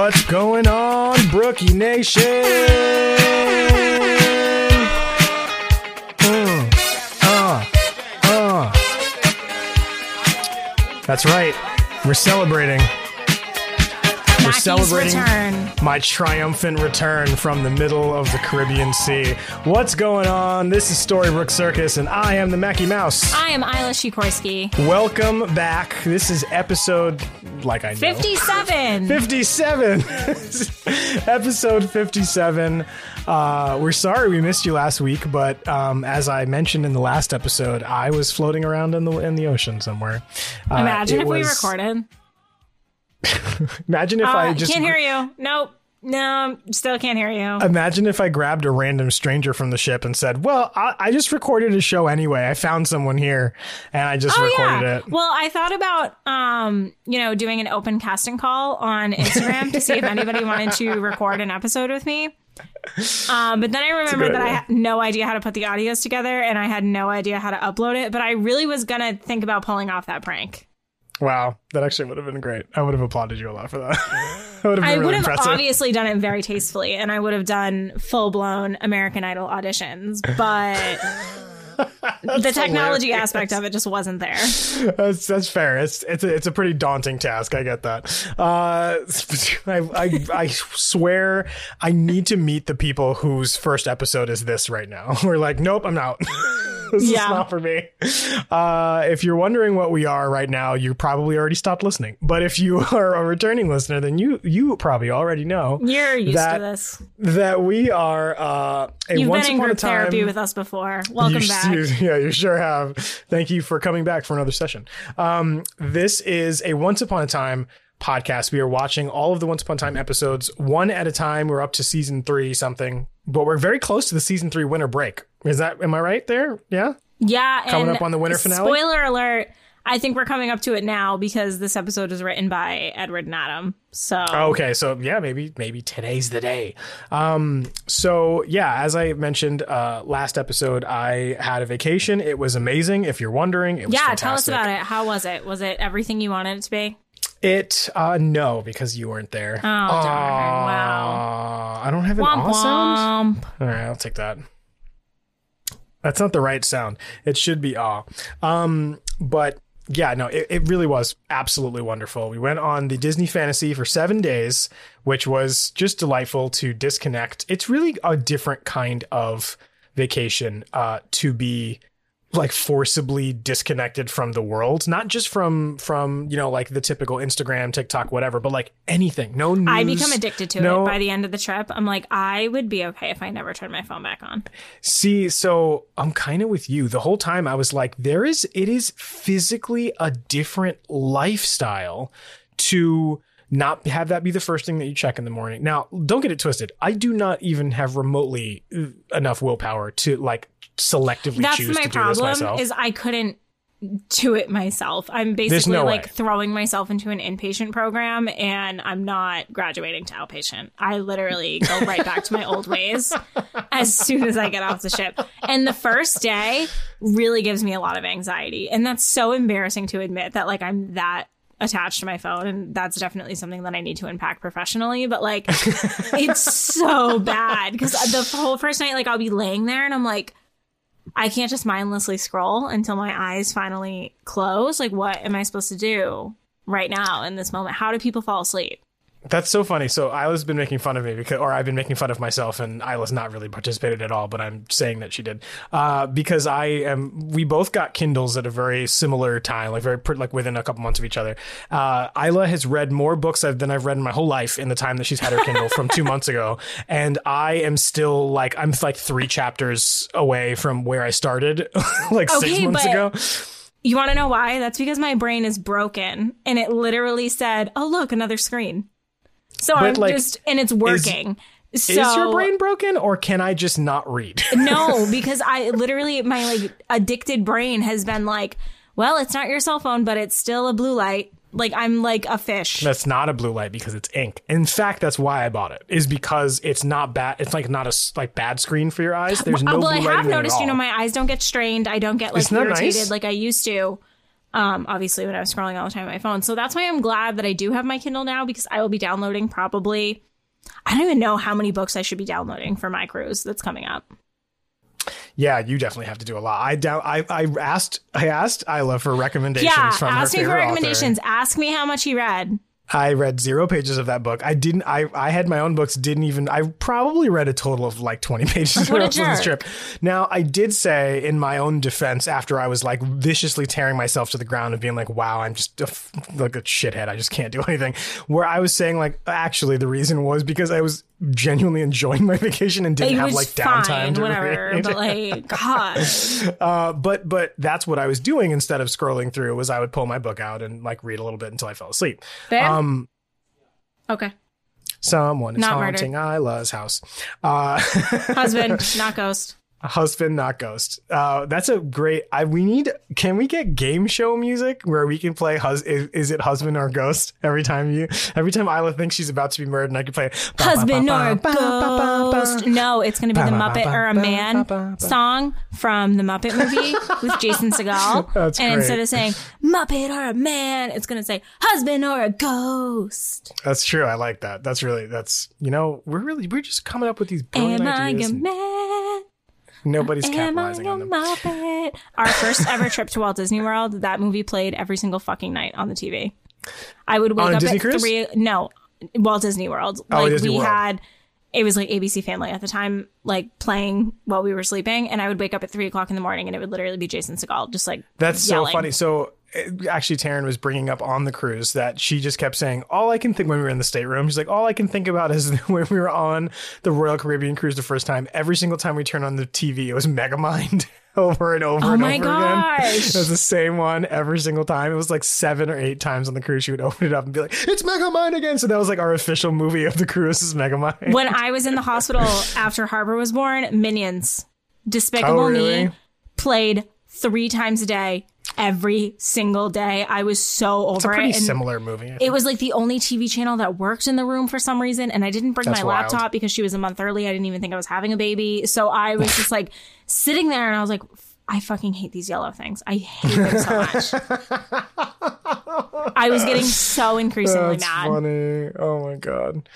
What's going on, Brookie Nation? Mm, uh, uh. That's right. We're celebrating. We're celebrating return. my triumphant return from the middle of the Caribbean Sea. What's going on? This is Storybrooke Circus, and I am the Mackie Mouse. I am Isla Sikorsky. Welcome back. This is episode, like I know. 57. 57 episode 57 uh, we're sorry we missed you last week but um, as i mentioned in the last episode i was floating around in the in the ocean somewhere uh, Imagine if we recorded. imagine if Uh, i just can't hear you. Nope. No, still can't hear you. imagine if i grabbed a random stranger from the ship and said well i, I just recorded a show anyway i found someone here and i just oh recorded yeah. it Well, I thought about um, you know, doing an open casting call on Instagram to see if anybody wanted to record an episode with me. Um, but then I remembered that I had no idea how to put the audios together and I had no idea how to upload it, but I really was gonna think about pulling off that prank. Wow that actually would have been great. I would have applauded you a lot for that. That would have been I really would have impressive. obviously done it very tastefully, and I would have done full blown American Idol auditions, but the technology hilarious. aspect of it just wasn't there. That's that's fair. It's it's a, it's a pretty daunting task. I get that. Uh, I, I I swear I need to meet the people whose first episode is this right now. We're like, nope, I'm out. this is not for me. Uh, if you're wondering what we are right now, you probably already stopped listening. But if you are a returning listener, then you you probably already know You're used That- to this. that we are uh, a You've once been in upon a time. therapy with us before. Welcome You- back. You- yeah, you sure have. Thank you for coming back for another session. Um, this is a once upon a time podcast. We are watching all of the once upon a time episodes one at a time. We're up to season three something, but we're very close to the season three winter break. Is that am I right there? Yeah. Yeah, Coming up on the winter finale? Spoiler alert! I think we're coming up to it now because this episode is written by Edward and Adam. So Okay, so yeah, maybe maybe today's the day. Um, so yeah, as I mentioned uh, last episode, I had a vacation. It was amazing. If you're wondering, it was yeah, tell us about it. How was it? Was it everything you wanted it to be? It uh no, because you weren't there. Oh, darn. Wow. I don't have an Womp aw sound. All right, I'll take that. That's not the right sound. It should be aw. Um, but yeah, no, it, it really was absolutely wonderful. We went on the Disney Fantasy for seven days, which was just delightful to disconnect. It's really a different kind of vacation uh, to be like forcibly disconnected from the world not just from from you know like the typical instagram tiktok whatever but like anything no news I become addicted to no- it by the end of the trip. I'm like, I would be okay if I never turned my phone back on. See, so I'm kind of with you. The whole time I was like, there is, it is physically a different lifestyle to not have that be the first thing that you check in the morning. Now, don't get it twisted. I do not even have remotely uh, enough willpower to like selectively That's choose my to do this problem. myself. Is I couldn't do it myself. I'm basically no like way. throwing myself into an inpatient program, and I'm not graduating to outpatient. I literally go right back to my old ways as soon as I get off the ship. And the first day really gives me a lot of anxiety, and that's so embarrassing to admit that like I'm that attached to my phone and that's definitely something that I need to unpack professionally but like it's so bad because the whole first night like I'll be laying there and I'm like I can't just mindlessly scroll until my eyes finally close. Like, what am I supposed to do right now in this moment? How do people fall asleep? That's so funny. So Isla's been making fun of me because, or I've been making fun of myself, and Isla's not really participated at all. But I'm saying that she did uh, because I am. We both got Kindles at a very similar time, like very like within a couple months of each other. Uh, Isla has read more books than I've read in my whole life in the time that she's had her Kindle from two months ago, and I am still like I'm like three chapters away from where I started, like six months but- ago. You want to know why? That's because my brain is broken and it literally said, oh, look, another screen. So I'm like, just, and it's working. so, Is your brain broken, or can I just not read? no, because I literally, my like addicted brain has been like, well, it's not your cell phone, but it's still a blue light. Like I'm like a fish. That's not a blue light because it's ink. In fact, that's why I bought it. Is because it's not bad. It's like not a like bad screen for your eyes. There's no Uh, well, I have noticed, you know, my eyes don't get strained. I don't get like irritated nice? like I used to. Um, obviously, when I was scrolling all the time on my phone. So that's why I'm glad that I do have my Kindle now because I will be downloading probably. I don't even know how many books I should be downloading for my cruise that's coming up. Yeah, you definitely have to do a lot. I doubt. I, I asked. I asked Isla for recommendations Yeah, from ask her me for recommendations. Ask me how much he read. I read zero pages of that book. I didn't. I I had my own books. Didn't even. I probably read a total of like twenty pages of this trip. Now I did say in my own defense after I was like viciously tearing myself to the ground and being like, "Wow, I'm just a like a shithead. I just can't do anything." Where I was saying like, actually, the reason was because I was genuinely enjoying my vacation and didn't It have like downtime fine, to whatever. read. But like, God, Uh, but but that's what I was doing instead of scrolling through. Was I would pull my book out and like read a little bit until I fell asleep. Um, okay. someone is Not murder. haunting Isla's house. Uh, Husband, not ghost. Husband, not ghost. Uh, that's a great. I we need. Can we get game show music where we can play? Hus, is, is it husband or ghost every time you? Every time Isla thinks she's about to be murdered, and I can play Husband or ghost. No, it's going to be the Muppet or a Man song from the Muppet movie with Jason Segel. And great. instead of saying Muppet or a man, it's going to say husband or a ghost. That's true. I like that. That's really. That's you know we're really we're just coming up with these brilliant Am I ideas. a man? Nobody's Am capitalizing on them. Muppet? Our first ever trip to Walt Disney World, that movie played every single fucking night on the TV. I would wake On a up Disney at cruise? three. No, Walt Disney World. Oh, Like Disney we World. had, it was like ABC Family at the time, like playing while we were sleeping, and I would wake up at three o'clock in the morning, and it would literally be Jason Segel, just like That's so yelling. funny. So actually, Taryn was bringing up on the cruise that she just kept saying, "All I can think when we were in the stateroom." She's like, "All I can think about is when we were on the Royal Caribbean cruise the first time. Every single time we turned on the TV, it was Megamind." Over and over Oh and over gosh. again. It was the same one every single time. It was like seven or eight times on the cruise. She would open it up and be like, "It's Megamind again!" So that was like our official movie of the cruise is Megamind. When I was in the hospital after Harper was born, Minions, Despicable Oh, really? Me, played three times a day, every single day. I was so over It's a pretty it. similar movie. It was like the only TV channel that worked in the room for some reason. And I didn't bring That's my wild. laptop because she was a month early. I didn't even think I was having a baby. So I was just like sitting there and I was like, I fucking hate these yellow things. I hate them so much. I was getting so increasingly That's mad. funny. Oh my god.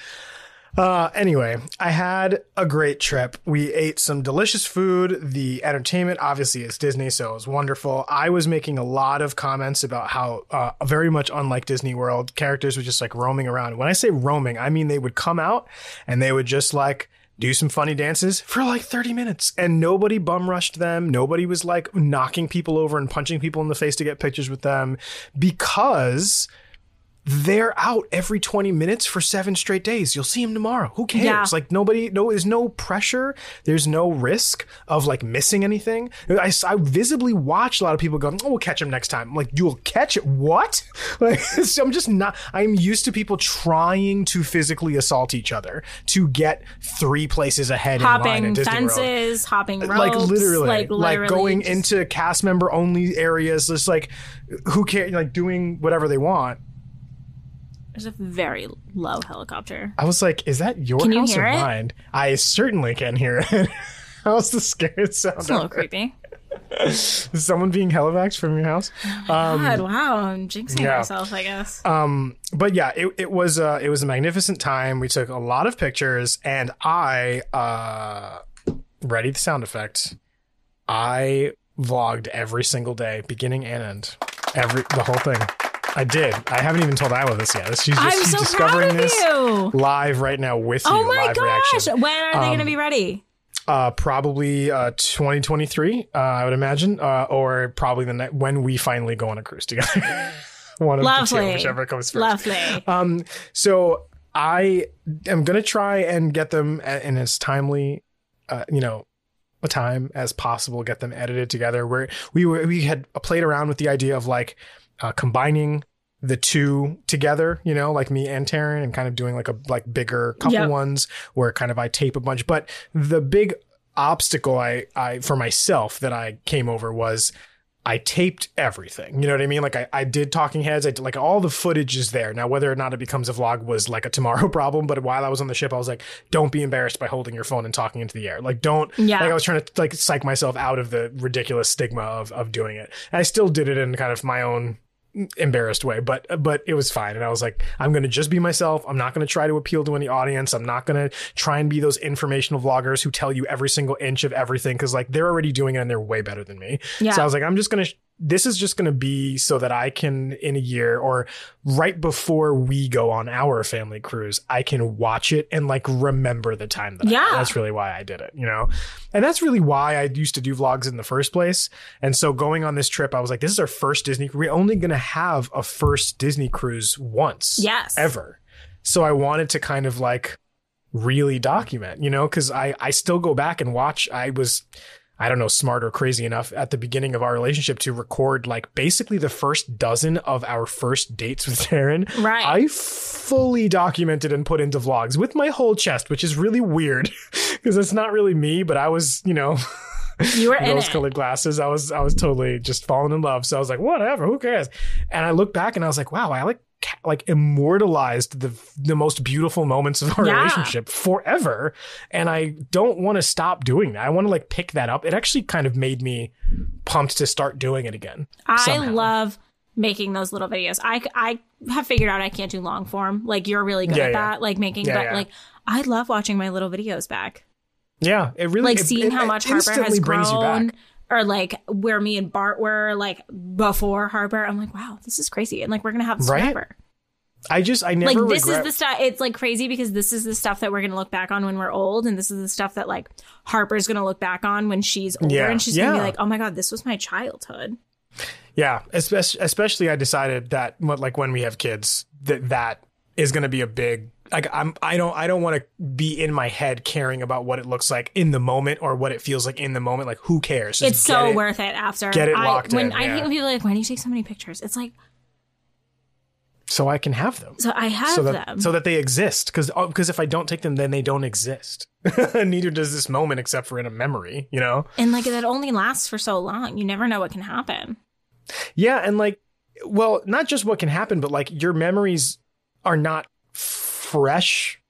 Uh, anyway, I had a great trip. We ate some delicious food. The entertainment, obviously, is Disney, so it was wonderful. I was making a lot of comments about how, uh, very much unlike Disney World, characters were just like roaming around. When I say roaming, I mean they would come out and they would just like do some funny dances for like 30 minutes and nobody bum rushed them. Nobody was like knocking people over and punching people in the face to get pictures with them because they're out every 20 minutes for seven straight days. You'll see them tomorrow. Who cares? Yeah. Like nobody, no, there's no pressure. There's no risk of like missing anything. I, I visibly watch a lot of people go, oh, we'll catch him next time. I'm like, you'll catch it. What? Like, so I'm just not, I'm used to people trying to physically assault each other to get three places ahead in line Hopping World fences, hopping uh, ropes. like literally, Like, like, going just- into cast member only areas. Just like who cares? Like doing whatever they want. There's a very low helicopter. I was like, "Is that your Can you house or it? mine?" I certainly can hear it. How's the scared sound? It's a little creepy. Is someone being helivaxed from your house? God, wow, I'm jinxing yeah. myself, I guess. Um, but yeah, it, it was uh, it was a magnificent time. We took a lot of pictures, and I uh, ready the sound effect. I vlogged every single day, beginning and end, every the whole thing. I did. I haven't even told Isla this yet. She's just I'm she's so discovering proud of this you. live right now with you. Oh my gosh. reaction. When are they going to be ready? Uh, probably uh 2023, uh, I would imagine, uh, or probably the ne- when we finally go on a cruise together. One of the two, Lovely. whichever comes first. Lovely. Um, so I am gonna try and get them in as timely, uh, you know, a time as possible. Get them edited together. Where we were, we had played around with the idea of like uh, combining the two together, you know, like me and Taryn, and kind of doing like a like bigger couple Yep. ones where kind of I tape a bunch. But the big obstacle I I for myself that I came over was I taped everything. You know what I mean? Like I, I did talking heads. I did, like all the footage is there. Now, whether or not it becomes a vlog was like a tomorrow problem. But while I was on the ship, I was like, don't be embarrassed by holding your phone and talking into the air. Like don't, Yeah. like I was trying to like psych myself out of the ridiculous stigma of, of doing it. And I still did it in kind of my own embarrassed way, but but it was fine. And I was like, I'm gonna just be myself. I'm not gonna try to appeal to any audience. I'm not gonna try and be those informational vloggers who tell you every single inch of everything because like they're already doing it and they're way better than me. Yeah. So I was like, I'm just gonna. This is just gonna be so that I can in a year or right before we go on our family cruise, I can watch it and like remember the time that. I Yeah. did. that's really why I did it. You know, and that's really why I used to do vlogs in the first place. And so going on this trip, I was like, this is our first Disney. We're only going to have a first Disney cruise once. Yes. Ever. So I wanted to kind of like really document, you know, because I, I still go back and watch. I was, I don't know, smart or crazy enough at the beginning of our relationship to record like basically the first dozen of our first dates with Taryn. Right. I fully documented and put into vlogs with my whole chest, which is really weird because it's not really me, but I was, you know, you were in rose colored glasses. I was, I was totally just falling in love. So I was like, whatever, who cares? And I look back and I was like, wow, I like, like immortalized the the most beautiful moments of our Yeah. relationship forever and i don't want to stop doing that i want to like pick that up it actually kind of made me pumped to start doing it again I somehow. love making those little videos. I, I have figured out I can't do long form. Like you're really good Yeah, at yeah. that. Like making, but like I love watching my little videos back. yeah it really Like it- seeing it- how much Harper has grown. Or like where me and Bart were like before Harper. I'm like, wow, this is crazy. And like we're gonna have this Right? forever. i just i never like this regret is the stuff it's like crazy because this is the stuff that we're gonna look back on when we're old and this is the stuff that like harper's gonna look back on when she's older Yeah. and she's gonna be like oh my god this was my childhood Yeah, especially, I decided that what- like when we have kids that that is going to be a big like I'm I don't I don't want to be in my head caring about what it looks like in the moment or what it feels like in the moment like who cares? Just it's so it. worth it after get it I, locked when in, i yeah. hate when people are like why do you take so many pictures? It's like so I can have them. So i have so that them. so that they exist because because oh, if I don't take them then they don't exist. Neither does this moment except for in a memory you know? And like that only lasts for so long. You never know what can happen. Yeah, and like, well, not just what can happen, but like your memories are not fresh,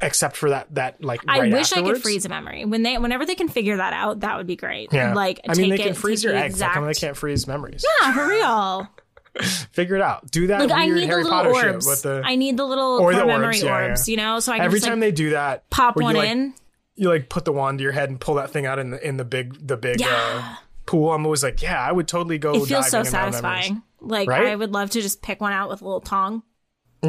except for that that like. i right wish i could freeze a memory when they whenever they can figure that out that would be great Yeah, like I mean, they can it, freeze your eggs. How come they can't freeze memories? yeah for real Figure it out. Do that like I need Harry the Potter little shit orbs. with the. I need the little Or the memory orbs, yeah, orbs, you know, so I can every just time like, they do that, pop where you, one like, in. you like put the wand to your head and pull that thing out in the in the big the big uh, pool. I'm always like, yeah, I would totally go. It feels so diving in my memories. satisfying. Like Right? I would love to just pick one out with a little tong.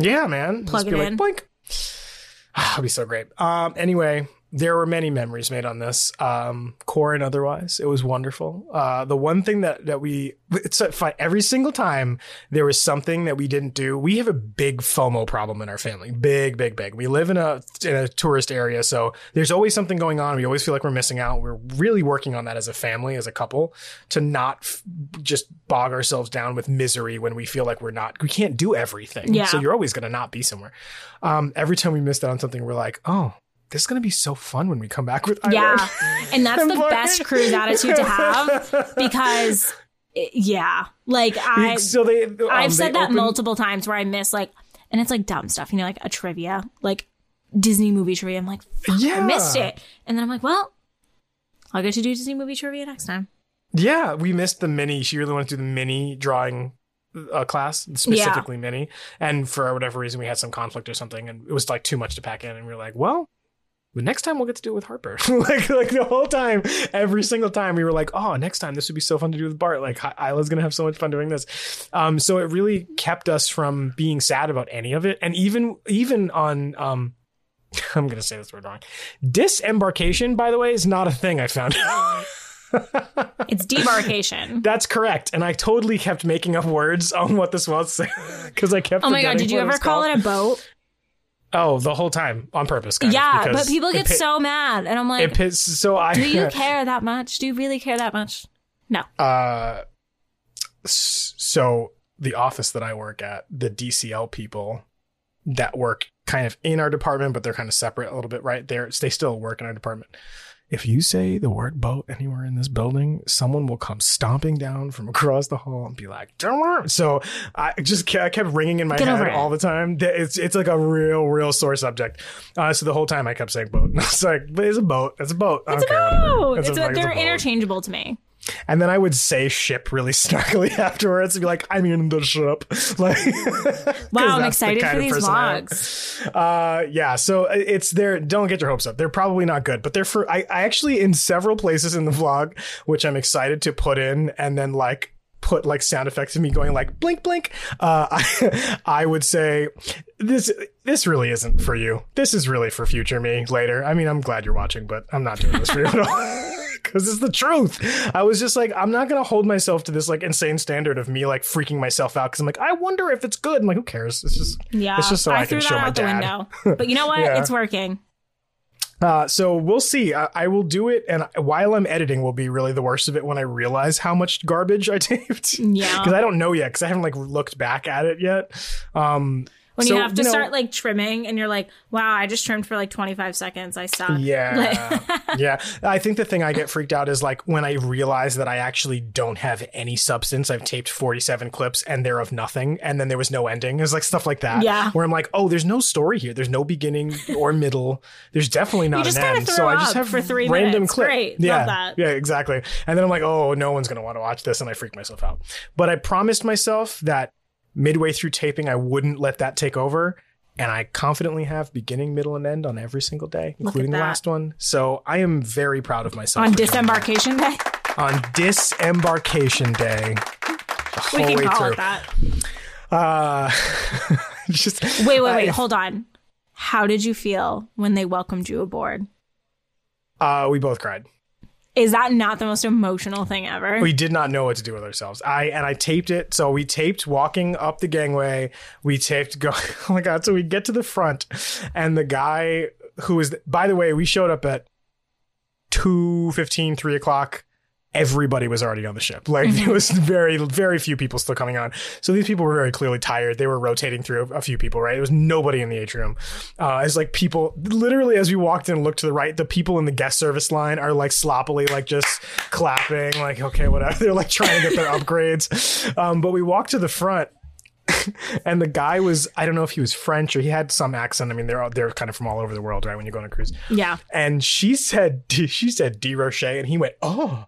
Yeah, man. Plug Just be it like, in. Blink. That'd be so great. Um, anyway, there were many memories made on this, um, core and otherwise. It was wonderful. Uh, the one thing that that we it's so fun every single time there was something that we didn't do. We have a big FOMO problem in our family. Big, big, big. We live in a in a tourist area, so there's always something going on. We always feel like we're missing out. We're really working on that as a family, as a couple, to not f- just bog ourselves down with misery when we feel like we're not. We can't do everything. Yeah. So you're always going to not be somewhere. Um, every time we missed out on something, we're like, oh, this is going to be so fun when we come back with Yeah. And that's the Boy. best cruise attitude to have because yeah. Like I so they, um, I've said that opened- multiple times where I miss like and it's like dumb stuff, you know, like a trivia, like Disney movie trivia. I'm like, fuck, Yeah. I missed it. And then I'm like, well, I'll get to do Disney movie trivia next time. Yeah, we missed the mini. She really wanted to do the mini drawing uh, class, specifically mini. And for whatever reason, we had some conflict or something, and it was like too much to pack in. And we were like, well, the next time we'll get to do it with Harper. like, like the whole time, every single time, we were like, oh, next time this would be so fun to do with Bart. Like, Isla's gonna have so much fun doing this. Um, so it really kept us from being sad about any of it, and even even on um. I'm gonna say this word wrong. Disembarkation, by the way, is not a thing I found. It's debarkation. That's correct. And I totally kept making up words on what this was because I kept. Oh my god, did you ever call called. it a boat? Oh, the whole time on purpose. Yeah, of, but people get so mad, and I'm like, It pits. So I. do you care that much? Do you really care that much? No. uh, so the office that I work at, the DCL people that work kind of in our department, but they're kind of separate a little bit, right? There, they still work in our department. If you say the word boat anywhere in this building, someone will come stomping down from across the hall and be like, "Don't. So I just I kept ringing in my Get head all the time. It's it's like a real real sore subject. Uh, so the whole time I kept saying boat. And I was like, "But it's a boat. It's a boat. It's a boat. It's It's a- a, it's a they're boat." interchangeable to me. And then I would say ship really snarkily afterwards and be like, I'm in the ship. Like, Wow, I'm excited for these vlogs. vlogs. Uh, yeah, so it's there. Don't get your hopes up. They're probably not good, but they're for. I, I actually in several places in the vlog, which I'm excited to put in, and then like put like sound effects of me going like blink blink. Uh, I, I would say this this really isn't for you. This is really for future me later. I mean, I'm glad you're watching, but I'm not doing this for you at all. Because it's the truth. I was just like, I'm not gonna hold myself to this like insane standard of me like freaking myself out because I'm like, I wonder if it's good. I'm like, who cares? It's just Yeah, It's just so I threw can that show my out the dad. window. But you know what? Yeah. It's working. Uh, so we'll see. I, I will do it, and while I'm editing, will be really the worst of it when I realize how much garbage I taped. Yeah. because I don't know yet because I haven't like looked back at it yet. Um, When so, you have to know, start like trimming and you're like, wow, I just trimmed for like 25 seconds. I stopped. Yeah, yeah. I think the thing I get freaked out is like when I realize that I actually don't have any substance. I've taped 47 clips and they're of nothing, and then there was no ending. It's like stuff like that. Yeah. Where I'm like, oh, there's no story here. There's no beginning or middle. There's definitely not an end. So I just have for three random clips. clip. Great. Yeah. that. Yeah, exactly. And then I'm like, oh, no one's gonna want to watch this, and I freak myself out. But I promised myself that midway through taping, I wouldn't let that take over. And I confidently have beginning, middle, and end on every single day, including the last one. So I am very proud of myself. On disembarkation day, on disembarkation day. We can call through. it that. Uh, just Wait, wait, wait. I- hold on. How did you feel when they welcomed you aboard? uh, we both cried. Is that not the most emotional thing ever? we did not know what to do with ourselves. I and I taped it. So we taped walking up the gangway. We taped go. Oh my god! So we get to the front, and the guy who is. by the way, we showed up at 2.15, 3 o'clock. Everybody was already on the ship. Like Mm-hmm. there was very, very few people still coming on. So these people were very clearly tired. They were rotating through a few people. Right? There was nobody in the atrium. Uh, it's like people literally as we walked in, and looked to the right. The people in the guest service line are like sloppily, like just clapping, like okay, whatever. They're like trying to get their upgrades. Um, but we walked to the front, and the guy was I don't know if he was French or he had some accent. I mean, they're all, they're kind of from all over the world, right? When you go on a cruise, yeah. and she said she said D Rocher, and he went oh.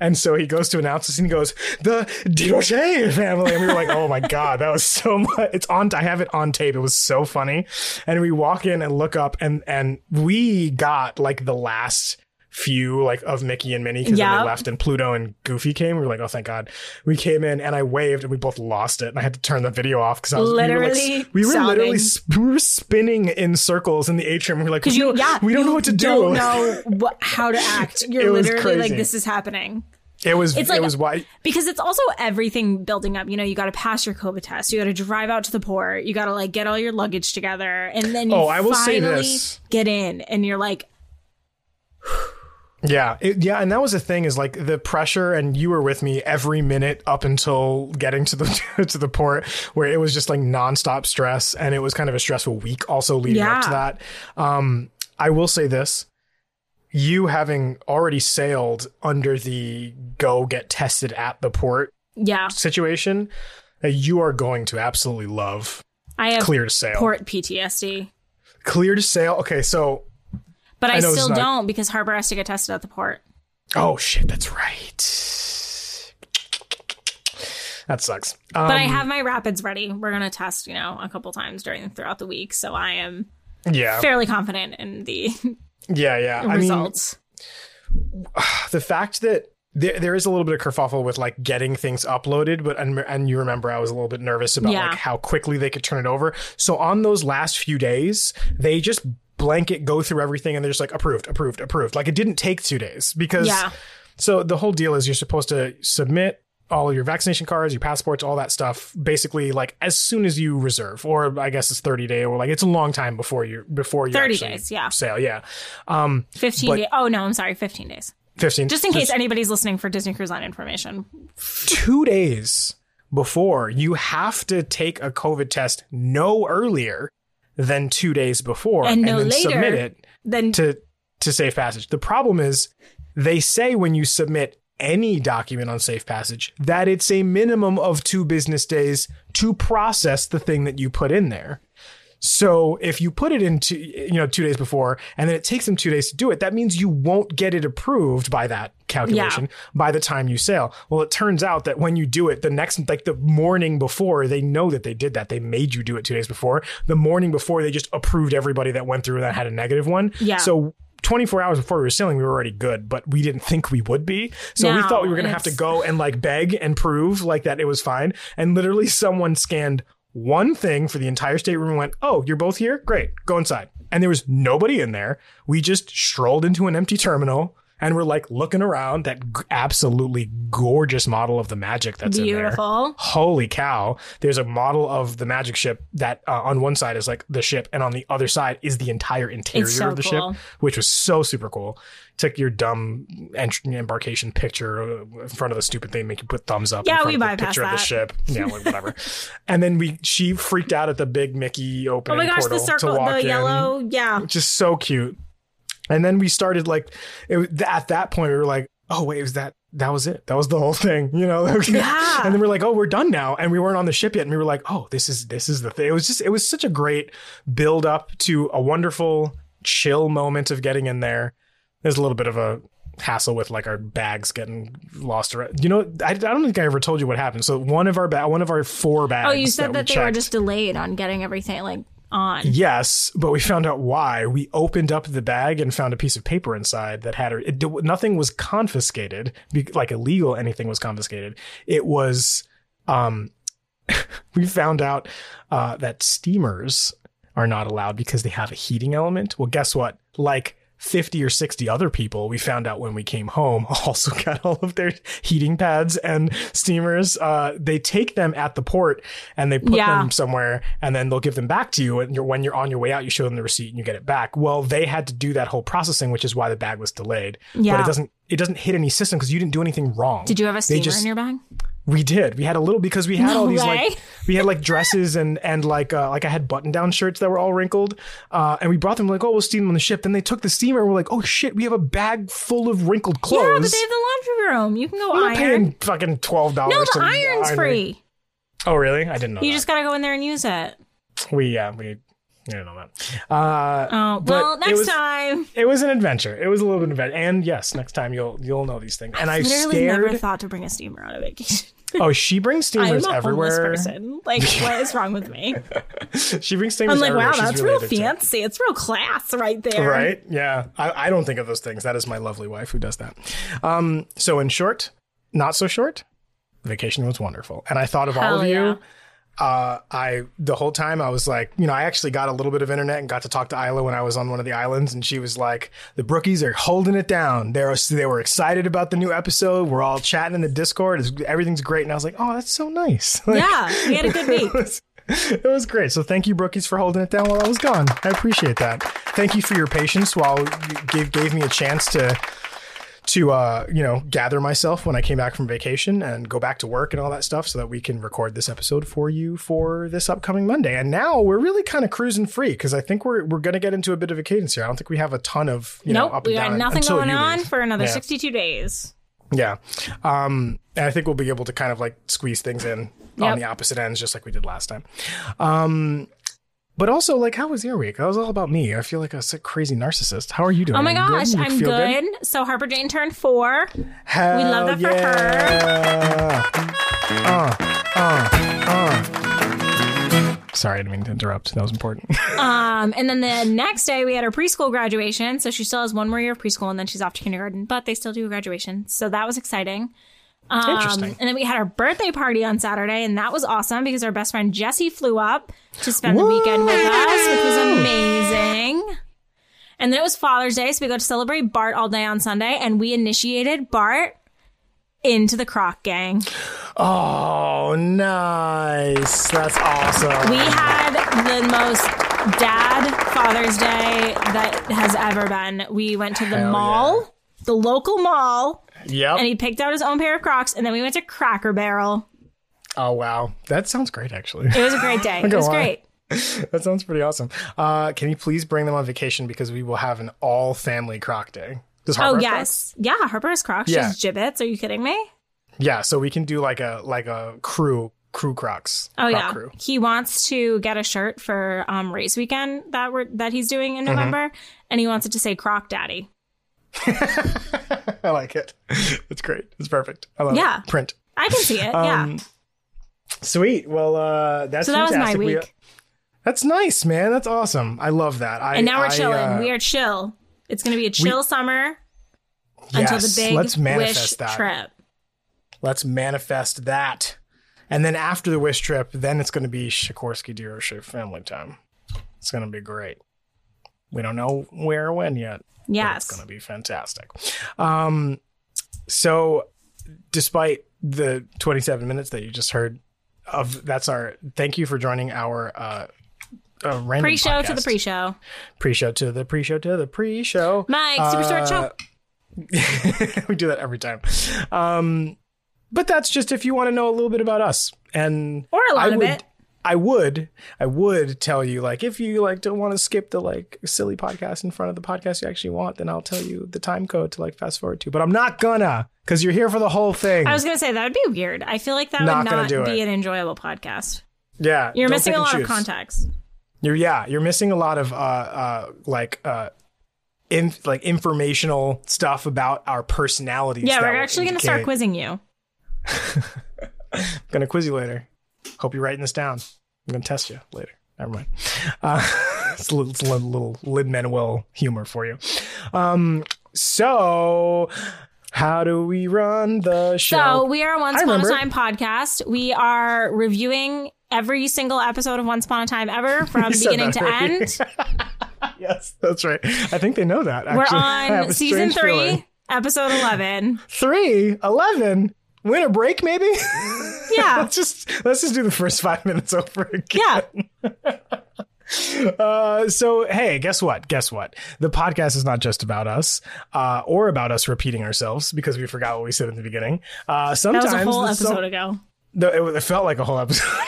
And so he goes to announce this and he goes, the D Rocher family. And we were like, oh my God, that was so much. It's on, I have it on tape. It was so funny. And we walk in and look up and, and we got like the last few like of Mickey and Minnie because then Yep. they left and Pluto and Goofy came. We were like, oh, thank God. We came in and I waved and we both lost it. And I had to turn the video off because I was Literally we were, like, we were literally, sp- we were spinning in circles in the atrium. We were like, we you, don't- yeah, we don't know what to do. Don't know what, how to act. You're literally like, this is happening. It was, It's it like- was why. because it's also everything building up. You know, you got to pass your COVID test. You got to drive out to the port. You got to like get all your luggage together, and then you Oh, I will say finally this. get in, and you're like, Yeah, it, yeah, and that was the thing is like the pressure, and you were with me every minute up until getting to the to the port, where it was just like nonstop stress, and it was kind of a stressful week also leading up to that. Um, I will say this: you having already sailed under the go get tested at the port yeah, situation, uh, you are going to absolutely love I have clear to sail. port PTSD, Clear to sail. Okay, so but I, I still not- don't because Harper has to get tested at the port. oh shit, that's right. That sucks. Um, But I have my rapids ready. We're gonna test, you know, a couple times during throughout the week, so I am yeah, fairly confident in the yeah, yeah. I mean, results. the fact that there, there is a little bit of kerfuffle with like getting things uploaded, but and, and you remember I was a little bit nervous about Yeah. like how quickly they could turn it over. So on those last few days, they just blanket go through everything and they're just like approved, approved, approved. Like it didn't take two days because yeah, so the whole deal is you're supposed to submit all your vaccination cards, your passports, all that stuff, basically like as soon as you reserve, or I guess it's 30 day, or like it's a long time before you before you 30 days, yeah. Sale, Yeah, um, fifteen but- days. Oh no, I'm sorry, fifteen days. 15. Just in case anybody's listening for Disney Cruise Line information. two days before, you have to take a COVID test no earlier than two days before And no then later submit it Then to to Safe Passage. The problem is they say when you submit any document on Safe Passage that it's a minimum of two business days to process the thing that you put in there. So if you put it into, you know, two days before and then it takes them two days to do it, that means you won't get it approved by that calculation by the time you sail. Well, it turns out that when you do it the next, like the morning before, they know that they did that. They made you do it two days before. The morning before, they just approved everybody that went through that had a negative one. Yeah. So 24 hours before we were sailing, we were already good, but we didn't think we would be. So we thought we were going to have to go and like beg and prove like that it was fine. And literally someone scanned one thing for the entire stateroom and went, Oh, you're both here? Great. Go inside. And there was nobody in there. We just strolled into an empty terminal and we're like looking around that g- absolutely gorgeous model of the magic that's in there Beautiful. holy cow there's a model of the magic ship that uh, on one side is like the ship and on the other side is the entire interior so of the cool. ship which was so super cool took your dumb ent- embarkation picture uh, in front of the stupid thing make you put thumbs up Yeah, in front we of the bypassed picture of the ship yeah like whatever and then we she freaked out at the big mickey opening. Oh my gosh, portal the circle, the in yellow, yeah. just so cute. And then we started like it, at that point we were like, oh wait, was that that was it? That was the whole thing, you know? Yeah. And then we're like, oh, we're done now, and we weren't on the ship yet, and we were like, oh, this is this is the thing. It was just it was such a great build up to a wonderful chill moment of getting in there. There's a little bit of a hassle with like our bags getting lost around. You know, I, I don't think I ever told you what happened. So one of our ba- one of our four bags. Oh, you said that, we they were just delayed on getting everything like on. Yes, but we found out why. We opened up the bag and found a piece of paper inside that had it, nothing was confiscated, like illegal anything was confiscated. It was um we found out uh that steamers are not allowed because they have a heating element. Well, guess what? Like 50 or 60 other people we found out when we came home also got all of their heating pads and steamers uh, they take them at the port and they put Yeah. them somewhere and then they'll give them back to you and you're, when you're on your way out you show them the receipt and you get it back well they had to do that whole processing which is why the bag was delayed but Yeah. it doesn't it doesn't hit any system because you didn't do anything wrong Did you have a steamer just- in your bag? We did. We had a little because we had No all these way. like we had like dresses and and like uh, like I had button down shirts that were all wrinkled, uh, and we brought them like oh we'll steam them on the ship. Then they took the steamer. and We're like oh shit, we have a bag full of wrinkled clothes. Yeah, but they have the laundry room. You can go not iron. paying fucking twelve dollars. No, the iron's free. Oh really? I didn't know. You that. just got to go in there and use it. we yeah we. I didn't know that. Uh, Oh, well, it next was- time. it was an adventure. It was a little bit of an adventure. And yes, next time you'll you'll know these things. And I Literally scared. never thought to bring a steamer on a vacation. Oh, she brings I'm steamers a everywhere. person. Like, what is wrong with me? She brings steamers everywhere. I'm like, everywhere. wow, She's that's real fancy. It's real class right there. Right? Yeah. I, I don't think of those things. That is my lovely wife who does that. Um, so in short, not so short, vacation was wonderful. And I thought of all Hell of you. Uh, I the whole time I was like, you know, I actually got a little bit of internet and got to talk to Isla when I was on one of the islands, and she was like, "The Brookies are holding it down. They're they were excited about the new episode. We're all chatting in the Discord. It's, everything's great." And I was like, "Oh, that's so nice." Like, Yeah, we had a good week. it was, it was great. So thank you, Brookies, for holding it down while I was gone. I appreciate that. Thank you for your patience while you gave gave me a chance to to uh, you know gather myself when I came back from vacation and go back to work and all that stuff, so that we can record this episode for you for this upcoming Monday. And now we're really kind of cruising free because I think we're we're going to get into a bit of a cadence here. I don't think we have a ton of you know Nope, up we got nothing going on for another Yeah. 62 days. Yeah. Um, and I think we'll be able to kind of like squeeze things in on the opposite ends, just like we did last time. Um, but also, like, how was your week? That was all about me. I feel like a sick, crazy narcissist. How are you doing? Oh my gosh, You I'm feel good. So Harper Jane turned four. Hell love that for yeah. Uh, uh, uh. Sorry, I didn't mean to interrupt. That was important. Um, and then the next day we had her preschool graduation. So she still has one more year of preschool and then she's off to kindergarten, but they still do a graduation. So that was exciting. Um, Interesting. And then we had our birthday party on Saturday, and that was awesome because our best friend Jesse flew up to spend the weekend with us, which was amazing. And then it was Father's Day, so we got to celebrate Bart all day on Sunday, and we initiated Bart into the Croc Gang. Oh, nice. That's awesome. We had the most dad Father's Day that has ever been. We went to the Hell mall, the local mall, yep. and he picked out his own pair of Crocs, and then we went to Cracker Barrel. oh, wow. That sounds great, actually. It was a great day. It was great. that sounds pretty awesome. Uh, can you please bring them on vacation because we will have an all family croc day. Does Harper Oh yes, yeah. Harper has Crocs. Yeah. has Jibbitz. Are you kidding me? Yeah, so we can do like a like a crew crew crocs. Oh Croc yeah. crew. He wants to get a shirt for um race weekend that we're that he's doing Mm-hmm. in November, and he wants it to say Croc Daddy. I like it. It's great. It's perfect. I love Yeah. it. Print. I can see it. yeah. Um, Sweet. Well, uh, that's So that was my fantastic. We- week. that's nice, man. That's awesome. I love that. I, and now we're I, chilling. uh, we are chill. It's gonna be a chill summer until the yes, big let's manifest wish that. trip. Let's manifest that. And then after the wish trip, then it's going to be Sikorsky dealership family time. It's going to be great. We don't know where or when yet. Yes. It's going to be fantastic. Um, so, despite the 27 minutes that you just heard of, that's our thank you for joining our uh, uh, random Pre-show to the pre-show. pre-show to the pre-show to the pre-show. Mike, Superstore Show. we do that every time. Um, but that's just if you want to know a little bit about us. And Or a lot I of would, it. I would, I would tell you like if you like don't want to skip the like silly podcast in front of the podcast you actually want, then I'll tell you the time code to like fast forward to. But I'm not gonna because you're here for the whole thing. I was gonna say that would be weird. I feel like that Not would not be it. an enjoyable podcast. yeah, You're missing a lot of choose. context. You're yeah, you're missing a lot of uh uh like uh. In, like informational stuff about our personalities. Yeah, we're actually gonna start quizzing you. gonna quiz you later. Hope you're writing this down. I'm gonna test you later. Never mind. Uh, it's a little, it's a little, little Lin Manuel humor for you. Um, so how do we run the show? So we are a Once I Upon a. Time podcast. We are reviewing every single episode of Once Upon a Time ever from beginning to already. end. yes, that's right. I think they know that. We're Actually. Have on season three, feeling. episode eleven. Three, eleven. Winter break, maybe. Yeah, let's just let's just do the first five minutes over again. yeah. Uh, so hey, guess what? Guess what? The podcast is not just about us, uh, or about us repeating ourselves because we forgot what we said in the beginning. Uh, That was a whole episode some- ago. the- it, it felt like a whole episode.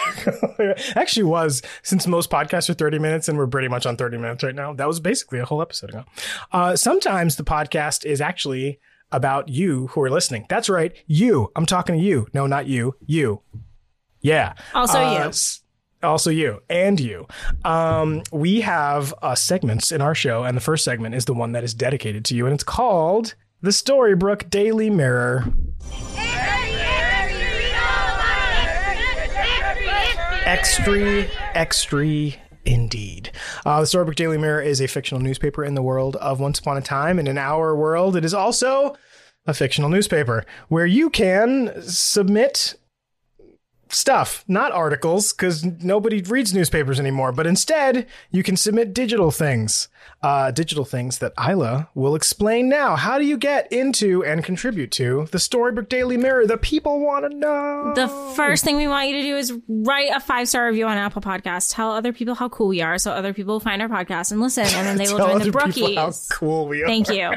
It Actually, was since most podcasts are thirty minutes and we're pretty much on thirty minutes right now. That was basically a whole episode ago. Uh, sometimes the podcast is actually about you who are listening. That's right, you. I'm talking to you. No, not you. You. Yeah. Also Uh, you. Also you and you. Um, we have uh, segments in our show, and the first segment is the one that is dedicated to you, and it's called the Storybrooke Daily Mirror. Extra, extra indeed. Uh, the Storybrooke Daily Mirror is a fictional newspaper in the world of Once Upon a Time, and in our world, it is also a fictional newspaper where you can submit stuff, not articles, because nobody reads newspapers anymore, but instead you can submit digital things. Uh, digital things that Isla will explain now. How do you get into and contribute to the Storybrooke Daily Mirror? The people want to know. The first thing we want you to do is write a five star review on Apple Podcasts. Tell other people how cool we are, so other people find our podcast and listen, and then they will join the people how cool we are. Thank you.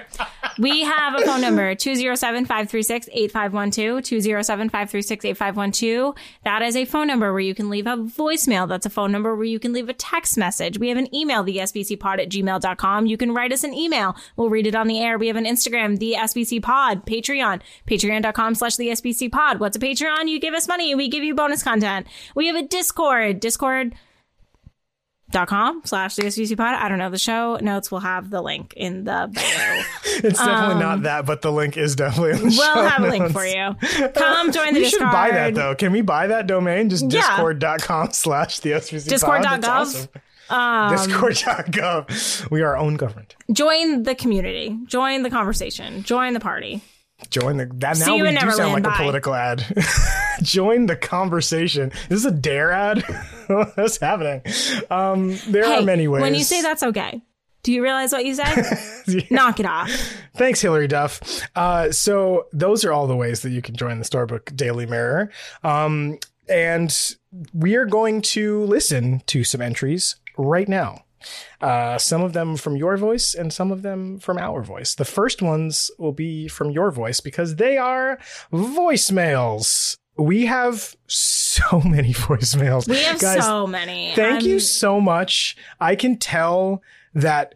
We have a phone number 207 536 8512. 207 536 8512. That is a phone number where you can leave a voicemail. That's a phone number where you can leave a text message. We have an email, the SBCpod at gmail.com. You can write us an email. We'll read it on the air. We have an Instagram, the SBC Pod, Patreon, patreon.com slash the SBC Pod. What's a Patreon? You give us money we give you bonus content. We have a Discord, Discord dot com slash the SBC pod. I don't know. The show notes will have the link in the bio. It's definitely not that, but the link is definitely. In the Um, we'll have a link for you. Come join the We Discord. should buy that though. Can we buy that domain? Just Yeah. discord.com slash the SBC. Discord.gov. That's awesome. Discord.gov. We are our own government. Join the community. Join the conversation. Join the party. Join the that See now we do sound like a political ad. Join the conversation. This Is this a dare ad? What's happening? Um, there Hey, are many ways. when you say that's okay, do you realize what you said? Knock it off. Thanks, Hilary Duff. Uh, so those are all the ways that you can join the Storybrooke Daily Mirror. Um, and we are going to listen to some entries right now. Uh, some of them from your voice and some of them from our voice. The first ones will be from your voice because they are voicemails. we have so many voicemails. We have Guys, so many. Thank you so much. I can tell that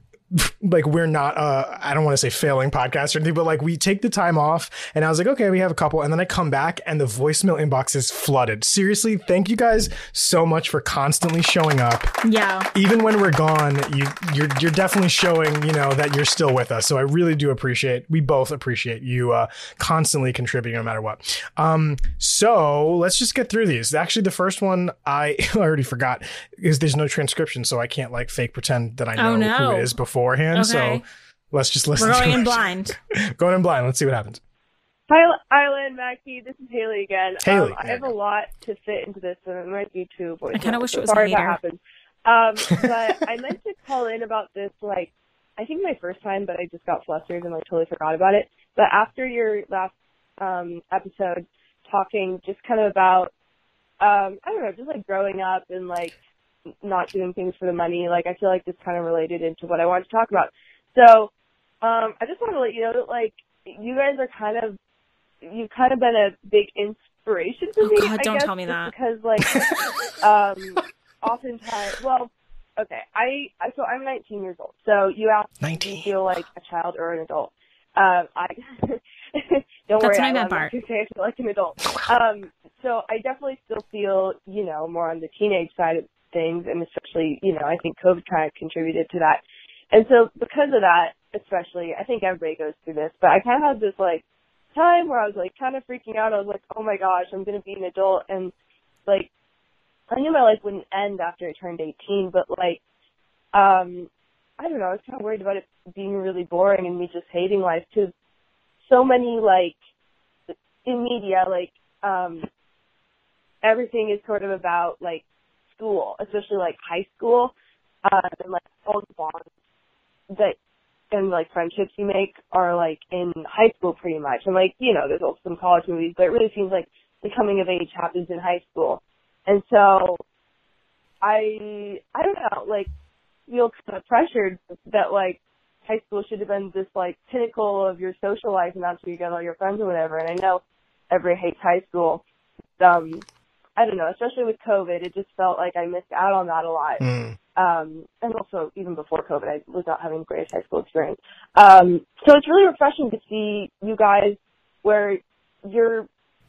like we're not uh I don't want to say failing podcast or anything, but like we take the time off and I was like, okay, we have a couple, and then I come back and the voicemail inbox is flooded. Seriously, thank you guys so much for constantly showing up. Yeah. Even when we're gone, you you're you're definitely showing, you know, that you're still with us. So I really do appreciate we both appreciate you uh constantly contributing no matter what. Um so let's just get through these. Actually the first one I already forgot is there's no transcription, so I can't like fake pretend that I know Oh, no. who it is beforehand. Okay. So let's just listen We're going it. in blind. going in blind. Let's see what happens. Hi, Isla and Mackie. This is Haley again. Haley, um, I have a lot to fit into this, and it might be two voice. I kinda wish it was a sorry if that happened. Um, but I meant to call in about this, like, I think my first time, but I just got flustered and like totally forgot about it. But after your last um, episode, talking just kind of about, um, I don't know, just like growing up and like not doing things for the money. Like, I feel like this kind of related into what I wanted to talk about. So, um, I just want to let you know that like you guys are kind of you've kind of been a big inspiration to Oh, me. God, I don't guess, tell me that. because like um, oftentimes, well, okay, I, I so I'm 19 years old. So you asked me to feel like a child or an adult. Um, I don't That's worry, I I'm meant, Bart. say I feel like an adult. Um, so I definitely still feel, you know, more on the teenage side of things, and especially, you know, I think COVID kind of contributed to that. And so because of that, especially, I think everybody goes through this, but I kind of had this like time where I was like kind of freaking out. I was like, oh my gosh, I'm going to be an adult. And like, I knew my life wouldn't end after I turned 18, but like, um, I don't know, I was kind of worried about it being really boring and me just hating life because so many like, in media, like, um, everything is sort of about like school, especially like high school, uh, and like all the bonds that and like friendships you make are like in high school pretty much. And like, you know, there's also some college movies, but it really seems like the coming of age happens in high school. And so I I don't know, like feel kind of pressured that like high school should have been this like pinnacle of your social life and that's where you get all your friends or whatever. And I know everybody hates high school. Um I don't know, especially with COVID, it just felt like I missed out on that a lot Mm. um, and also even before COVID, I was not having the greatest high school experience. Um, so it's really refreshing to see you guys where you're,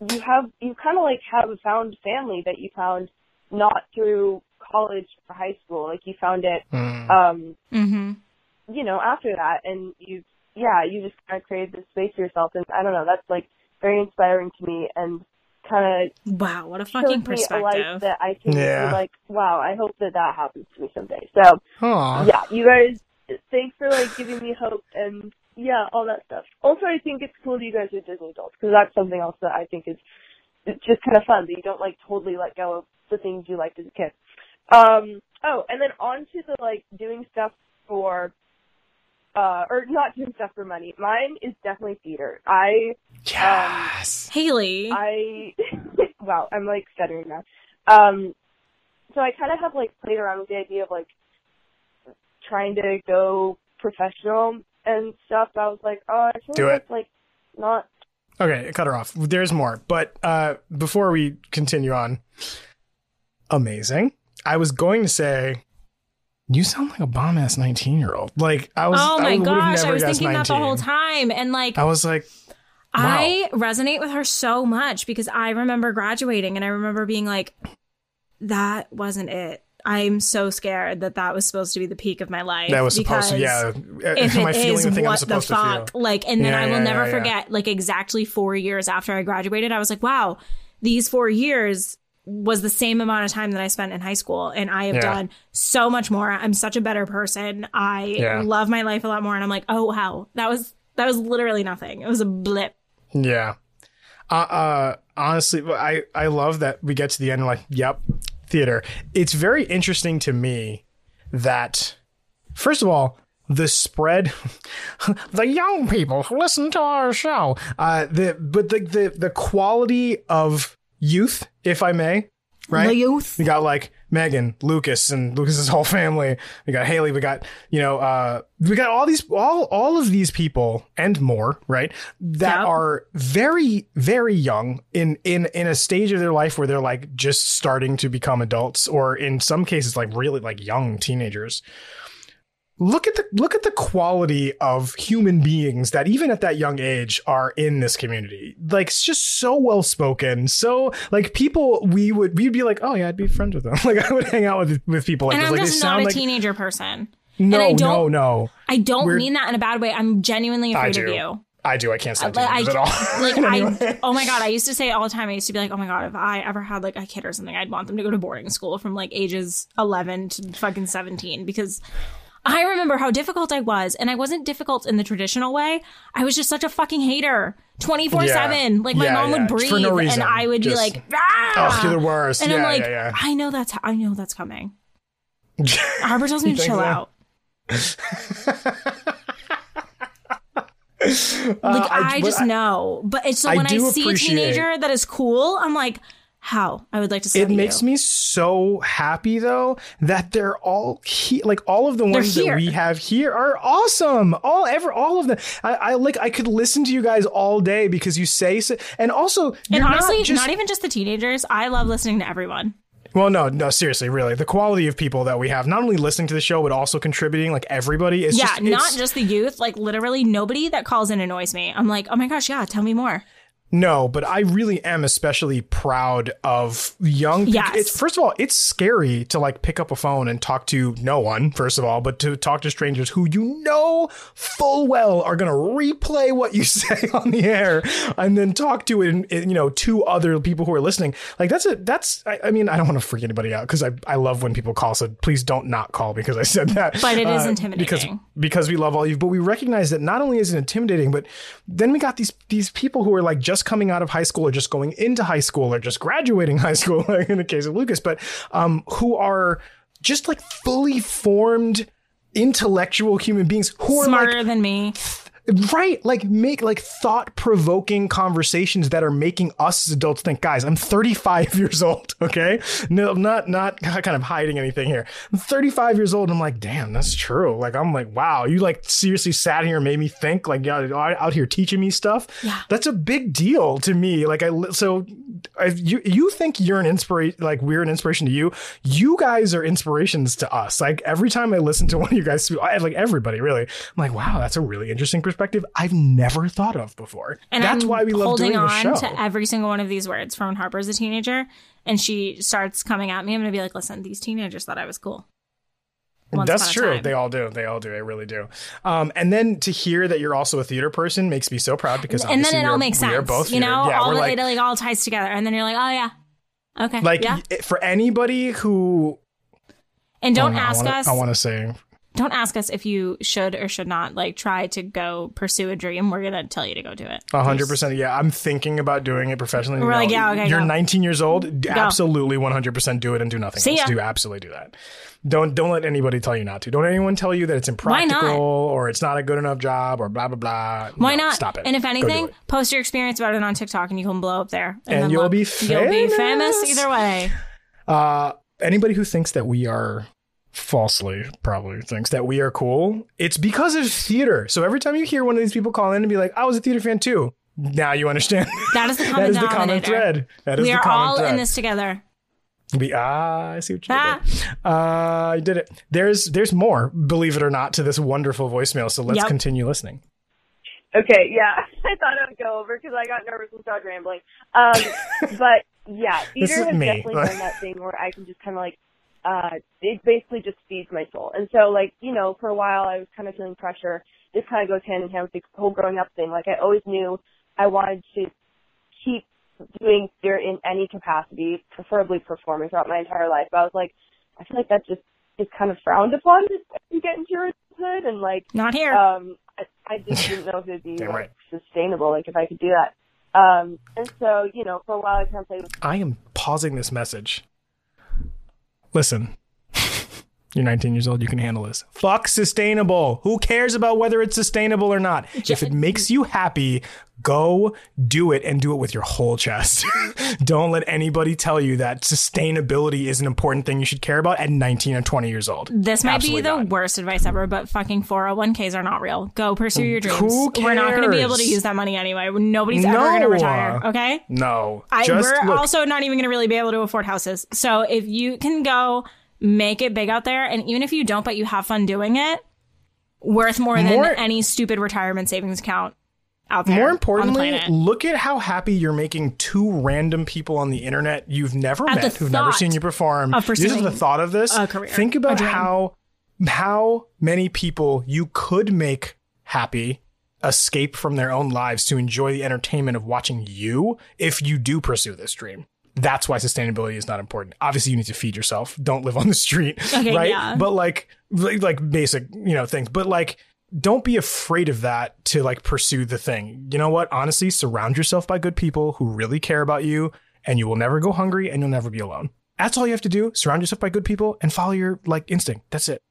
you have, you kind of like have a found family that you found not through college or high school. Like you found it, Mm. um, Mm-hmm. you know, after that and you, yeah, you just kind of created this space for yourself. And I don't know, that's like very inspiring to me and kind of Wow, what a fucking shows me a perspective. that I can Yeah. be like, wow, I hope that that happens to me someday. So, Aw. yeah, you guys, thanks for like giving me hope and yeah, all that stuff. Also, I think it's cool that you guys are Disney adults because that's something else that I think is just kind of fun that you don't like totally let go of the things you liked as a kid. Um, oh, and then on to the like doing stuff for, uh, or not doing stuff for money. Mine is definitely theater. I Yes. Haley. I wow, I'm like stuttering now. Um, so I kind of have like played around with the idea of like trying to go professional and stuff. But I was like, oh, I feel Do like it. like not. Okay, cut her off. There's more, but uh, before we continue on, amazing. I was going to say, you sound like a bomb ass 19 year old. Like I was. oh I my would've gosh, never I was thinking that the whole time. And like, I was like, I resonate with her so much because I remember graduating and I remember being like, that wasn't it. I'm so scared that that was supposed to be the peak of my life. that was supposed to. Yeah. Uh, if Am I it is the what the fuck, like, and then Yeah, I will yeah, never yeah. forget, like, exactly four years after I graduated, I was like, wow, these four years was the same amount of time that I spent in high school, and I have Yeah. done so much more. I'm such a better person. I Yeah. love my life a lot more, and I'm like, oh wow, that was that was literally nothing. It was a blip. Yeah. Uh, uh, honestly, I, I love that we get to the end and like, yep, theater. It's very interesting to me that, first of all, the spread, the young people who listen to our show, uh, the but the the the quality of youth, if I may, right? The youth. We got like Megan, Lucas, and Lucas's whole family. We got Haley. We got you know, uh, we got all these, all all of these people and more, right? That Yep. are very, very young in in in a stage of their life where they're like just starting to become adults, or in some cases, like really like young teenagers. Look at the look at the quality of human beings that even at that young age are in this community. Like it's just so well spoken. So like people we would we'd be like, oh yeah, I'd be friends with them. Like I would hang out with with people like And this. I'm Like they just not a like teenager person. no, no, no. I don't We're- mean that in a bad way. I'm genuinely afraid of you. I do. I can't stand uh, Like, teenagers I, at all. like Anyway. I, oh my god, I used to say all the time. I used to be like, oh my god, if I ever had like a kid or something, I'd want them to go to boarding school from like ages 11 to fucking 17 because I remember how difficult I was, and I wasn't difficult in the traditional way. I was just such a fucking hater, 24 seven. Like my Yeah, mom yeah. would breathe, no and I would Just- be like, ah! Oh, you're the worst. And yeah, I'm like. I know that's I know that's coming. Harper tells me to chill so? out. Like Uh, I, but just know, but it's so when I do see a teenager that is cool, I'm like, how? I would like to. See it makes you. me so happy though that they're all he- like all of the ones that we have here are awesome. All ever all of them. I, I like I could listen to you guys all day because you say so, and also And you're honestly, not, just, not even just the teenagers. I love listening to everyone. well no no seriously really the quality of people that we have not only listening to the show but also contributing like everybody is Yeah, just, not just the youth. Like literally, nobody that calls in annoys me. I'm like, oh my gosh, yeah, tell me more. No, but I really am especially proud of young. Yes. It's first of all, it's scary to like pick up a phone and talk to no one. First of all, but to talk to strangers who you know full well are going to replay what you say on the air, and then talk to it, in, in, you know, two other people who are listening. Like that's a that's. I, I mean, I don't want to freak anybody out because I I love when people call. So please don't not call because I said that. But it is Uh, intimidating. because because we love all you, but we recognize that not only is it intimidating, but then we got these these people who are like just coming out of high school or just going into high school or just graduating high school, like in the case of Lucas, but um, who are just like fully formed intellectual human beings who are like Smarter than me. Right like make like thought-provoking conversations that are making us as adults think guys i'm 35 years old okay? No i'm not not kind of hiding anything here. I'm 35 years old and i'm like damn that's true. Like i'm like wow you like seriously sat here and made me think like yeah out here teaching me stuff? Yeah. that's a big deal to me. Like i so if you you think you're an inspiration like we're an inspiration to you. You guys are inspirations to us. Like every time i listen to one of you guys like everybody really. I'm like wow that's a really interesting perspective i've never thought of before And that's I'm why we love holding doing the on show to every single one of these words from when Harper's a teenager, and she starts coming at me. I'm gonna be like, listen, these teenagers thought I was cool. Once That's true. time. They all do. They all do. They really do. Um, and then to hear that you're also a theater person makes me so proud because and then it all makes sense. both you know, yeah, all the, like, it like all ties together, and then you're like, oh yeah, okay, like yeah. for anybody who And don't Oh, no, I ask wanna- us. I want to say don't ask us if you should or should not like try to go pursue a dream. We're gonna tell you to go do it. A hundred percent. Yeah, I'm thinking about doing it professionally. We're like, yeah, okay, You're go. 19 years old. D- Absolutely, 100 percent do it and do nothing See else. ya. Do absolutely do that. Don't don't let anybody tell you not to. Don't anyone tell you that it's impractical or it's not a good enough job or blah blah blah. Why No, not? Stop it. And if anything, post your experience about it on TikTok, and you can blow up there. And then you'll look, be You'll be famous famous. either way. Uh, anybody who thinks that we are falsely probably thinks that we are cool. It's because of theater. So every time you hear one of these people call in and be like, "I was a theater fan too," now you understand. That is the common is the common denominator. thread. That is we the are common all thread. in this together. We, ah, I see what you Ah. did. There. Uh, you did it. There's there's more, believe it or not, to this wonderful voicemail. So let's Yep. continue listening. Okay, yeah. I thought I would go over because I got nervous and started rambling. Um, but yeah, theater has me. definitely done that thing where I can just kind of like, uh, it basically just feeds my soul. And so like, you know, for a while I was kind of feeling pressure. This kind of goes hand in hand with the whole growing up thing. Like I always knew I wanted to keep doing theater in any capacity, preferably performing throughout my entire life. But I was like, I feel like that just is kind of frowned upon as you get into your adulthood and like Not here. um, I, I just didn't know if it'd be like, right. sustainable, like if I could do that. Um, and so, you know, for a while I kind of played with I am pausing this message. Listen, You're 19 years old. You can handle this. Fuck sustainable. Who cares about whether it's sustainable or not? If it makes you happy, go do it and do it with your whole chest. Don't let anybody tell you that sustainability is an important thing you should care about at 19 or 20 years old. This might Absolutely be the not. worst advice ever, but fucking 401ks are not real. Go pursue your dreams. Who cares? We're not going to be able to use that money anyway. Nobody's ever going to retire. Okay. No. I, just we're look, also not even going to really be able to afford houses. So if you can go make it big out there, and even if you don't, but you have fun doing it, worth more than More- any stupid retirement savings account out there. More importantly, look at how happy you're making two random people on the internet you've never At met, who've never seen you perform. Just the thought of this, career, think about how how many people you could make happy escape from their own lives to enjoy the entertainment of watching you if you do pursue this dream. That's why sustainability is not important. Obviously, you need to feed yourself. Don't live on the street, Okay, right? yeah. But like, like, like basic, you know, things. But like, don't be afraid of that to like pursue the thing. You know what? Honestly, surround yourself by good people who really care about you, and you will never go hungry, and you'll never be alone. That's all you have to do. Surround yourself by good people and follow your like instinct. That's it.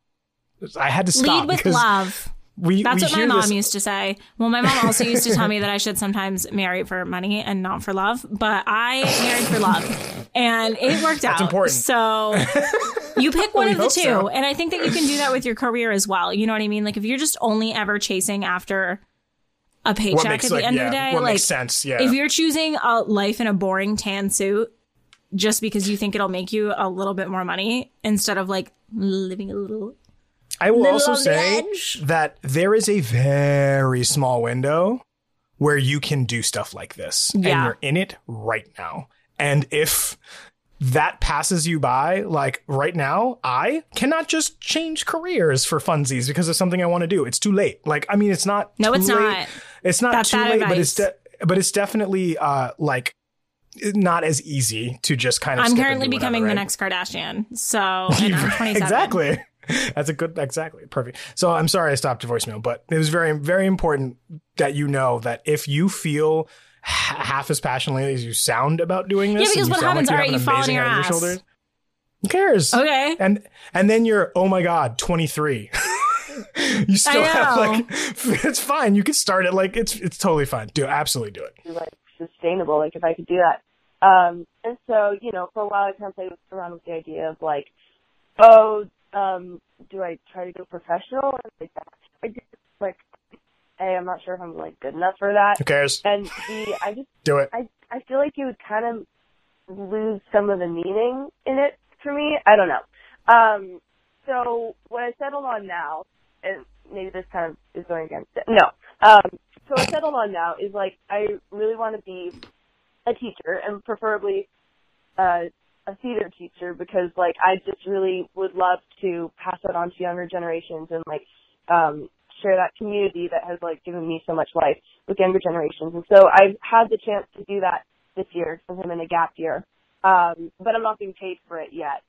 I had to stop Lead with love. We That's we what my mom this- used to say. Well, my mom also used to tell me that I should sometimes marry for money and not for love, but I married for love and it worked out. important. So you pick one of the two. so. And I think that you can do that with your career as well. You know what I mean? Like if you're just only ever chasing after a paycheck makes at the like end yeah, of the day, like makes sense? Yeah. if you're choosing a life in a boring tan suit just because you think it'll make you a little bit more money instead of like living a little I will Little also say that there is a very small window where you can do stuff like this. And you're in it right now. And if that passes you by, like right now, I cannot just change careers for funsies because of something I want to do. It's too late. Like, I mean, it's not. No, too it's late. not. It's not That's too late, but it's de- but it's definitely uh like not as easy to just kind of. I'm currently do whatever, becoming the next Kardashian. So and I'm 27. exactly. That's a good, exactly, perfect. So I'm sorry I stopped your voicemail, but it was very, very important that you know that if you feel h- half as passionately as you sound about doing this, Yeah, because what happens, like you right, you fall on your head ass. shoulders, who cares? Okay. And and then you're, oh my god, 23. you still I have like, it's fine. You can start it like it's it's totally fine. Do absolutely do it. like sustainable, like if I could do that. Um, and so, you know, for a while I kind of played around with the idea of like, oh, um, do I try to go professional? Like, I just like, A, I'm not sure if I'm like good enough for that. Who cares? And the I just, Do it. I, I feel like you would kind of lose some of the meaning in it for me. I don't know. Um, so what I settled on now, and maybe this kind of is going against it. No. Um, so what I settled on now is like I really want to be a teacher and preferably uh, a theater teacher because like I just really would love to pass that on to younger generations and like um, share that community that has like given me so much life with younger generations. And so I've had the chance to do that this year since I'm in a gap year, um, but I'm not being paid for it yet.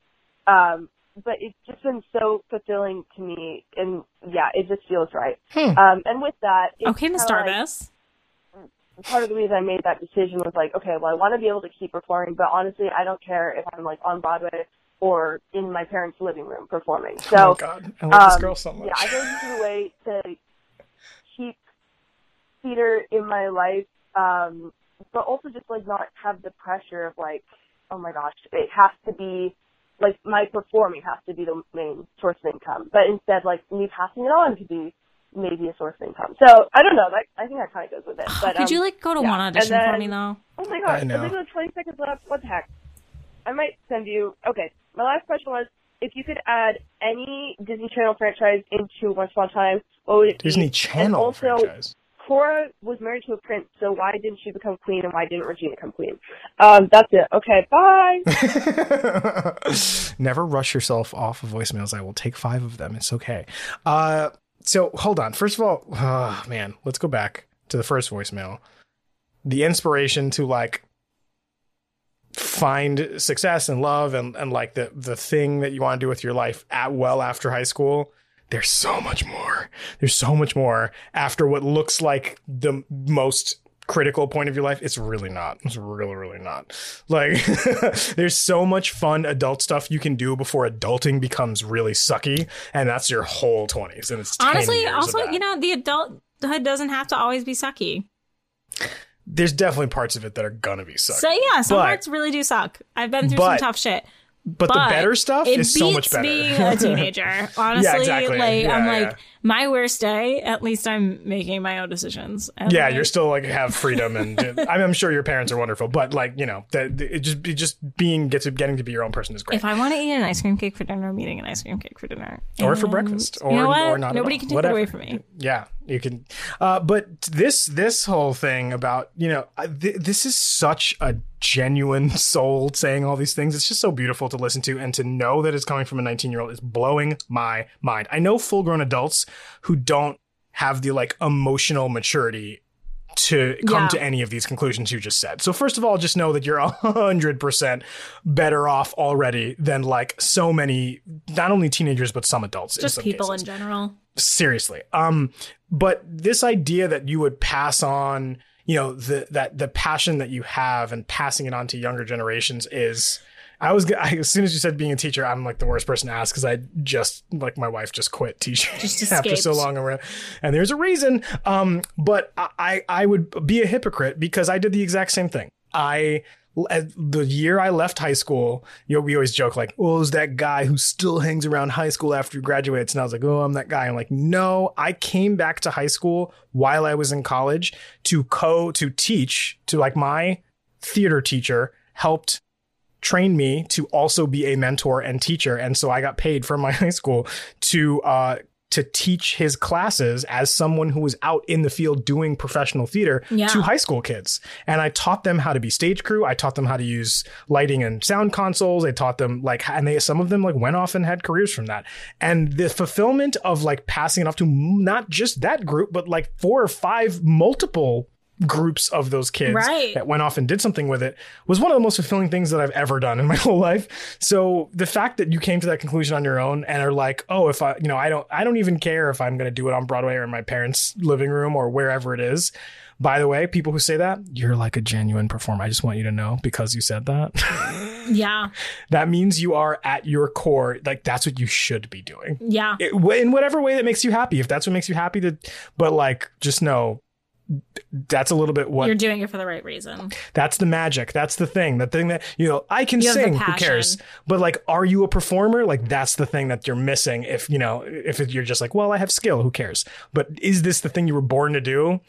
Um, but it's just been so fulfilling to me, and yeah, it just feels right. Hmm. Um, and with that, it's Okay, Miss kinda like- Darvis. Part of the reason I made that decision was like, okay, well, I want to be able to keep performing, but honestly, I don't care if I'm like on Broadway or in my parents' living room performing. So, oh god, I love this um, girl so much. yeah, I think this is a way to keep theater in my life, um, but also just like not have the pressure of like, oh my gosh, it has to be like my performing has to be the main source of income, but instead like me passing it on could be maybe a source of income. So I don't know. That, I think that kind of goes with it. But Could um, you like go to yeah. one And audition for me though? Oh my god, I know. I think we have 20 seconds left. What the heck? I might send you. Okay, my last question was if you could add any Disney Channel franchise into Once Upon a Time, what would it be? Disney And Channel also, franchise. Cora was married to a prince, so why didn't she become queen and why didn't Regina become queen? Um, that's it. Okay, bye. Never rush yourself off of voicemails. I will take five of them. It's okay. Uh, so hold on. First of all, oh, man, let's go back to the first voicemail. The inspiration to like find success and love and, and like the the thing that you want to do with your life at well after high school. There's so much more. There's so much more after what looks like the most critical point of your life, it's really not. It's really, really not. Like, there's so much fun adult stuff you can do before adulting becomes really sucky, and that's your whole 20s. And it's Honestly, also, you know, the adulthood doesn't have to always be sucky. there's definitely parts of it that are gonna be sucky. So yeah, some But- parts really do suck. I've been through but- some tough shit. but, the better stuff it is so much beats better. being a teenager. Honestly, exactly. like Yeah, I'm yeah. like my worst day. At least I'm making my own decisions. And, yeah, like, you're still like have freedom, and I mean, I'm sure your parents are wonderful, but like you know, that it just it just being get to getting to be your own person is great. If I want to eat an ice cream cake for dinner, I'm eating an ice cream cake for dinner, or for breakfast, or you know or not. Nobody can take Whatever. it away from me. Yeah, you can. Uh, but this this whole thing about you know th- this is such a genuine soul saying all these things. It's just so beautiful to listen to and to know that it's coming from a 19 year old is blowing my mind. I know full grown adults who don't have the like emotional maturity to come Yeah. to any of these conclusions you just said. So first of all, just know that you're a hundred percent better off already than like so many, not only teenagers but some adults. in Just some people cases in general. seriously um but this idea that you would pass on you know the that the passion that you have and passing it on to younger generations is I was I, as soon as you said being a teacher, I'm like the worst person to ask because I just like my wife just quit teaching Just after so long around, and there's a reason. Um, but I I I would be a hypocrite because I did the exact same thing. I the year I left high school, you know, we always joke like, "Oh, is that guy who still hangs around high school after he graduates?" And I was like, "Oh, I'm that guy." I'm like, "No, I came back to high school while I was in college to co to teach to like my theater teacher helped train me to also be a mentor and teacher. And so i got paid from my high school to uh to teach his classes as someone who was out in the field doing professional theater Yeah. to high school kids. And i taught them how to be stage crew. I taught them how to use lighting and sound consoles. I taught them like and they some of them like went off and had careers from that. And the fulfillment of like passing it off to not just that group but like four or five multiple groups of those kids Right. that went off and did something with it was one of the most fulfilling things that I've ever done in my whole life. So the fact that you came to that conclusion on your own and are like, oh, if I, you know, I don't, I don't even care if I'm going to do it on Broadway or in my parents' living room or wherever it is. By the way, people who say that, you're like a genuine performer. I just want you to know because you said that. Yeah. that means you are at your core, like that's what you should be doing Yeah. it, in whatever way that makes you happy. If that's what makes you happy, to, but like, just know that's a little bit what You're doing it for the right reason. that's the magic. That's the thing. The thing that you know, I can You sing. Who cares? But like, are you a performer? Like, that's the thing that you're missing. If you know, if you're just like, well, I have skill. Who cares? But is this the thing you were born to do?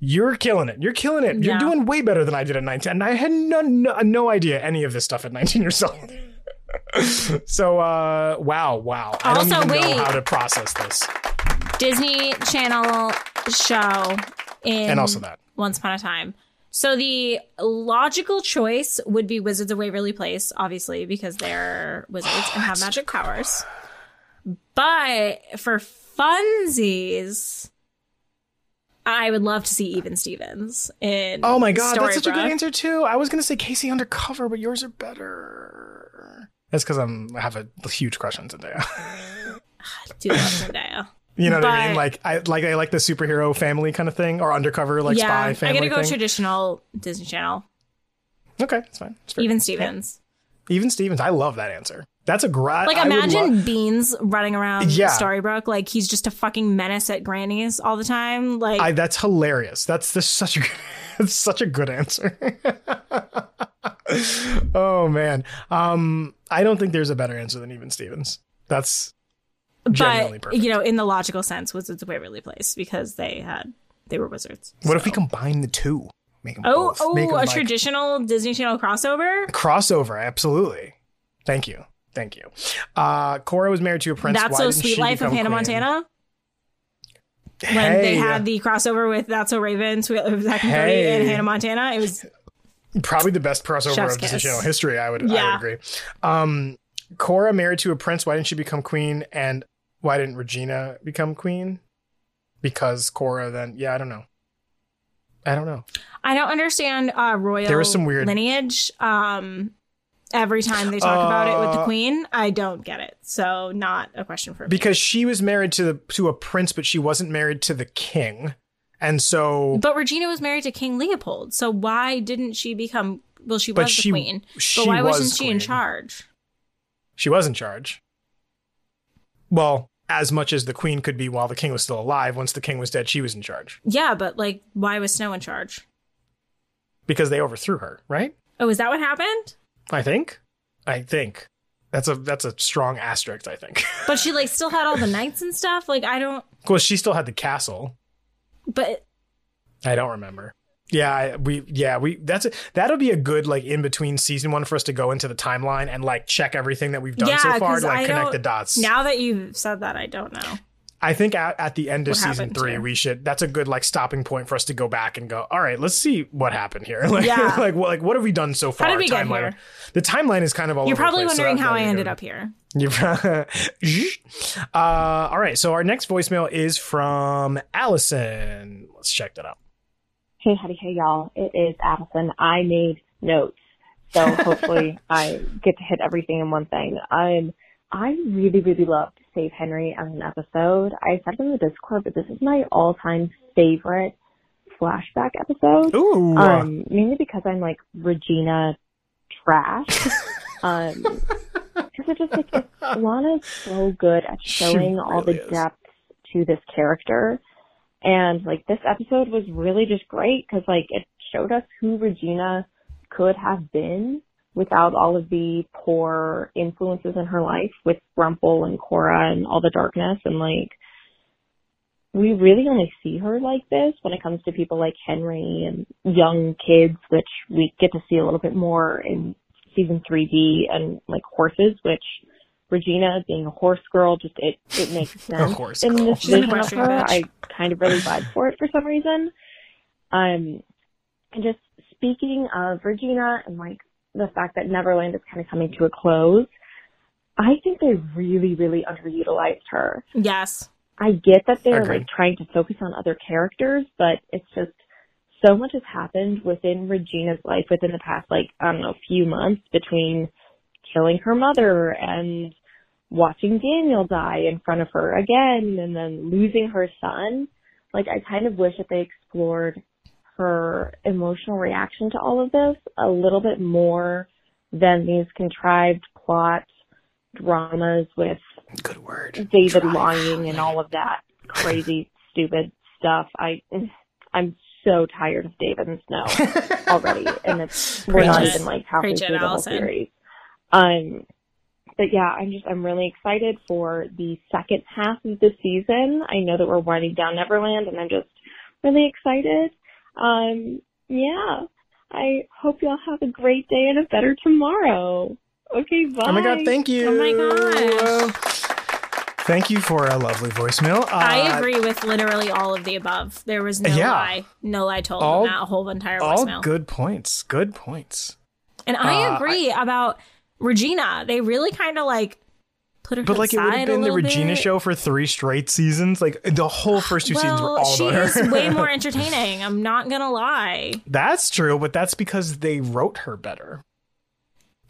You're killing it. You're killing it. You're Yeah. doing way better than I did at 19. And I had no, no, no idea any of this stuff at 19 years old. so, uh, wow, wow. I don't Also, even know wait. how to process this. Disney Channel show in And also that. Once Upon a Time. So the logical choice would be Wizards of Waverly Place, obviously, because they're wizards and have magic powers. But for funsies, I would love to see Even Stevens in. Oh my god, that's such a good answer too. I was gonna say K.C. Undercover, but yours are better. That's because I'm I have a huge crush on Zendaya. I do love Zendaya. You know what I mean? Like I like I like the superhero family kind of thing, or undercover like yeah, spy family. I'm gonna go thing. traditional Disney Channel. okay, that's fine. Fair. Even Stevens. Even Stevens, I love that answer. That's a great. Like imagine Beans running around Yeah. Storybrooke like he's just a fucking menace at Granny's all the time. Like I, that's hilarious. That's this such a that's such a good answer. oh man, um, I don't think there's a better answer than even Stevens. That's but perfect. you know, in the logical sense, Wizards of Waverly Place because they had they were wizards. What if we combine the two? Make them Oh, both. Oh, a like traditional Disney Channel crossover. crossover. Absolutely. Thank you. Thank you. Uh, Cora was married to a prince. That's Why so sweet life of Hannah queen? Montana. When Hey, they had the crossover with That's So Raven, Suite Life of Zack and Cody, Hey. and Hannah Montana, it was probably the best crossover Chef's of Disney. Channel history. I would, I would agree. Um, Cora married to a prince. Why didn't she become queen? And why didn't Regina become queen? Because Cora then, yeah, I don't know. I don't know. I don't understand uh, royal There was some weird- lineage. Um, every time they talk about it with the Uh, queen, I don't get it. So not a question for me. Because she was married to the to a prince, but she wasn't married to the king. And so But Regina was married to King Leopold, so why didn't she become? Well, she was she- the queen, she but why was wasn't she in charge? She was in charge. Well, as much as the queen could be while the king was still alive, once the king was dead, she was in charge Yeah, but like, why was Snow in charge? because they overthrew her, right? Oh, is that what happened? I think. I think. That's a that's a strong asterisk, I think. But she like still had all the knights and stuff. Like, I don't. Well, she still had the castle. But I don't remember. Yeah, we yeah we that's a, that'll be a good like in between season one for us to go into the timeline and like check everything that we've done yeah, so far to like I connect the dots. Now that you've said that, I don't know. I think at, at the end of What season three, we should. That's a good like stopping point for us to go back and go. All right, let's see what happened here. Like, Yeah. like what like what have we done so far? How did we get here? The timeline is kind of all. You're over probably place, so wondering that- how I ended good. up here. You uh, all right, so our next voicemail is from Allison. Let's check that out. Hey, howdy, hey, y'all. It is Allison. I made notes, so hopefully I get to hit everything in one thing. Um, I really, really loved Save Henry as an episode. I said it in the Discord, but this is my all-time favorite flashback episode. Ooh, Um, mainly because I'm like Regina trash. um, because it just like Lana's so good at showing all the really is. depth to this character, and like this episode was really just great because like it showed us who Regina could have been without all of the poor influences in her life with Rumple and Cora and all the darkness. And like we really only see her like this when it comes to people like Henry and young kids, which we get to see a little bit more in season 3D and like horses, which Regina being a horse girl, just it, it makes sense horse in girl. this vision of her. I kind of really vibe for it for some reason. Um, and just speaking of Regina and like the fact that Neverland is kind of coming to a close, I think they really, really underutilized her. Yes. I get that they're Agreed. like trying to focus on other characters, but it's just so much has happened within Regina's life within the past like I don't know few months between killing her mother and watching Daniel die in front of her again and then losing her son. Like I kind of wish that they explored her emotional reaction to all of this a little bit more than these contrived plot dramas with good word. David Drive. lying and all of that crazy, stupid stuff. I, I'm so tired of David and Snow already, and it's we're not it. even like halfway Preach it, through the whole Allison. series. Um, but yeah, I'm just I'm really excited for the second half of the season. I know that we're winding down Neverland, and I'm just really excited. Um, yeah, I hope y'all have a great day and a better tomorrow. Okay, bye. Oh my god, thank you. Oh my god. Thank you for a lovely voicemail. Uh, I agree with literally all of the above. There was no Yeah. lie. No lie told All- in that whole entire voicemail. All good points. Good points. And I Uh, agree about Regina. They really kind of like put her But like it would have been the Regina bit. show for three straight seasons. Like the whole first two seasons were all she about is her. way more entertaining. I'm not gonna lie. That's true, but that's because they wrote her better.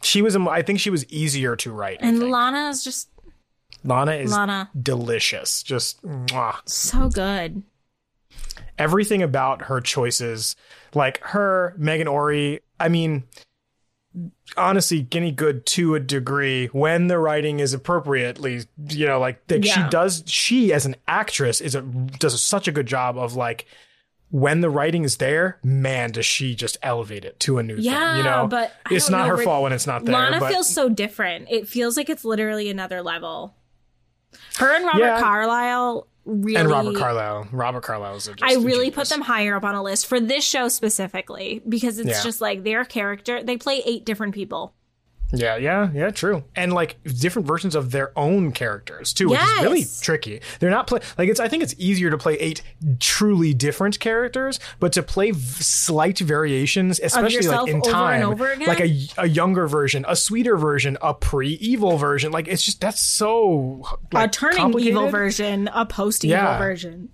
She was, I think she was easier to write. And. Lana is just Lana is Lana, delicious. Just mwah. so good. everything about her choices, like her, Megan Ori. I mean, honestly, Guinea Good to a degree when the writing is appropriately, you know, like that she does. She as an actress is a does such a good job of like when the writing is there. Man, does she just elevate it to a new Yeah, thing? You know, but I it's don't know, her fault when it's not there. Lana but feels so different. It feels like it's literally another level. Her and Robert Yeah. Carlyle really and Robert Carlyle, Robert Carlyle is just I really genius. put them higher up on a list for this show specifically because it's Yeah. just like their character. They play eight different people. Yeah, yeah, yeah, true. And like different versions of their own characters too, which is really tricky. They're not play like it's. I think it's easier to play eight truly different characters, but to play v- slight variations, especially like in over time, over like a a younger version, a sweeter version, a pre-evil version. Like it's just that's so like, a turning evil version, a post evil Yeah. version.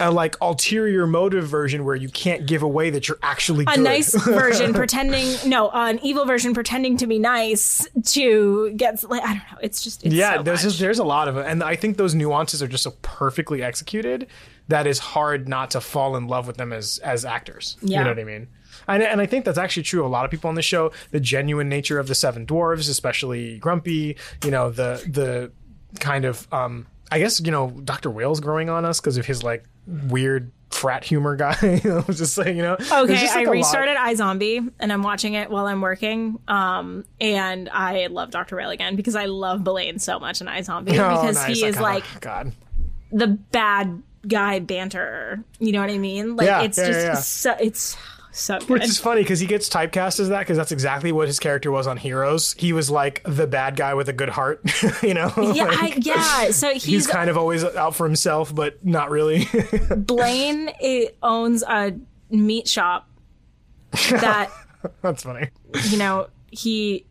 A like ulterior motive version where you can't give away that you're actually a good. nice version pretending no an evil version pretending to be nice to get like i don't know it's just it's yeah so there's just, there's a lot of it and i think those nuances are just so perfectly executed that is hard not to fall in love with them as as actors you know what i mean and, and I think that's actually true. A lot of people on the show, the genuine nature of the seven dwarves, especially Grumpy, you know, the the kind of um I guess, you know, Dr. Whale's growing on us because of his like weird frat humor guy. you know, just saying, you know. Okay, just, like, I a lot- restarted iZombie and I'm watching it while I'm working. Um, and I love Dr. Whale again because I love Blaine so much in iZombie Oh, because nice. he I is like God. the bad guy banter. You know what I mean? Like Yeah, it's yeah, just yeah. so it's so good. Which is funny because he gets typecast as that because that's exactly what his character was on Heroes. He was like the bad guy with a good heart, you know. yeah, Like, I, yeah. So he's, he's kind of always out for himself, but not really. Blaine it owns a meat shop that that's funny. you know he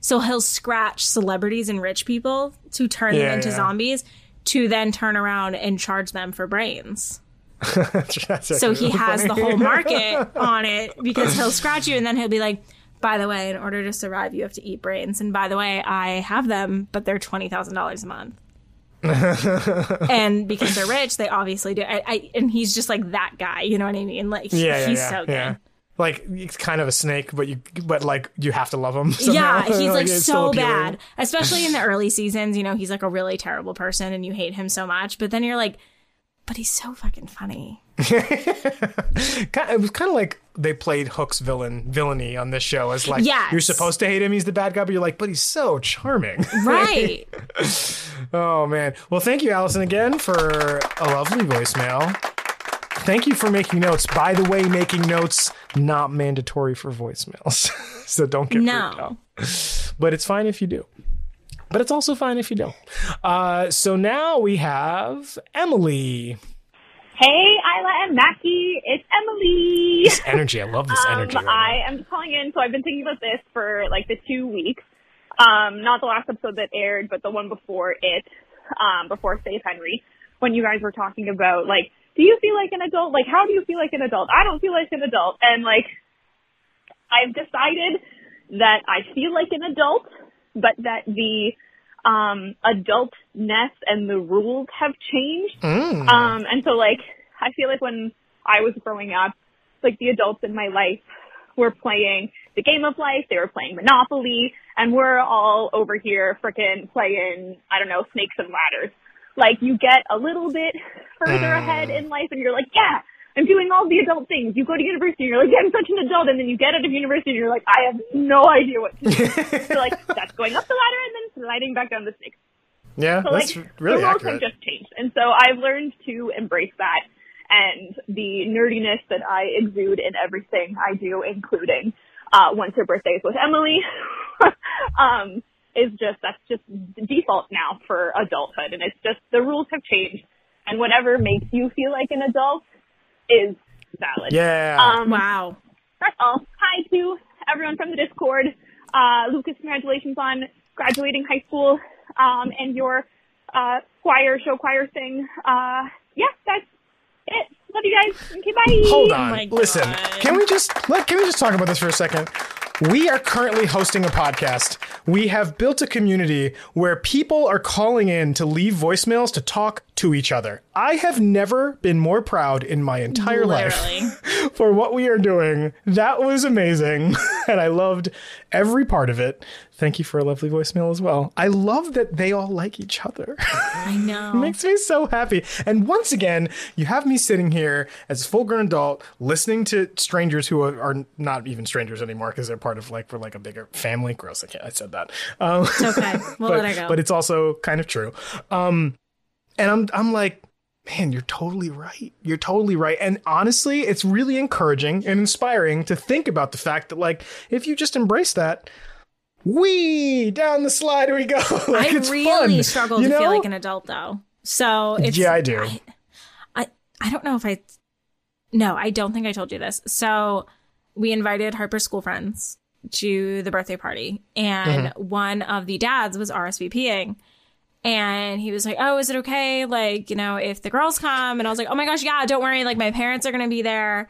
so he'll scratch celebrities and rich people to turn Yeah, them into yeah. zombies to then turn around and charge them for brains so he has the whole market on it because he'll scratch you and then he'll be like by the way in order to survive you have to eat brains and by the way i have them but they're $20000 a month and because they're rich they obviously do I, I and he's just like that guy you know what i mean like he- Yeah, yeah, he's yeah, so good. Like it's kind of a snake, but you, but like you have to love him. Yeah, he's like still so bad, especially in the early seasons. You know, he's like a really terrible person, and you hate him so much. But then you're like, but he's so fucking funny. It was kind of like they played Hook's villain villainy on this show as like Yes. you're supposed to hate him, he's the bad guy, but you're like, but he's so charming. Right? Oh man. Well, thank you, Allison, again for a lovely voicemail. Thank you for making notes. By the way, making notes not mandatory for voicemails, so don't get No. freaked out. But it's fine if you do. But it's also fine if you don't. Uh, so now we have Emily. Hey, Isla and Mackie, it's Emily. This energy, I love this Um, energy. right I am calling in, so I've been thinking about this for like the two weeks. Um, not the last episode that aired, but the one before it, um, before Save Henry, when you guys were talking about like, do you feel like an adult? Like, how do you feel like an adult? I don't feel like an adult, and like, I've decided that I feel like an adult, but that the um adultness and the rules have changed. Mm. Um, and so like, I feel like when I was growing up, like the adults in my life were playing the game of life, they were playing Monopoly, and we're all over here frickin' playing, I don't know, snakes and ladders. Like you get a little bit further ahead in life and you're like, yeah, I'm doing all the adult things. You go to university and you're like, I'm such an adult, and then you get out of university and you're like, I have no idea what to do. so like, that's going up the ladder and then sliding back down the snakes. yeah, So that's like really the rules accurate. have just changed, and so I've learned to embrace that and the nerdiness that I exude in everything I do, including uh, once her birthday is with Emily. um, is just that's just default now for adulthood, and it's just the rules have changed, and whatever makes you feel like an adult is valid. yeah. Um, wow. that's all. Hi to everyone from the Discord. Uh, Lucas, congratulations on graduating high school um, and your uh, choir, show choir thing. Uh, yeah, that's it. Love you guys. Okay, bye. Hold Oh on. my Listen, God. can we just let can we just talk about this for a second? We are currently hosting a podcast. We have built a community where people are calling in to leave voicemails to talk to each other. I have never been more proud in my entire Literally. life for what we are doing. That was amazing. and I loved every part of it. Thank you for a lovely voicemail as well. I love that they all like each other. I know. makes me so happy. And once again, you have me sitting here as a full grown adult listening to strangers who are, not even strangers anymore because they're part of like we're like a bigger family. Gross, I can't. I said that. Um, It's okay. We'll but, let it go. but it's also kind of true. Um, and I'm I'm like, man, you're totally right. You're totally right. And honestly, it's really encouraging and inspiring to think about the fact that like if you just embrace that. we down the slide we go. like, I it's really fun, struggle to feel like an adult though. So it's Yeah, I do. I, I I don't know if I No, I don't think I told you this. So we invited Harper's school friends to the birthday party and Mm-hmm. one of the dads was RSVPing And he was like, "Oh, is it okay? Like, you know, if the girls come?" And I was like, "Oh my gosh, yeah, don't worry. Like, my parents are gonna be there."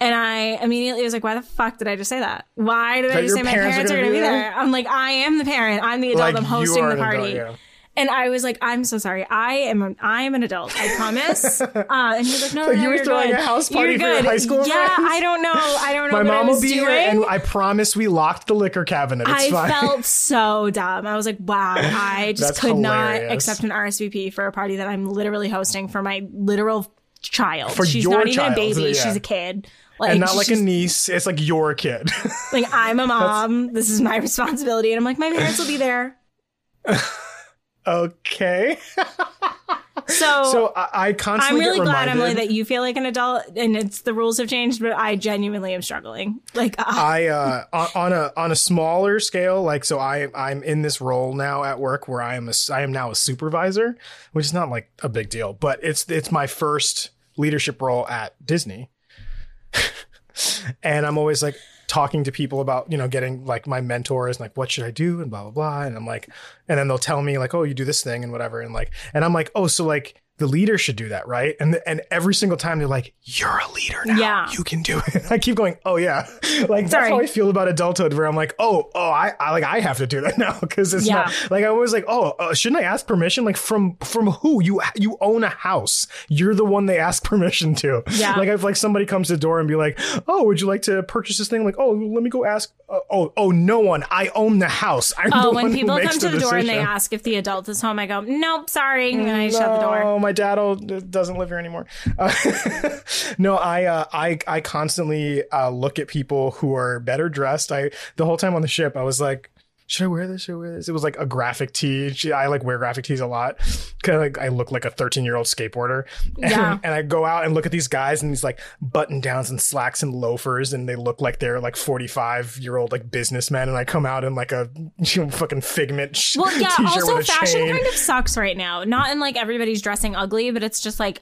And I immediately was like, "Why the fuck did I just say that? Why did I just say my parents are parents are gonna gonna be there? there?" I'm like, "I am the parent. I'm the adult. Like, I'm hosting the an adult, party." yeah. And I was like, "I'm so sorry. I am. An, I am an adult. I promise." uh, and he was like, "No, So no, you were you're throwing good. a house party you're for your good." high school Yeah, friends? I don't know. I don't know My mom will be doing. here, and I promise we locked the liquor cabinet. It's I fine. felt so dumb. I was like, wow, I just could hilarious. not accept an RSVP for a party that I'm literally hosting for my literal child. For she's your not even a baby. yeah. She's a kid. Like, and not like a niece. It's like your kid. like I'm a mom. This is my responsibility. And I'm like, my parents will be there. Okay. So, So I, I I'm really glad, reminded. Emily, that you feel like an adult and it's the rules have changed, but I genuinely am struggling. Like, uh, I uh on, on a on a smaller scale, like so I I'm in this role now at work where I am a I am now a supervisor, which is not like a big deal, but it's it's my first leadership role at Disney. and I'm always like talking to people about, you know, getting like my mentors and like what should I do and blah blah blah and I'm like and then they'll tell me like, "Oh, you do this thing and whatever." And like and I'm like, "Oh, so like the leader should do that, right?" And and every single time they're like, "You're a leader now. Yeah. You can do it." I keep going, "Oh yeah." Like that's how I feel about adulthood where I'm like, "Oh, oh, I, I like I have to do that now because it's Yeah. not like I was like, "Oh, uh, shouldn't I ask permission like from from who? You you own a house. You're the one they ask permission to." Yeah. Like if like somebody comes to the door and be like, "Oh, would you like to purchase this thing?" I'm Like, "Oh, let me go ask." Uh, oh, oh, no one. I own the house. I'm the oh, one when people come to the, door and they ask if the adult is home, I go, nope, sorry. And I shut the door. No, my dad doesn't live here anymore. Uh, no, I, uh, I, I constantly uh, look at people who are better dressed. I the whole time on the ship, I was like, should I wear this? Should I wear this? It was like a graphic tee. She- I like wear graphic tees a lot. Of like I look like a 13 year old skateboarder. And, Yeah. and I go out and look at these guys and these like button downs and slacks and loafers, and they look like they're like 45 year old like businessmen. And I come out in like a you know, fucking figment sh- Well, yeah. Also, fashion chain. kind of sucks right now. Not in like everybody's dressing ugly, but it's just like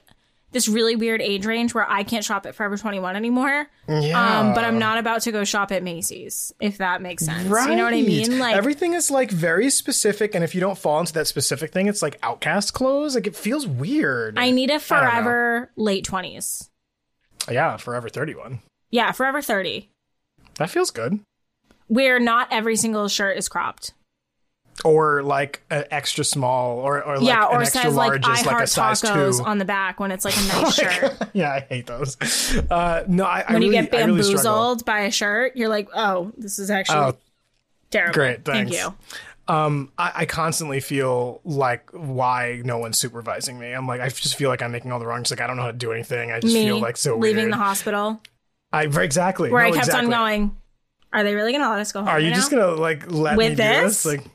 this really weird age range where I can't shop at Forever 21 anymore. Yeah. Um, but I'm not about to go shop at Macy's, if that makes sense. Right. You know what I mean? Like, everything is like very specific, and if you don't fall into that specific thing, it's like outcast clothes. Like it feels weird. I need a forever late 20s. yeah, forever thirty one. Yeah, forever 30. That feels good. Where not every single shirt is cropped. Or like an extra small, or or like yeah, an or extra says like large I is like a size tacos two. on the back when it's like a nice shirt. yeah, I hate those. Uh, no, I, I When really, you get I really bamboozled by a shirt, you're like, oh, this is actually Oh, terrible. great, Thank you. um, I, I constantly feel like why no one's supervising me. I'm like, I just feel like I'm making all the wrong. Just like I don't know how to do anything. I just Me feel like so leaving weird. the hospital I exactly where No, I kept exactly. on going. Are they really going to let us go home? Are you right just now? gonna like let With me do this? this? Like,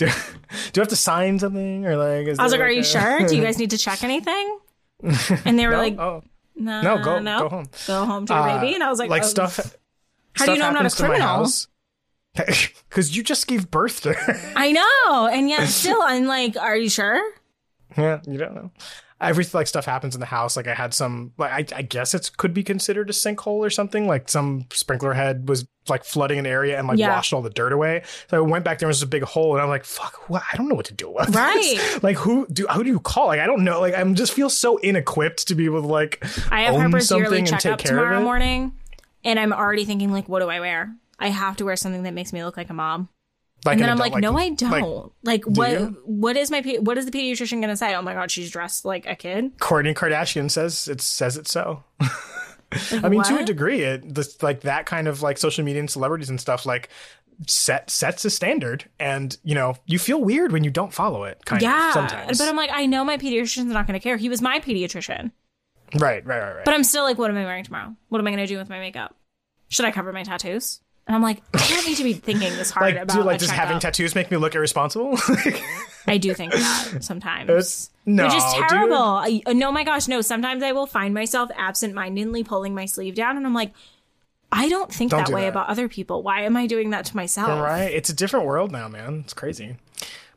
do, do I have to sign something or like? Is I was like, "Are you a- sure? Do you guys need to check anything?" And they were No? like, oh, "No, no, go no, go home. go home to your Uh, baby." And I was like, like oh, stuff. How do you know I'm not a criminal? Because you just gave birth to her. I know, and yet still, I'm like, "Are you sure?" yeah, you don't know. Every like stuff happens in the house. Like I had some, like I, I guess it could be considered a sinkhole or something. Like some sprinkler head was like flooding an area and like Yeah. washed all the dirt away. So I went back there and was a big hole, and I'm like, fuck, what? I don't know what to do with Right. this. Like who do who do you call? Like I don't know. Like I'm just feel so inequipped to be able to like I have own something and take care of tomorrow it. morning, and I'm already thinking like, what do I wear? I have to wear something that makes me look like a mom. Like And an then I'm adult, like, no, I don't. Like, do what? What is my? What is the pediatrician gonna say? Oh my god, she's dressed like a kid. Kourtney Kardashian says it says it so. I mean, to a degree, it this, like that kind of like social media and celebrities and stuff like set sets a standard, and you know you feel weird when you don't follow it. Kind Yeah, of sometimes. but I'm like, I know my pediatrician's not gonna care. He was my pediatrician, right, right, right, right. but I'm still like, what am I wearing tomorrow? What am I gonna do with my makeup? Should I cover my tattoos? And I'm like, I don't need to be thinking this hard like, about do like does having tattoos make me look irresponsible? I do think that sometimes. It's- no, Which is terrible. I, uh, no, my gosh, no. Sometimes I will find myself absent-mindedly pulling my sleeve down, and I'm like, I don't think Don't that do way that. about other people. Why am I doing that to myself? right? It's a different world now, man. It's crazy.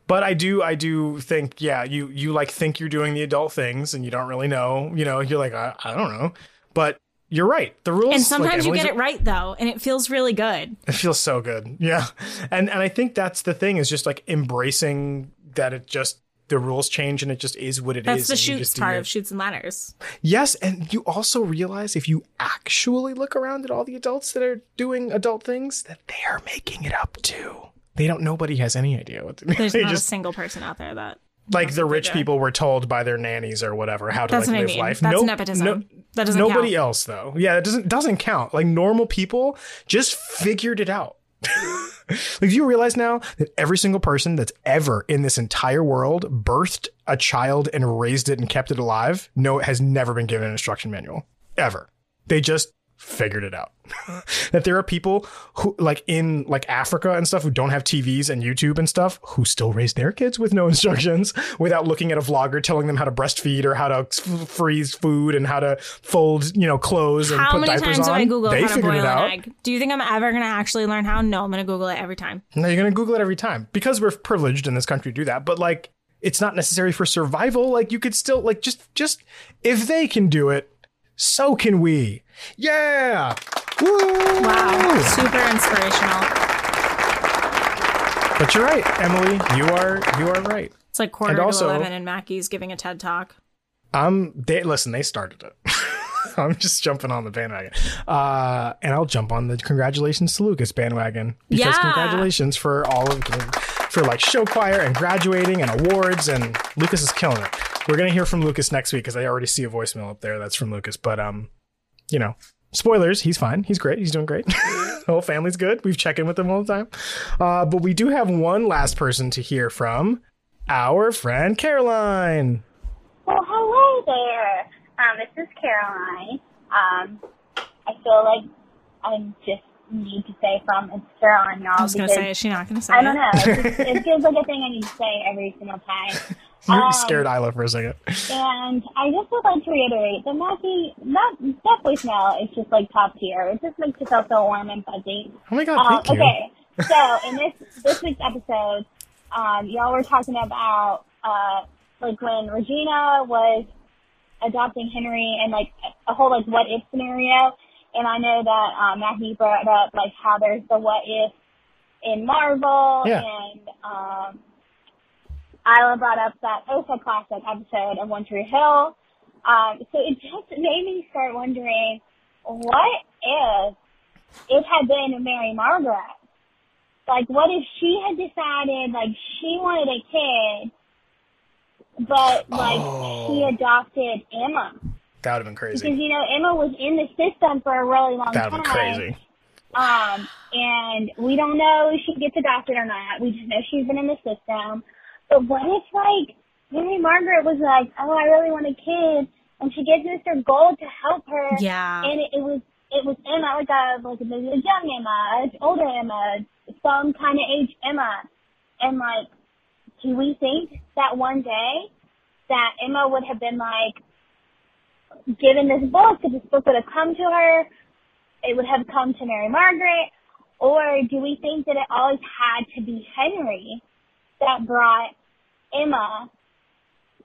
But I do, I do think, yeah, you you like think you're doing the adult things, and you don't really know. You know, you're like, I, I don't know. But you're right. The rules, And like, sometimes you get it right though, and it feels really good. It feels so good. Yeah. And and I think that's the thing is just like embracing that it just the rules change and it just is what it is. That's the chutes part of Chutes and Ladders. Yes, and you also realize if you actually look around at all the adults that are doing adult things, that they are making it up too. They don't. Nobody has any idea what. There's they not just a single person out there that. Like the rich doing. people were told by their nannies or whatever how to That's like what I live mean. life. That's No- nepotism. no- that doesn't nobody count. else though. Yeah, it doesn't doesn't count. Like normal people just figured it out. like, do you realize now that every single person that's ever in this entire world birthed a child and raised it and kept it alive, no, it has never been given an instruction manual ever. They just figured it out. that there are people who like in like Africa and stuff who don't have TVs and YouTube and stuff who still raise their kids with no instructions without looking at a vlogger telling them how to breastfeed or how to f- freeze food and how to fold, you know, clothes and How put many diapers times on. do I Google they how to boil it an out. egg? Do you think I'm ever going to actually learn how? No, I'm going to Google it every time. No, you're going to Google it every time because we're privileged in this country to do that. But like, it's not necessary for survival. Like, you could still like just just if they can do it, so can we. Yeah. Woo! Wow, super inspirational. But you're right, Emily. You are you are right. It's like quarter And also- to eleven, and Mackie's giving a TED talk. Um, they listen. They started it. I'm just jumping on the bandwagon, uh, and I'll jump on the congratulations to Lucas bandwagon because Yeah. congratulations for all of for like show choir and graduating and awards, and Lucas is killing it. We're gonna hear from Lucas next week because I already see a voicemail up there that's from Lucas. But um, you know, spoilers. He's fine. He's great. He's doing great. the whole family's good. We've checked in with them all the time. Uh, but we do have one last person to hear from. Our friend Caroline. Well, hello there. Um, this is Caroline. Um, I feel like I just need to say from it's Caroline, y'all. I was going to say, is she not going to say I don't know. It, just, it feels like a thing I need to say every single time. You Um, scared Isla for a second. And I just would like to reiterate that Maggie, that, that voicemail is just like top tier. It just makes you feel so warm and fuzzy. Oh my god, Um, thank you. okay, so in this this week's episode, um, y'all were talking about uh, like when Regina was adopting Henry and like a whole like what if scenario. And I know that um, Matthew brought up like how there's the what if in Marvel Yeah. and um, Isla brought up that Osa classic episode of One Tree Hill. Um, so it just made me start wondering, what if it had been Mary Margaret? Like, what if she had decided, like, she wanted a kid, but, like, Oh. she adopted Emma? That would have been crazy. Because, you know, Emma was in the system for a really long time. That would have been crazy. Um, and we don't know if she gets adopted or not. We just know she's been in the system. But what if, like, Mary Margaret was like, oh, I really want a kid, and she gets Mr. Gold to help her. Yeah. And it, it was it was Emma, like a like a, a young Emma, a older Emma, some kind of age Emma, and like, do we think that one day that Emma would have been like given this book, that this book would have come to her, it would have come to Mary Margaret, or do we think that it always had to be Henry that brought Emma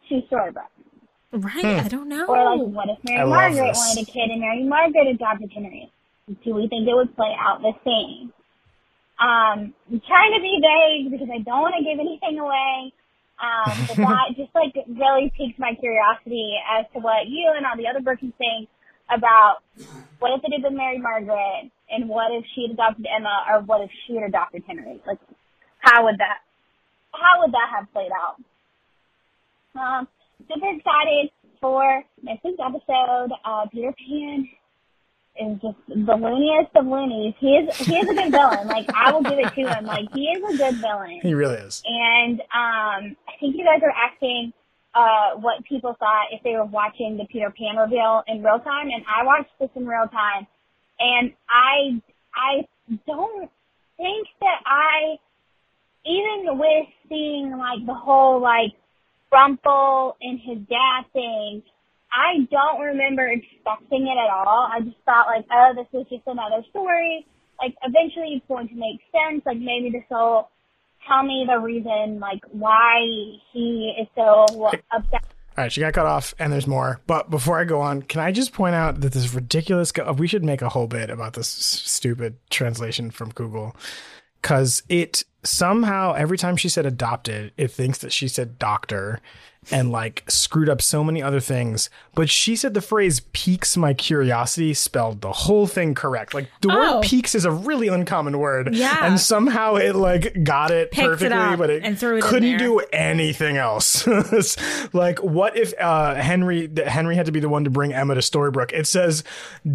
to Storybrooke? Right? Hmm. I don't know. Or like, what if Mary I Margaret wanted a kid and Mary Margaret adopted Henry? Do we think it would play out the same? Um, I'm trying to be vague because I don't want to give anything away. Um, but that just like really piques my curiosity as to what you and all the other Brookies think about what if it had been Mary Margaret and what if she had adopted Emma or what if she had adopted Henry? Like, how would that, how would that have played out? Um, super excited for next week's episode. Uh, Peter Pan is just the looniest of loonies. He is he is a good villain. Like I will give it to him. Like he is a good villain. He really is. And um, I think you guys are asking uh, what people thought if they were watching the Peter Pan reveal in real time, and I watched this in real time, and I I don't think that I even with seeing like the whole like Rumple and his dad thing, I don't remember expecting it at all. I just thought like, oh, this is just another story. Like eventually it's going to make sense. Like maybe this will tell me the reason like why he is so upset. All right, she got cut off, and there's more. But before I go on, can I just point out that this ridiculous? Go- we should make a whole bit about this stupid translation from Google, because it somehow every time she said adopted, it thinks that she said doctor and like screwed up so many other things. But she said the phrase piques my curiosity spelled the whole thing correct. Like the Oh. word piques is a really uncommon word. Yeah. And somehow it like got it Picked perfectly, up but it it couldn't do anything else. Like what if uh, Henry that Henry had to be the one to bring Emma to Storybrooke? It says,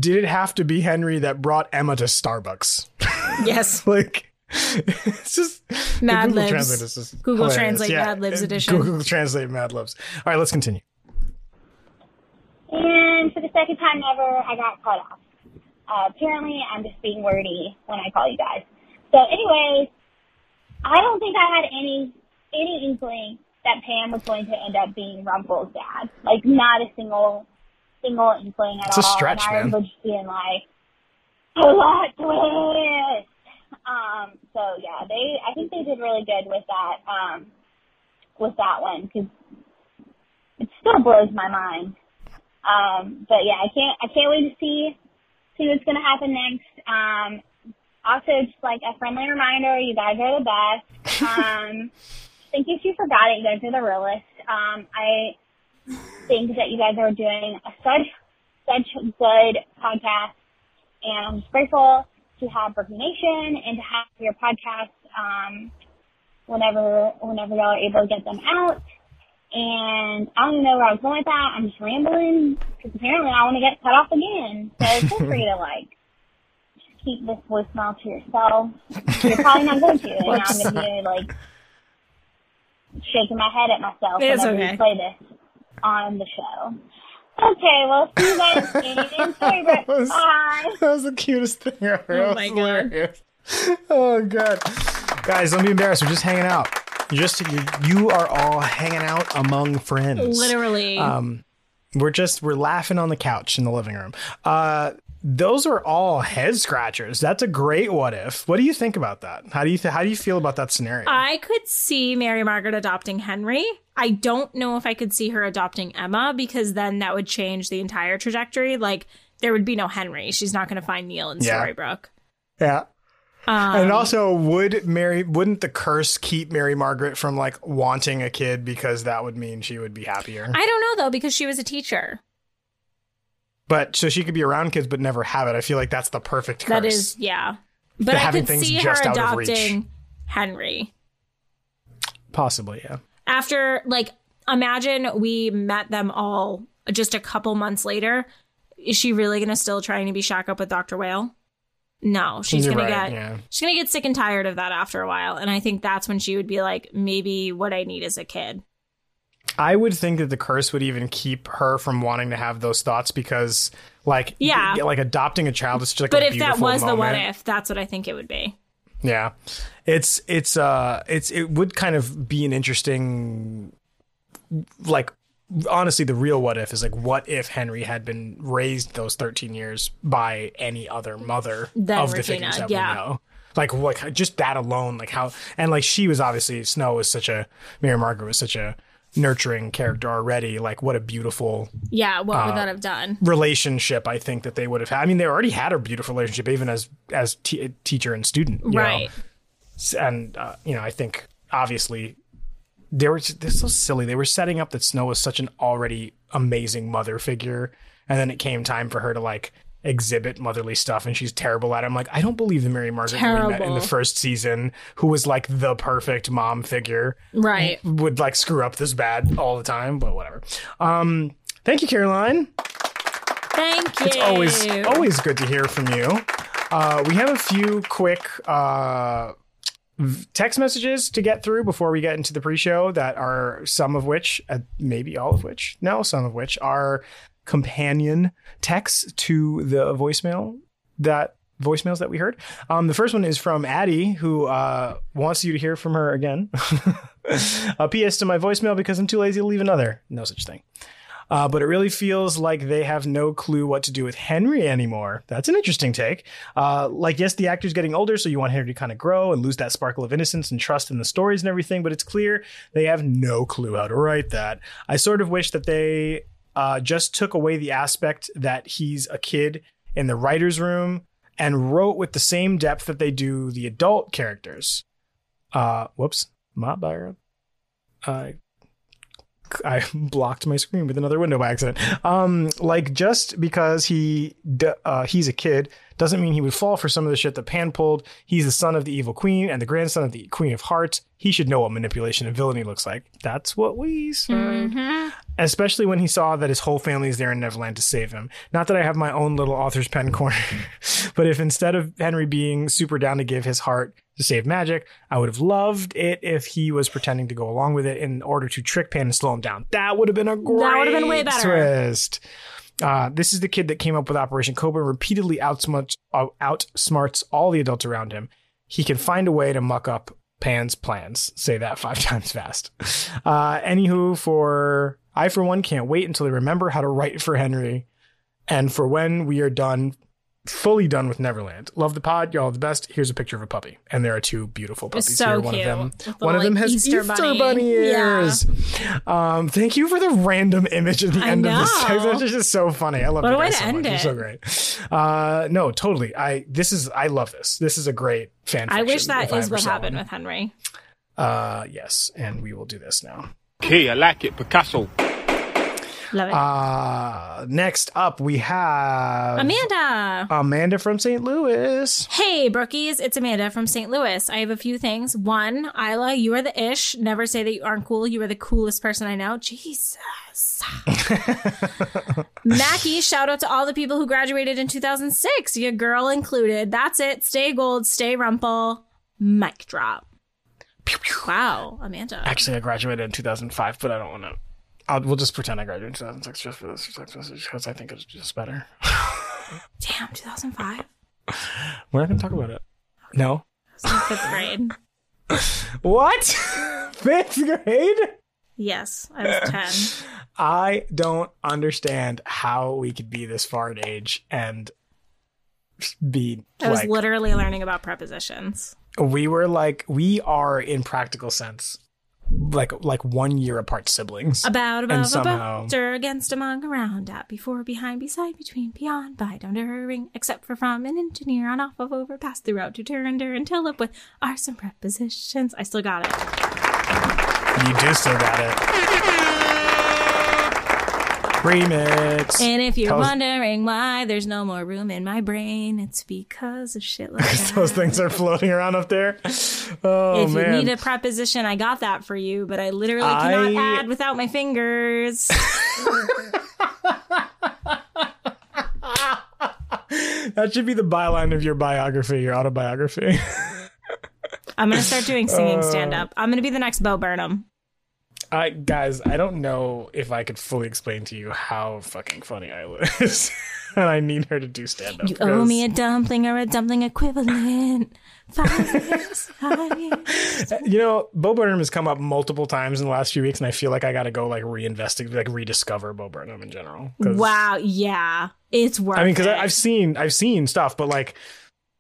did it have to be Henry that brought Emma to Starbucks? Yes. like it's just the Mad Google Libs. Translate is just Google hilarious. Translate Yeah, Mad Libs edition. Google Translate Mad Libs. All right, let's continue. And for the second time ever, I got cut off. Uh, apparently, I'm just being wordy when I call you guys. So, anyways, I don't think I had any any inkling that Pan was going to end up being Rumple's dad. Like, not a single single inkling at all. It's a stretch, and I man. remember just being like, plot twist. Um, so yeah, they I think they did really good with that um, with that one because it still blows my mind. Um, but yeah, I can't I can't wait to see see what's gonna happen next. Um, also, just like a friendly reminder, you guys are the best. Um, thank you if you forgot it. You guys are the realest. Um, I think that you guys are doing a such such good podcast, and I'm just grateful to have Brooklyn Nation and to have your podcast um, whenever whenever y'all are able to get them out. And I don't even know where I was going with that. I'm just rambling because apparently I want to get cut off again. So feel free to like just keep this voicemail to yourself. You're probably not going to, and What's I'm going to be like shaking my head at myself It's whenever okay. we play this on the show. Okay, well, see you guys in That was- Bye. That was the cutest thing ever. Oh my God. Oh god, guys, don't be embarrassed. We're just hanging out. You just you, you are all hanging out among friends. Literally. Um, we're just we're laughing on the couch in the living room. Uh, those are all head scratchers. That's a great what if. What do you think about that? How do you th- how do you feel about that scenario? I could see Mary Margaret adopting Henry. I don't know if I could see her adopting Emma because then that would change the entire trajectory. Like there would be no Henry. She's not going to find Neal in Yeah. Storybrooke. yeah. Um, And also, would Mary wouldn't the curse keep Mary Margaret from like wanting a kid because that would mean she would be happier? I don't know though because she was a teacher. But so she could be around kids but never have it. I feel like that's the perfect curse. That is yeah. But I having could things see her just out of reach. adopting Henry. possibly yeah. after like imagine we met them all just a couple months later is she really gonna still trying to be shack up with dr whale no she's You're gonna right, get yeah. she's gonna get sick and tired of that after a while and i think that's when she would be like maybe what i need is a kid I would think that the curse would even keep her from wanting to have those thoughts because, like, Yeah. like adopting a child is just like. but if that was the what if that's what i think it would be yeah, it's it's uh it's it would kind of be an interesting, like, honestly, the real what if is like, what if Henry had been raised those thirteen years by any other mother Than of the figures that yeah. we know. Like what? Just that alone, like how, and like she was obviously Snow was such a Mary Margaret was such a nurturing character already. Like what a beautiful yeah what Uh, would that have done relationship I think that they would have had. I mean, they already had a beautiful relationship even as as t- teacher and student, you know? right S- And uh, you know, I think obviously they were they're so silly. They were setting up that Snow was such an already amazing mother figure, and then it came time for her to like exhibit motherly stuff and she's terrible at it. I'm like, I don't believe the Mary Margaret we met in the first season, who was like the perfect mom figure, right would like screw up this bad all the time, but whatever. Um, thank you, Caroline. thank you It's always always good to hear from you. Uh, we have a few quick uh, text messages to get through before we get into the pre-show. That are some of which, uh, maybe all of which, no, some of which are companion texts to the voicemail that voicemails that we heard. Um, the first one is from Addie, who uh, wants you to hear from her again. a PS to my voicemail because I'm too lazy to leave another. No such thing. Uh, but it really feels like they have no clue what to do with Henry anymore. That's an interesting take. Uh, like, yes, the actor's getting older, so you want Henry to kind of grow and lose that sparkle of innocence and trust in the stories and everything, but it's clear they have no clue how to write that. I sort of wish that they uh, just took away the aspect that he's a kid in the writer's room and wrote with the same depth that they do the adult characters. Uh, whoops, my bad. I I blocked my screen with another window by accident. Um, like just because he uh, he's a kid doesn't mean he would fall for some of the shit that Pan pulled. He's the son of the evil queen and the grandson of the queen of hearts. He should know what manipulation and villainy looks like. That's what we said. Mhm. Especially when he saw that his whole family is there in Neverland to save him. Not that I have my own little author's pen corner, but if instead of Henry being super down to give his heart to save magic, I would have loved it if he was pretending to go along with it in order to trick Pan and slow him down. That would have been a great That would have been way better. twist. Uh, this is the kid that came up with Operation Cobra repeatedly outsmarts, uh, outsmarts all the adults around him. He can find a way to muck up Pan's plans. Say that five times fast. Uh, anywho, for I for one can't wait until they remember how to write for Henry, and for when we are done, fully done with Neverland. Love the pod. Y'all are the best. Here's a picture of a puppy, and there are two beautiful puppies so here. One cute. of them, With little, one of them has Easter Easter, bunny. bunny, Yeah. ears. Um, thank you for the random image at the I end of this know. text. It's just so funny. I love What you a guys so end much. You're it. so great. Uh, no, totally. I this is I love this. This is a great fan. I wish fiction, that if I is ever what happened one. with Henry. Uh, yes, and we will do this now. Okay, I like it. Picasso. Love it. Uh, next up we have Amanda. Amanda from St. Louis. Hey, Brookies, it's Amanda from St. Louis. I have a few things. One, Isla, you are the ish. Never say that you aren't cool. You are the coolest person I know. Jesus. Mackie, shout out to all the people who graduated in 2006, your girl included. That's it. Stay gold, stay rumple. Mic drop. Wow, Amanda. Actually, I graduated in 2005, but I don't want to. I'll, we'll just pretend I graduated in 2006 just for this text message because I think it's just better. Damn, 2005. We're not going to talk about it. No. I was in fifth grade. What? Fifth grade? Yes, I was 10. I don't understand how we could be this far in age and be I was like literally learning about prepositions. we were like we are in practical sense like like one year apart siblings. About, And above, somehow- about, stir, against, among, around, at, before, behind, beside, between, beyond, by, down, ring. except for, from, and engineer on, off of, over, past, throughout, to, turn, under, until, up with, are some prepositions. I still got it. You do still got it. Remix. And if you're wondering why there's no more room in my brain, it's because of shit like that. Those things are floating around up there. Oh if man. you need a preposition, I got that for you, but I literally cannot I- add without my fingers. that should be the byline of your biography, your autobiography. I'm gonna start doing singing Uh, stand up. I'm gonna be the next Bo Burnham. I guys, I don't know if I could fully explain to you how fucking funny I was. and I need her to do stand up. You owe me a dumpling or a dumpling equivalent. Five years, five years. You know, Bo Burnham has come up multiple times in the last few weeks, and I feel like I got to go like reinvestigate, like rediscover Bo Burnham in general. Wow, yeah, it's worth. I mean, because. I've seen I've seen stuff, but like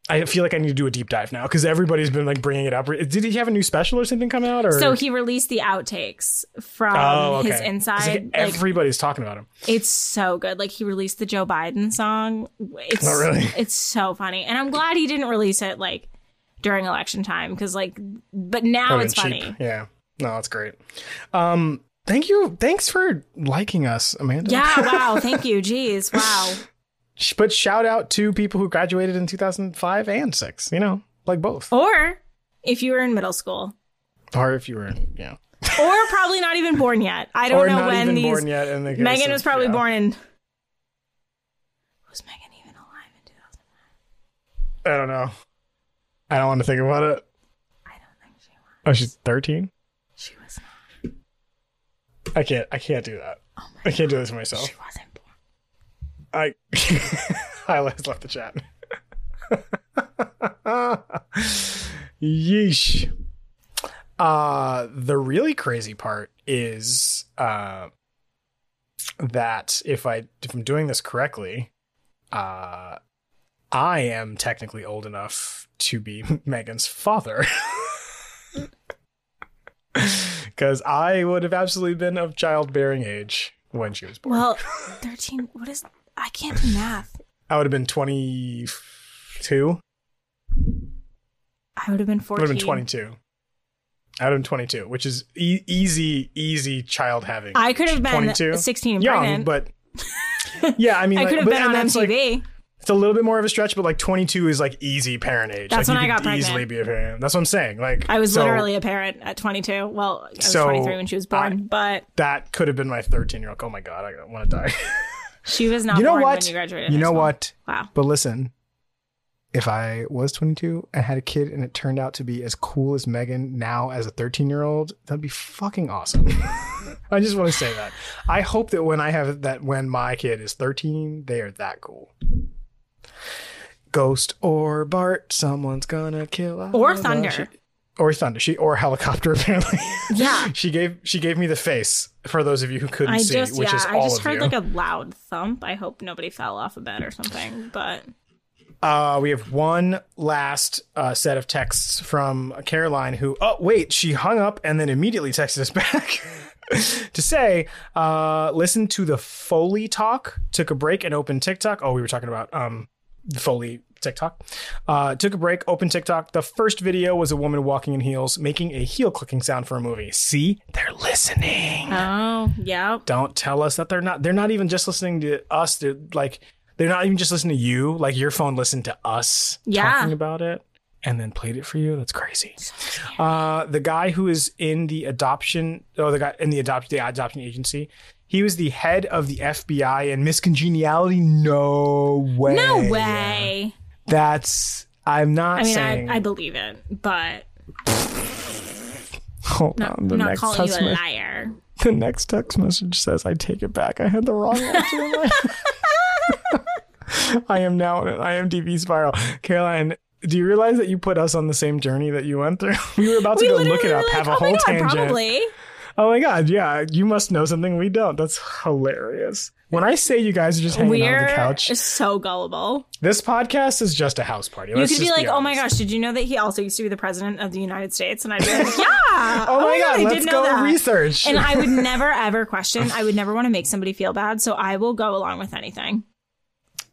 I feel like I need to do a deep dive now because everybody's been like bringing it up. Did he have a new special or something come out? Or So he released the outtakes from oh, okay. his 'Cause, inside. like, Like, everybody's talking about him. it's so good. Like he released the Joe Biden song. It's Oh, really? it's so funny, and I'm glad he didn't release it like during election time because like, but now Would've funny. Yeah, no, that's great. Um, thank you. Thanks for liking us, Amanda. Yeah, wow. Thank you. Jeez, wow. Sh- But shout out to people who graduated in 2005 and six. You know, like both. Or if you were in middle school, Or if you were, in, you know, or probably not even born yet. I don't or know not when even these. born yet. In the case Megan of- was probably yeah. born in. Was Megan even alive in 2000? I don't know. I don't want to think about it. I don't think she was. Oh, she's 13. She was not. I can't. I can't do that. oh I can't do this myself. She wasn't born. I. I has left the chat. Yeesh. Uh, the really crazy part is uh, that if I if I'm doing this correctly, uh, I am technically old enough to be Megan's father. Because I would have absolutely been of childbearing age when she was born. Well, 13. What is. I can't do math. I would have been 22. I would have been 14. Would have been 22. I'd have been 22, which is e- easy, easy child having. I could have been 22. 16 and young, pregnant. but yeah, I mean, I like, could have but- been on that's, like, MTV. it's a little bit more of a stretch, but like 22 is like easy parent age. That's like, when I got pregnant. Easily be a parent. That's what I'm saying. Like I was so literally a parent at 22. Well, I was So, 23 when she was born, I- but that could have been my 13 year old. Oh my god, I want to die. she was not you know what? when you graduated. you know school. what? Wow. But listen, if I was 22 and had a kid and it turned out to be as cool as Megan now as a 13 year old, that'd be fucking awesome. I just want to say that. I hope that when I have that, when my kid is 13, they are that cool. Ghost or Bart, someone's gonna kill us. Or Thunder. Or thunder. She or helicopter apparently. Yeah. she gave she gave me the face for those of you who couldn't I see, just which yeah, is I just heard you. like a loud thump. I hope nobody fell off a bed or something. But Uh, we have one last uh, set of texts from Caroline, who, oh, wait, she hung up and then immediately texted us back to say, uh, listen to the Foley talk, took a break and opened TikTok. Oh, we were talking about um, Foley TikTok. Uh, took a break, opened TikTok. The first video was a woman walking in heels, making a heel clicking sound for a movie. See, they're listening oh yeah, don't tell us that they're not they're not even just listening to us they're like they're not even just listening to you like your phone listened to us Yeah. talking about it and then played it for you that's crazy uh the guy who is in the adoption oh the guy in the adopt the adoption agency he was the head of the FBI and Miss Congeniality. No way. no way. That's I'm not I mean, saying. I, I believe it, but Hold not, on. The not next calling you text a me- liar. The next text message says, "I take it back. I had the wrong answer." in my- I am now in an IMDb spiral. Caroline, do you realize that you put us on the same journey that you went through? We were about to We go look it up, were have like, a oh whole God, tangent. Probably. Oh my god, yeah, you must know something we don't. That's hilarious. When I say you guys are just hanging out on the couch, it's so gullible. this podcast is just a house party. You Let's could be like, "Oh my gosh, did you know that he also used to be the president of the United States?" And I'd be like, "Yeah, Oh my oh god, I let's go that." research. And I would never ever question. I would never want to make somebody feel bad, so I will go along with anything.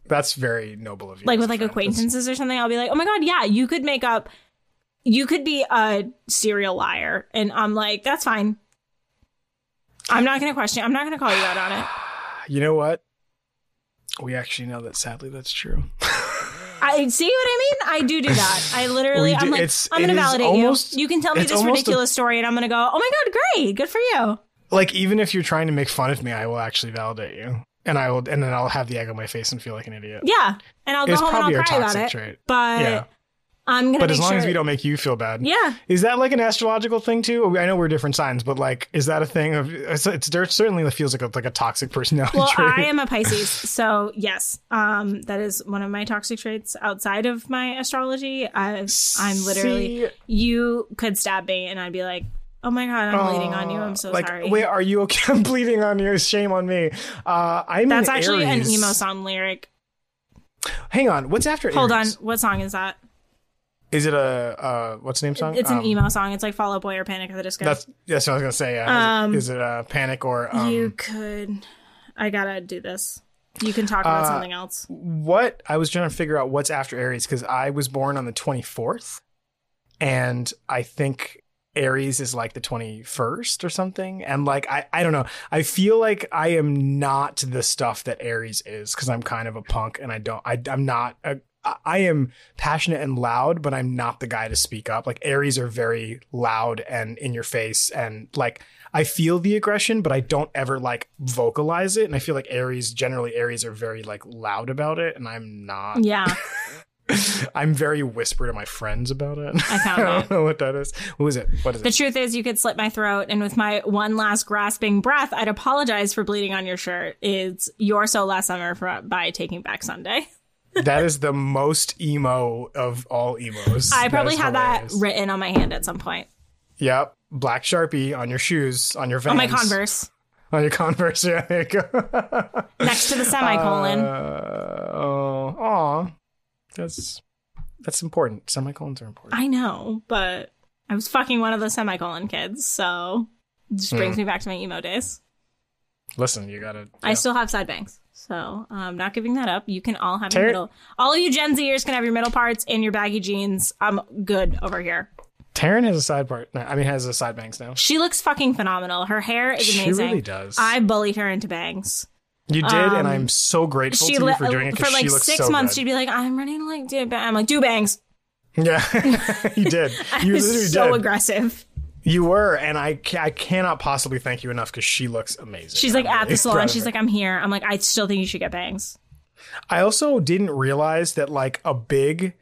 That's very noble of you. Like with like friend. Acquaintances or something, I'll be like, "Oh my god, yeah, you could make up. You could be a serial liar," and I'm like, "That's fine." I'm not gonna question. I'm not gonna call you out on it. You know what? We actually know that sadly that's true. I see what I mean. I do do that. I literally, do- I'm like, I'm gonna validate almost- you. You can tell me this almost a- ridiculous story, and I'm gonna go, "Oh my god, great, good for you." like even if you're trying to make fun of me, I will actually validate you. And I will and then I'll have the egg on my face and feel like an idiot. Yeah, and I'll go It's home and I'll cry about it. trait. But Yeah. I'm gonna. But as long sure, as we don't make you feel bad. Yeah, Is that like an astrological thing too? I know we're different signs, but like, is that a thing of? It's, it's there certainly feels like a like a toxic personality Well, trait. I am a Pisces, so yes, um, that is one of my toxic traits outside of my astrology. I, I'm literally, See? you could stab me, and I'd be like, "Oh my god, I'm bleeding on you. I'm so like, sorry." wait, are you okay? I'm bleeding on you. Shame on me. Uh, I'm That's actually an emo song lyric. Hang on, what's after? Hold on, what song is that? Is it a uh, what's the name song? It's an Um, emo song. It's like Fall Out Boy or Panic at the Disco. That's that's what I was gonna say. Yeah. Um, is, it, is it a panic or um, you could. I gotta do this. You can talk about Uh, something else. what I was trying to figure out what's after Aries because I was born on the 24th, and I think Aries is like the 21st or something. And like I, I don't know. I feel like I am not the stuff that Aries is because I'm kind of a punk and I don't. I, I'm not. A, I- am passionate and loud, but I'm not the guy to speak up. Like Aries are very loud and in your face, and like I feel the aggression, but I don't ever like vocalize it. And I feel like Aries, generally Aries are very like loud about it, and I'm not. Yeah, I'm very whisper to my friends about it. I found I don't it. know what that is. What is it? What is The it? truth is, you could slit my throat, and with my one last grasping breath, I'd apologize for bleeding on your shirt. It's You're So Last Summer for, by Taking Back Sunday. that is the most emo of all emos. I probably had that written on my hand at some point. Yep. Black Sharpie on your shoes, on your Vans. On my Converse, On your Converse. Yeah, there you go. next to the semicolon. Uh, oh, aw. That's that's important. Semicolons are important. I know, but I was fucking one of those semicolon kids, so it just brings me back to my emo days. Listen, you gotta. I still have side bangs, so I'm not giving that up. You can all have Ter- your middle. All of you Gen Zers can have your middle parts and your baggy jeans. I'm good over here. Taryn has a side part. no, I mean, has a side bangs now. She looks fucking phenomenal. Her hair is amazing. She really does. I bullied her into bangs. You did, Um, and I'm so grateful She to you for doing it for like six so months. good. She'd be like, "I'm ready to like do bangs." I'm like, "Do bangs." Yeah, you did. I You was literally so did. aggressive. You were, and I ca- I cannot possibly thank you enough because she looks amazing. She's like I'm at really the salon. proud of She's her. like, "I'm here." I'm like, "I still think you should get bangs." I also didn't realize that like a big,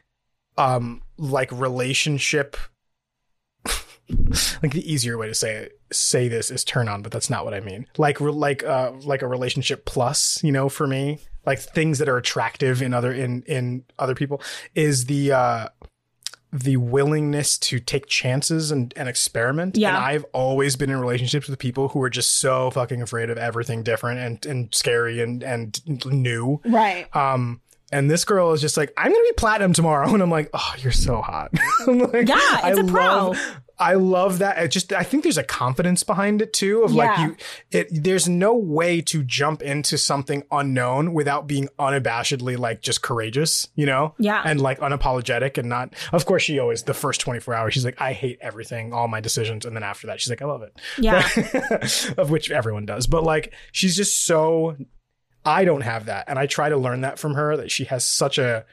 um, like relationship. like the easier way to say it, say this is turn on, but that's not what I mean. Like re- like uh like a relationship plus, you know, for me, like things that are attractive in other in in other people is the uh the willingness to take chances and, and experiment. Yeah. And I've always been in relationships with people who are just so fucking afraid of everything different and, and scary and, and new. Right. Um, and this girl is just like, I'm gonna be platinum tomorrow, and I'm like, oh, you're so hot. I'm like, Yeah, it's a a pro. Love, I love that. It just, I think there's a confidence behind it too. Of like you, it. There's no way to jump into something unknown without being unabashedly like just courageous, you know? Yeah. And like unapologetic and not. Of course, she always the first 24 hours. She's like, I hate everything, all my decisions, and then after that, she's like, I love it Yeah. of which everyone does. But like, she's just so. I don't have that, and I try to learn that from her. That she has such a,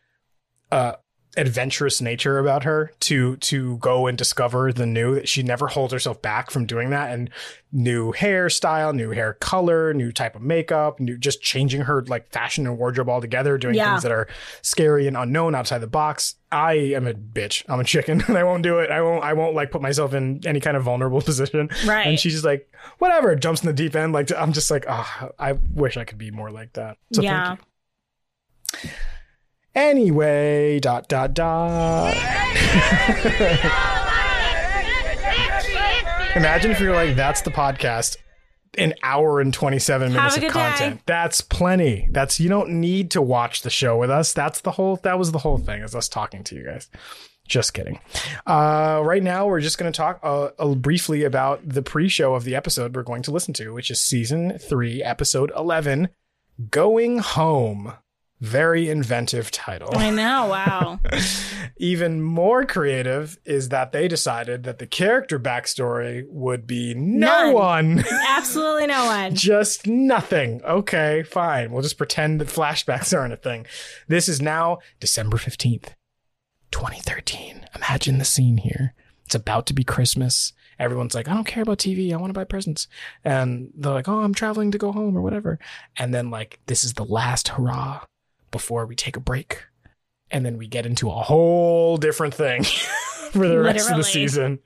uh, adventurous nature about her to to go and discover the new. That she never holds herself back from doing that, and new hairstyle, new hair color, new type of makeup, new just changing her like fashion and wardrobe altogether, doing Yeah. things that are scary and unknown outside the box. I am a bitch. I'm a chicken, and I won't do it. I won't. I won't like put myself in any kind of vulnerable position. Right. And she's just like, whatever. Jumps in the deep end. Like I'm just like, ah, I wish I could be more like that. So yeah. thank you. Anyway, dot dot dot. Imagine if you're like, that's the podcast. An hour and 27 minutes of content. day. That's plenty. That's you don't need to watch the show with us. That's the whole that was the whole thing is us talking to you guys. Just kidding. Uh, right now, we're just going to talk uh, uh, briefly about the pre-show of the episode we're going to listen to, which is season three, episode eleven, "Going Home." Very inventive title. I know. Wow. Even more creative is that they decided that the character backstory would be no None. one. Absolutely no one. just nothing. Okay, fine. We'll just pretend that flashbacks aren't a thing. This is now December 15th, 2013. Imagine the scene here. It's about to be Christmas. Everyone's like, I don't care about TV. I want to buy presents. And they're like, oh, I'm traveling to go home or whatever. And then, like, this is the last hurrah before we take a break. And then we get into a whole different thing for the rest of the season.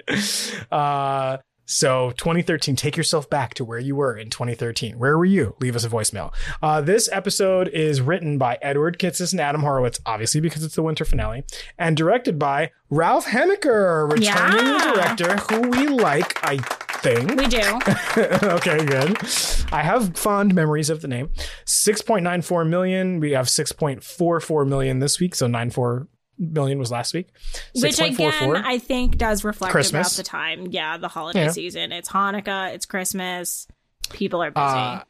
Uh, so 2013, take yourself back to where you were in 2013. Where were you? Leave us a voicemail. Uh, this episode is written by Edward Kitsis and Adam Horowitz, obviously because it's the winter finale, and directed by Ralph Hemecker, returning Yeah. director who we like, I think. We do. okay, good. I have fond memories of the name. 6.94 million. We have 6.44 million this week. So 94 million was last week. Which again, 6.44. I think does reflect Christmas. about the time. Yeah, the holiday Yeah. season. It's Hanukkah. It's Christmas. People are busy. Uh,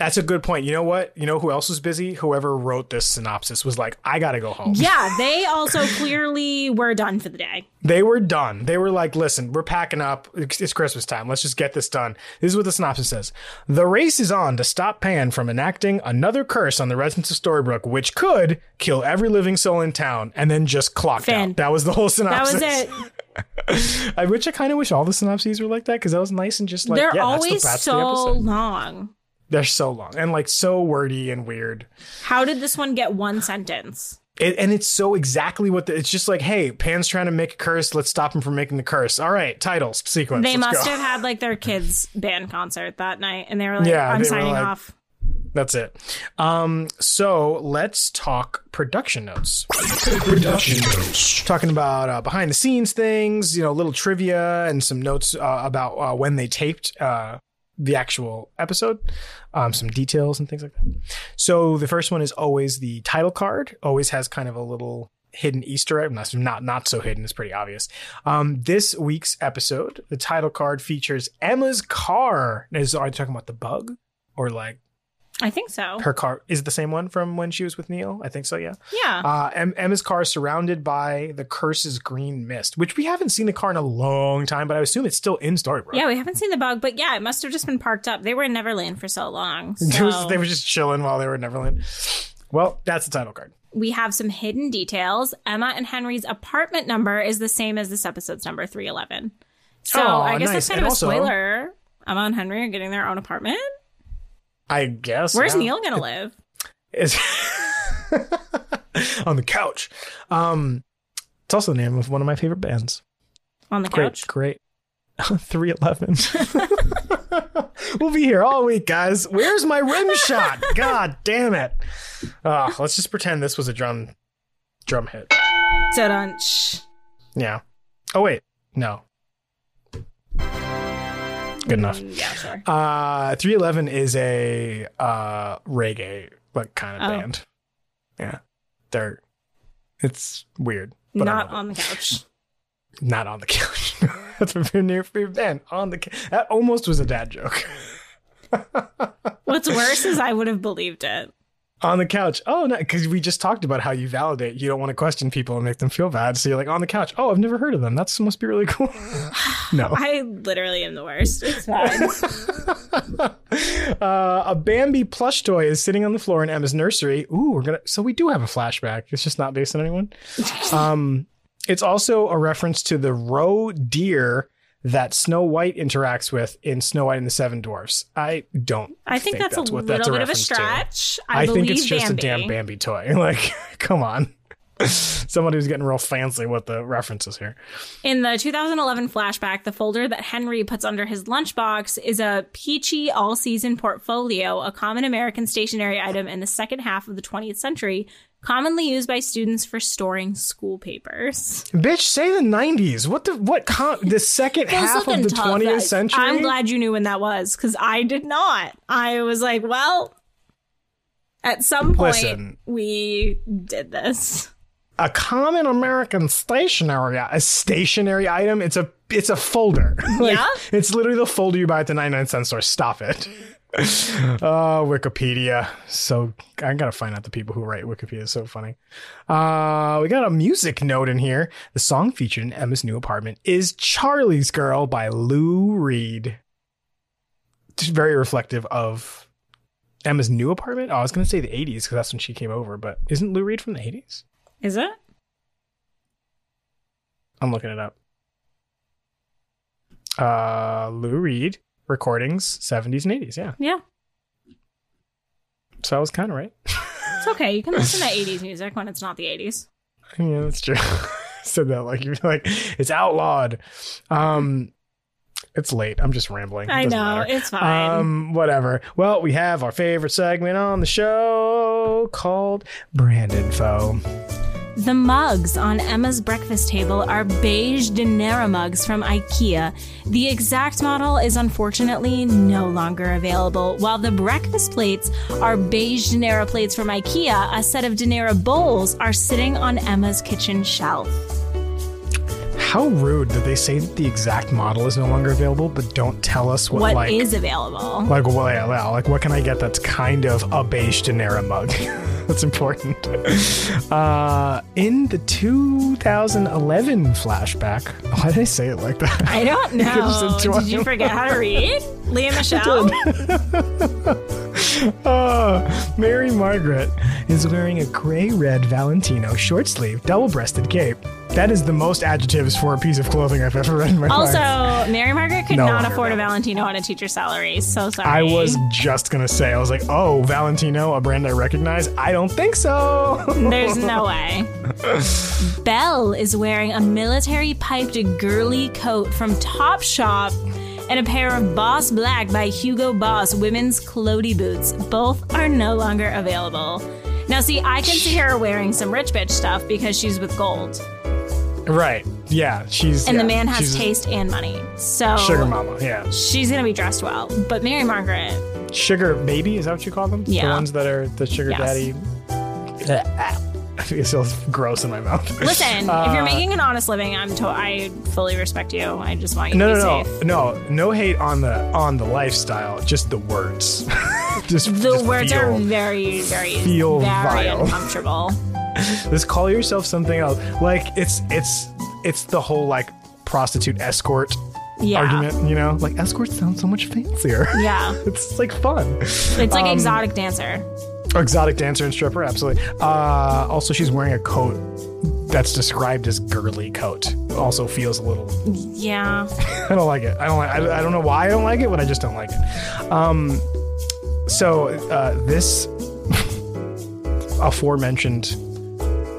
that's a good point. You know what? You know who else was busy? Whoever wrote this synopsis was like, I gotta go home. yeah, they also clearly were done for the day. They were done. They were like, listen, we're packing up. It's Christmas time. Let's just get this done. This is what the synopsis says. The race is on to stop Pan from enacting another curse on the residents of Storybrooke, which could kill every living soul in town, and then just Finn. out. That was the whole synopsis. That was it. I wish I kind of wish all the synopses were like that because that was nice and just like, They're yeah, always that's the, that's so episode. long. They're so long and like so wordy and weird. How did this one get one sentence? It, and it's so exactly what the, it's just like, hey, Pan's trying to make a curse. Let's stop him from making the curse. All right, titles sequence. They let's must go. have had like their kids' band concert that night, and they were like, Yeah, "I'm signing like- off." That's it. Um, so let's talk production notes. production notes. Talking about uh, behind the scenes things, you know, little trivia and some notes uh, about uh, when they taped uh, the actual episode, um, some details and things like that. So the first one is always the title card. Always has kind of a little hidden Easter egg. Not not, not so hidden. It's pretty obvious. Um, this week's episode, the title card features Emma's car. Is are you talking about the bug or like? I think so. Her car is it the same one from when she was with Neal. I think so. Yeah. yeah. Uh, em- Emma's car is surrounded by the curse's green mist, which we haven't seen the car in a long time, but I assume it's still in Storybrooke. yeah, we haven't seen the bug, but yeah, it must have just been parked up. They were in Neverland for so long. So they were just chilling while they were in Neverland. Well, that's the title card. we have some hidden details. Emma and Henry's apartment number is the same as this episode's number, 311. So Oh, I guess nice. that's kind And of also- a spoiler. Emma and Henry are getting their own apartment. I guess. Where's. Neal gonna live? Is on the couch. Um, it's also the name of one of my favorite bands. On the Great, couch. great. 311. we'll be here all week, guys. Where's my rim shot? God damn it. Uh, let's just pretend this was a drum drum hit. Ta-dunch. Yeah. Oh wait, no. Good enough. Mm, Yeah. Uh 311 is a uh reggae like kind of Oh. band. Yeah. They're it's weird. But I Not love it. on the couch. not on the couch. That's favorite name for your band. On the couch. That almost was a dad joke. What's worse is I would have believed it. On the couch. Oh, no, because we just talked about how you validate. You don't want to question people and make them feel bad. So you're like on the couch. Oh, I've never heard of them. That must be really cool. no. I literally am the worst. It's fine. uh, a Bambi plush toy is sitting on the floor in Emma's nursery. Ooh, we're gonna. So we do have a flashback. It's just not based on anyone. Um, it's also a reference to the roe deer that Snow White interacts with in Snow White and the Seven Dwarfs. I don't. I think, that's, a what little that's bit of a reference to. stretch. I, I, think it's just Bambi. a damn Bambi toy. Like, come on. Somebody who's getting real fancy with the references here. In the 2011 flashback, the folder that Henry puts under his lunchbox is a Pee-Chee all season portfolio, a common American stationery item in the second half of the 20th century, commonly used by students for storing school papers. Bitch, say the '90s. What the what? Com- the second half of the 20th century. I'm glad you knew when that was because I did not. I was like, well, at some point Listen. we did this. a common American stationery a stationary item. It's a it's a folder. Like, Yeah? It's literally the folder you buy at the 99 cent store. Stop it. oh, Wikipedia. So I gotta find out the people who write Wikipedia. It's so funny. Uh, we got a music note in here. The song featured in Emma's new apartment is "Charlie's Girl" by Lou Reed. Just very reflective of Emma's new apartment. Oh, I was gonna say the 80s because that's when she came over, but isn't Lou Reed from the 80s? Is it? I'm looking it up. Uh, Lou Reed recordings, 70s and 80s. Yeah. Yeah. So I was kind of right. It's okay. You can listen to 80s music when it's not the 80s. yeah, that's true. Said that like you're like it's outlawed. Um, it's late. I'm just rambling. It I know. matter. It's fine. Um, whatever. Well, we have our favorite segment on the show called Brand Info. The mugs on Emma's breakfast table are beige Dinera mugs from IKEA. The exact model is unfortunately no longer available, while the breakfast plates are beige Dinera plates from IKEA. A set of Dinera bowls are sitting on Emma's kitchen shelf. How rude that they say that the exact model is no longer available, but don't tell us what, What is like available? Like, well, yeah, well, like, what can I get that's kind of a beige Dinera mug? that's important. Uh, in the 2011 flashback, why did I say it like that? I don't know. Did you forget how to read? Lea Michele? Uh, Mary Margaret is wearing a gray red Valentino short sleeve, double breasted cape. That is the most adjectives for a piece of clothing I've ever read in my Also, life. Also, Mary Margaret could No not afford a. Valentino on a teacher's salary. So sorry. I was just gonna say, I was like, oh, Valentino, a brand I recognize? I don't think so. There's no way. Belle is wearing a military piped girly coat from Topshop and a pair of Boss Black by Hugo Boss women's Clody boots. Both are no longer available. Now, see, I can see her wearing some rich bitch stuff because she's with gold, right. Yeah, she's. and the man has taste and money. So Sugar mama, yeah. she's gonna be dressed well. But Mary Margaret, Sugar baby, is that what you call them? Yeah. The ones that are the sugar Yes. daddy. I think it feels gross in my mouth. listen, if you're Uh, making an honest living, I'm to- I fully respect you. I just want you No, to no, be no, safe. no, no hate on the on the lifestyle, just the words. Just The just words are very, very, feel very vile. uncomfortable. Just call yourself something else. Like it's it's it's the whole like prostitute escort Yeah. argument. You know, like escorts sound so much fancier. Yeah. it's like fun. It's like Um, exotic dancer. Exotic dancer and stripper, absolutely. Uh, also, she's wearing a coat that's described as girly coat. Also feels a little. Yeah. I don't like it. I don't like. I, I don't know why I don't like it, but I just don't like it. Um, so uh, this aforementioned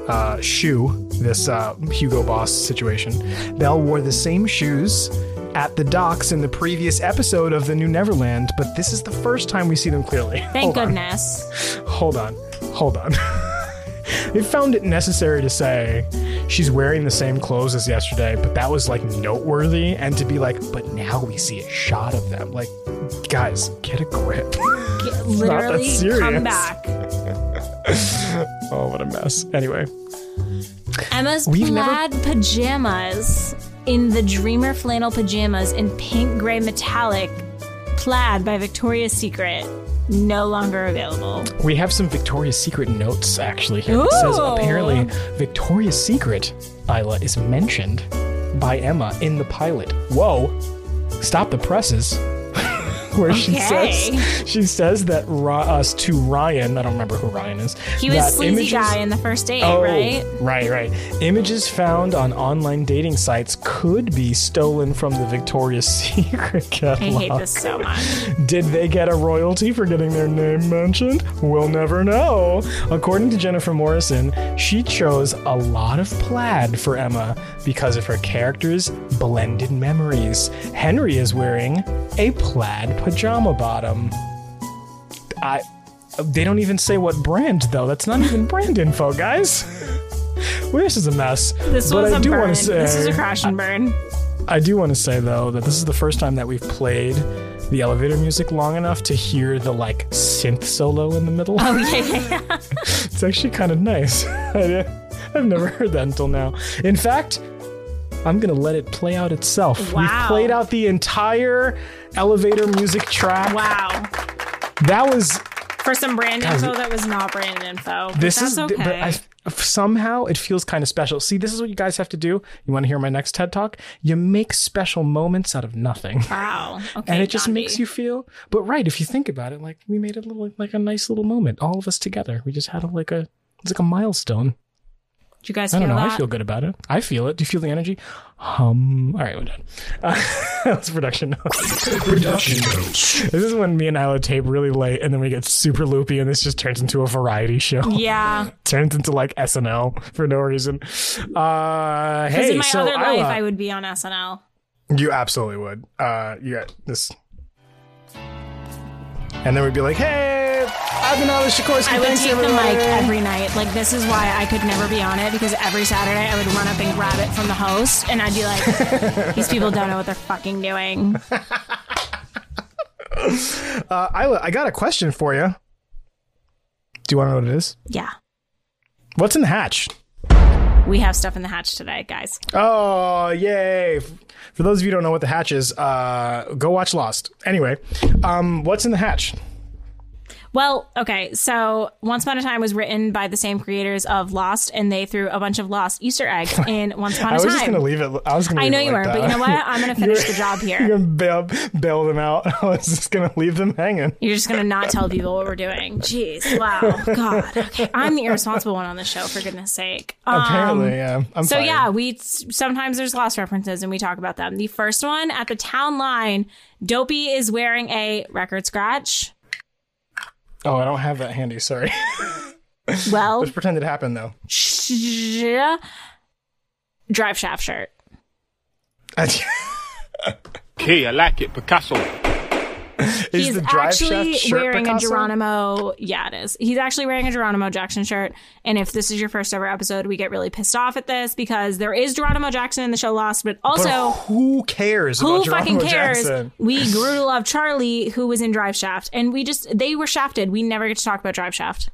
uh, shoe, this uh, Hugo Boss situation, Belle wore the same shoes at the docks in the previous episode of the New Neverland, but this is the first time we see them clearly. Thank Hold on. goodness. Hold on. Hold on. they found it necessary to say she's wearing the same clothes as yesterday, but that was like noteworthy. And to be like, but now we see a shot of them. Like, guys, get a grip. Get- Literally come back. oh, what a mess. Anyway, Emma's We've never- plaid pajamas in the Dreamer flannel pajamas in pink gray metallic plaid by Victoria's Secret no longer available. we have some Victoria's Secret notes actually here. It says apparently Victoria's Secret, Isla, is mentioned by Emma in the pilot. Whoa. Stop the presses. Where she says she says that us uh, to Ryan, I don't remember who Ryan is. He was sleazy images- guy in the first date, Oh, right? right, right. Images found on online dating sites could be stolen from the Victoria's Secret catalog. I hate this so much. Did they get a royalty for getting their name mentioned? We'll never know. According to Jennifer Morrison, she chose a lot of plaid for Emma because of her character's blended memories. Henry is wearing a plaid pajama bottom. I. They don't even say what brand though. That's not even brand info, guys. Well, this is a mess. This but was I a do burn. want to say this is a crash and burn. I do want to say though that this is the first time that we've played the elevator music long enough to hear the like synth solo in the middle. Oh yeah, yeah, yeah. it's actually kind of nice. I- I've never heard that until now. In fact, I'm gonna let it play out itself. We've played out the entire elevator music track. Wow. That was For some brand info that was not brand info. but this is okay. but I, somehow it feels kind of special. See, this is what you guys have to do. You want to hear my next TED talk? You make special moments out of nothing. wow. Okay. and it just makes you feel but right if you think about it like we made a little like a nice little moment all of us together we just had a, like a it's like a milestone Did you guys i don't know that? i feel good about it i feel it do you feel the energy hum all right we're done uh, that's production notes Production notes. this is when me and Isla tape really late and then we get super loopy and this just turns into a variety show Yeah. turns into like snl for no reason uh Because hey in my so other life, Isla, I would be on SNL. You absolutely would. Uh, you got this. And then we'd be like, hey, I've been Alice Sikorsky. I would Thanks, take the mic every night. Like this is why I could never be on it because every Saturday I would run up and grab it from the host, and I'd be like, "These people don't know what they're fucking doing." Uh, Isla, I got a question for you. Do you want to know what it is? Yeah, What's in the hatch? We have stuff in the hatch today, guys. Oh, yay. For those of you who don't know what the hatch is, uh, go watch Lost. Anyway, um, what's in the hatch? Well, okay, so Once Upon a Time was written by the same creators of Lost, and they threw a bunch of Lost Easter eggs in Once Upon I a was Time. just going to leave it. I was going to I know you like were, but you know what? I'm going to finish the job here. You're going to bail, bail them out. I was just going to leave them hanging. You're just gonna not tell people what we're doing. Jeez, wow, God. Okay, I'm the irresponsible one on the show, for goodness sake. Um, Apparently, yeah. I'm So fired. yeah, we sometimes there's lost references and we talk about them. The first one at the town line, Dopey is wearing a record scratch. Oh, I don't have that handy. Sorry. Well, Let's pretend it happened though. drive shaft shirt. Key, I like it. Picasso. He's the drive actually wearing Picasso? a Geronimo. Yeah, it is. He's actually wearing a Geronimo Jackson shirt. And if this is your first ever episode, we get really pissed off at this because there is Geronimo Jackson in the show Lost, but But also. who cares? Who fucking cares? Jackson? We grew to love Charlie, who was in Drive Shaft, and we just they were shafted. We never get to talk about Drive Shaft.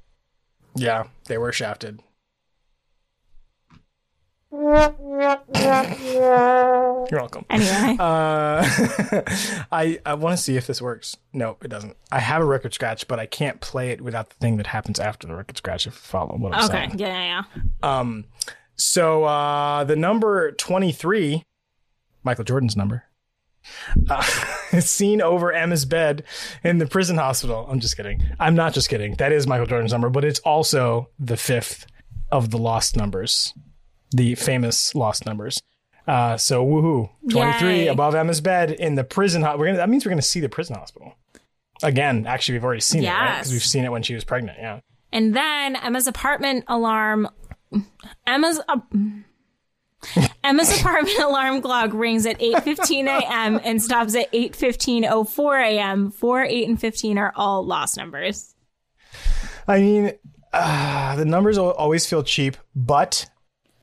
Yeah, they were shafted. You're welcome. Anyway, Uh, I I want to see if this works. No, it doesn't. I have a record scratch, but I can't play it without the thing that happens after the record scratch. If you follow what I'm okay, saying. yeah, yeah, yeah. Um, so uh, the number 23, Michael Jordan's number, uh, is seen over Emma's bed in the prison hospital. I'm just kidding. I'm not just kidding. That is Michael Jordan's number, but it's also the fifth of the lost numbers, the famous lost numbers. Uh, so woohoo, 23 Yay. above Emma's bed in the prison. Ho- we're gonna, that means we're going to see the prison hospital. Again, actually, we've already seen it, right? Because Yes. we've seen it when she was pregnant. Yeah. And then Emma's apartment alarm. Emma's. Uh, Emma's apartment alarm clock rings at 8:15 a.m. and stops at 8:15:04 a.m. 4, 8, and 15 are all lost numbers. I mean, uh, the numbers always feel cheap, but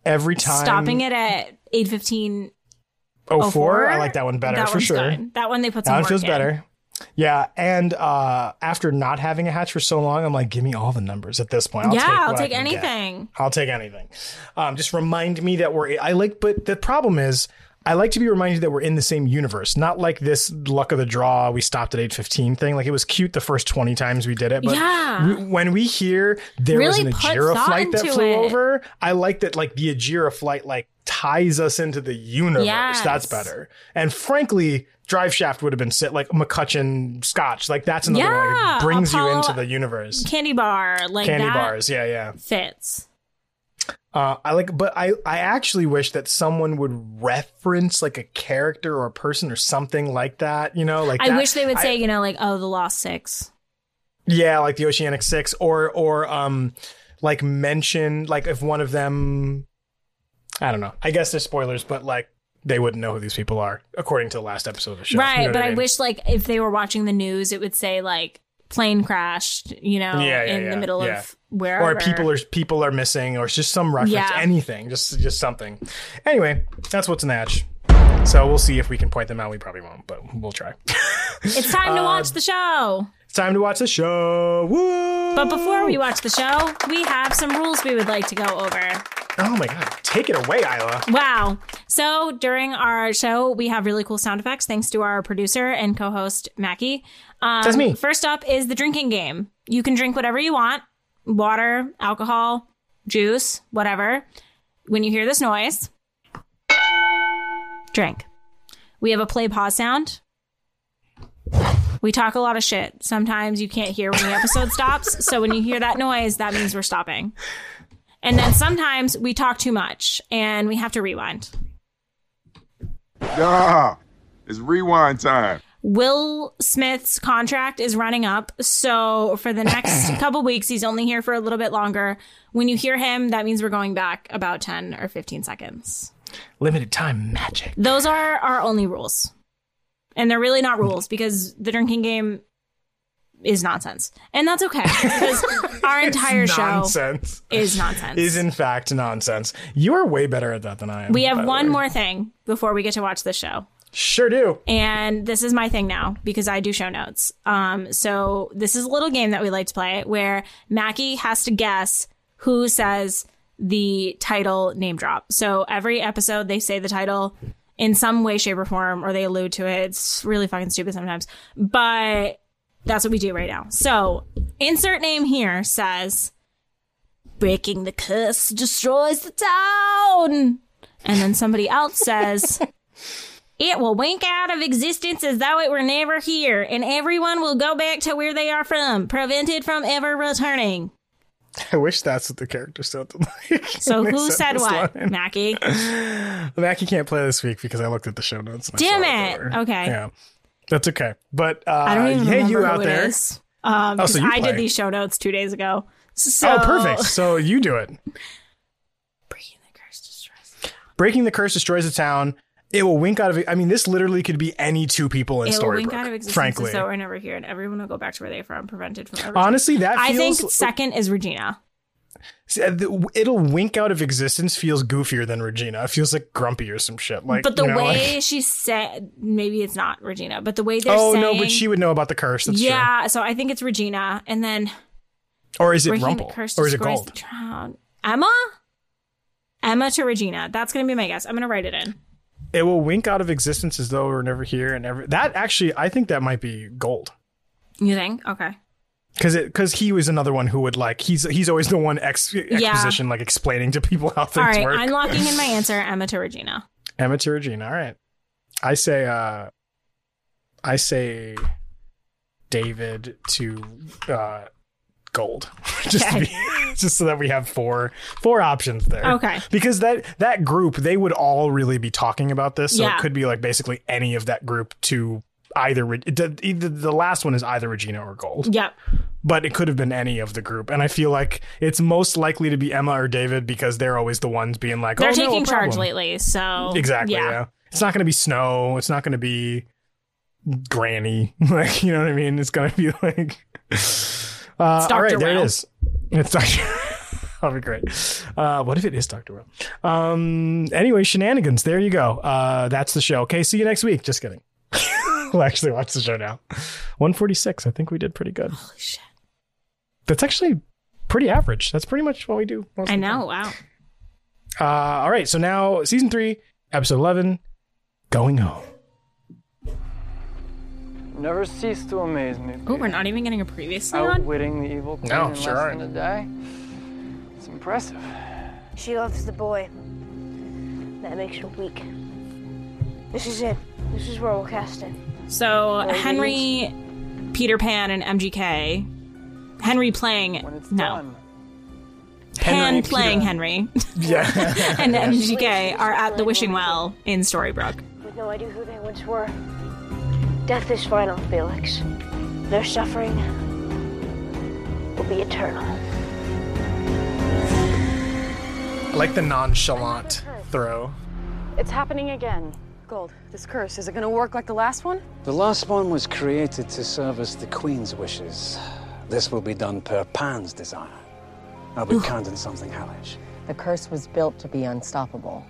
every time Stopping it at 8:15 oh four, I like that one better that for sure. good. That one they put That some one feels in. better. Yeah, and uh, after not having a hatch for so long, I'm like, give me all the numbers at this point. I'll yeah, take I'll take can get. anything. I'll take anything. Um, just remind me that we're. I like, but the problem is, I like to be reminded that we're in the same universe, not like this luck of the draw. We stopped at eight fifteen thing. Like it was cute the first twenty times we did it, but Yeah. we- when we hear there Really was an Ajira flight that flew it. over, I like that. Like the Ajira flight, like ties us into the universe. Yes. That's better. And frankly. Drive shaft would have been sit like MacCutcheon Scotch. Like that's another one. Like, Yeah, it brings you into the universe. Candy bar, like Candy bars. Yeah, yeah. fits. Uh, I like, but I, I actually wish that someone would reference like a character or a person or something like that. You know, like I that- wish they would I- say, you know, like, oh, the lost six. yeah, like the Oceanic Six, or or um, like mention like if one of them, I don't know. I guess there's spoilers, but like they wouldn't know who these people are according to the last episode of the show. right, You know but I, mean? wish like if they were watching the news, it would say like plane crashed, you know, Yeah, yeah, in yeah, the middle of wherever. or people are people are missing, or it's just some reference, Yeah. anything, just just something. Anyway, that's what's Natch. So we'll see if we can point them out. We probably won't, but we'll try. It's time to Uh, watch the show. It's time to watch the show. Woo! But before we watch the show, we have some rules we would like to go over. oh my god, take it away, Isla. Wow. So during our show, we have really cool sound effects thanks to our producer and co host, Mackie. Um, That's me. First up is the drinking game. You can drink whatever you want water, alcohol, juice, whatever. When you hear this noise, drink. We have a play pause sound. We talk a lot of shit. Sometimes you can't hear when the episode stops. So when you hear that noise, that means we're stopping. And then sometimes we talk too much and we have to rewind. Ah, it's rewind time. Will Smith's contract is running up. So for the next couple weeks, he's only here for a little bit longer. When you hear him, that means we're going back about 10 or 15 seconds. Limited time magic. Those are our only rules. And they're really not rules because the drinking game is nonsense. And that's okay because our entire show nonsense. is nonsense. Is in fact nonsense. You are way better at that than I am. we have one more thing before we get to watch the show. Sure do. And this is my thing now because I do show notes. Um, so this is a little game that we like to play where Mackie has to guess who says the title name drop. So every episode they say the title in some way, shape, or form, or they allude to it. It's really fucking stupid sometimes. But that's what we do right now. So insert name here says Breaking the curse destroys the town. And then somebody else says it will wink out of existence as though it were never here, and everyone will go back to where they are from, prevented from ever returning. I wish that's what the character sounded like. So who said this what, line. Mackie? Mackie can't play this week because I looked at the show notes. Damn it. Okay. Yeah. That's okay. But uh, I don't even hey, you out there. is. Um, Oh, so I did these show notes two days ago. So, Oh, perfect. So you do it. Breaking the curse destroys the town. Breaking the curse destroys the town. It will wink out of. I mean, this literally could be any two people in It will Storybrooke. wink out of existence frankly, though we're never here, and everyone will go back to where they're from, prevented from ever. honestly, that I think second is Regina. Uh, It'll wink out of existence feels goofier than Regina. It feels like grumpy or some shit. Like, but the you know, way like- she said, maybe it's not Regina, but the way they're oh saying, no, but she would know about the curse. That's yeah. So I think it's Regina, and then. Or is it Rumple? Or is it Gold? Emma? Emma to Regina. That's going to be my guess. I'm going to write it in. It will wink out of existence as though we're never here and ever. That actually, I think that might be gold. You think? Okay. Because it because he was another one who would like he's he's always the one ex, exposition like explaining to people how things All right, work. I'm locking in my answer, Emma to Regina. Emma to Regina. All right. I say uh I say David to uh gold. just Okay. be, just so that we have four four options there. Okay. Because that that group they would all really be talking about this so Yeah. it could be like basically any of that group to either Re- it did- either the last one is either Regina or gold. Yep. But it could have been any of the group and I feel like it's most likely to be Emma or David because they're always the ones being like They're oh, taking a charge lately, so Exactly. Yeah. It's not going to be snow. It's not going to be granny. Like, you know what I mean? It's going to be like. Uh, all Dr. right, there it Will. is. It's Dr. That'll be great. Uh, what if it is Dr. Will? Um, anyway, shenanigans. There you go. Uh, that's the show. Okay, see you next week. Just kidding. we'll actually watch the show now. 146. I think we did pretty good. Holy shit. That's actually pretty average. That's pretty much what we do. most I of the time. know. Wow. Uh, all right, so now season three, episode eleven, going home. Never cease to amaze me. Oh, we're not even getting a previously on. Outwitting the evil queen No, in sure less aren't. than a day. It's impressive. She loves the boy. That makes her weak. This is it. This is where we'll cast it. So Or Henry, Peter Pan, and MGK. Henry playing When it's no. done. Pan Henry, playing Peter- Henry Yeah. and MGK are at the Wishing Well in Storybrooke. With no idea who they once were. Death is final, Felix. Their suffering will be eternal. I like the nonchalant throw. It's happening again. Gold, this curse, is it gonna work like the last one? The last one was created to serve service the Queen's wishes. This will be done per Pan's desire. I'll be counting something hellish. The curse was built to be unstoppable.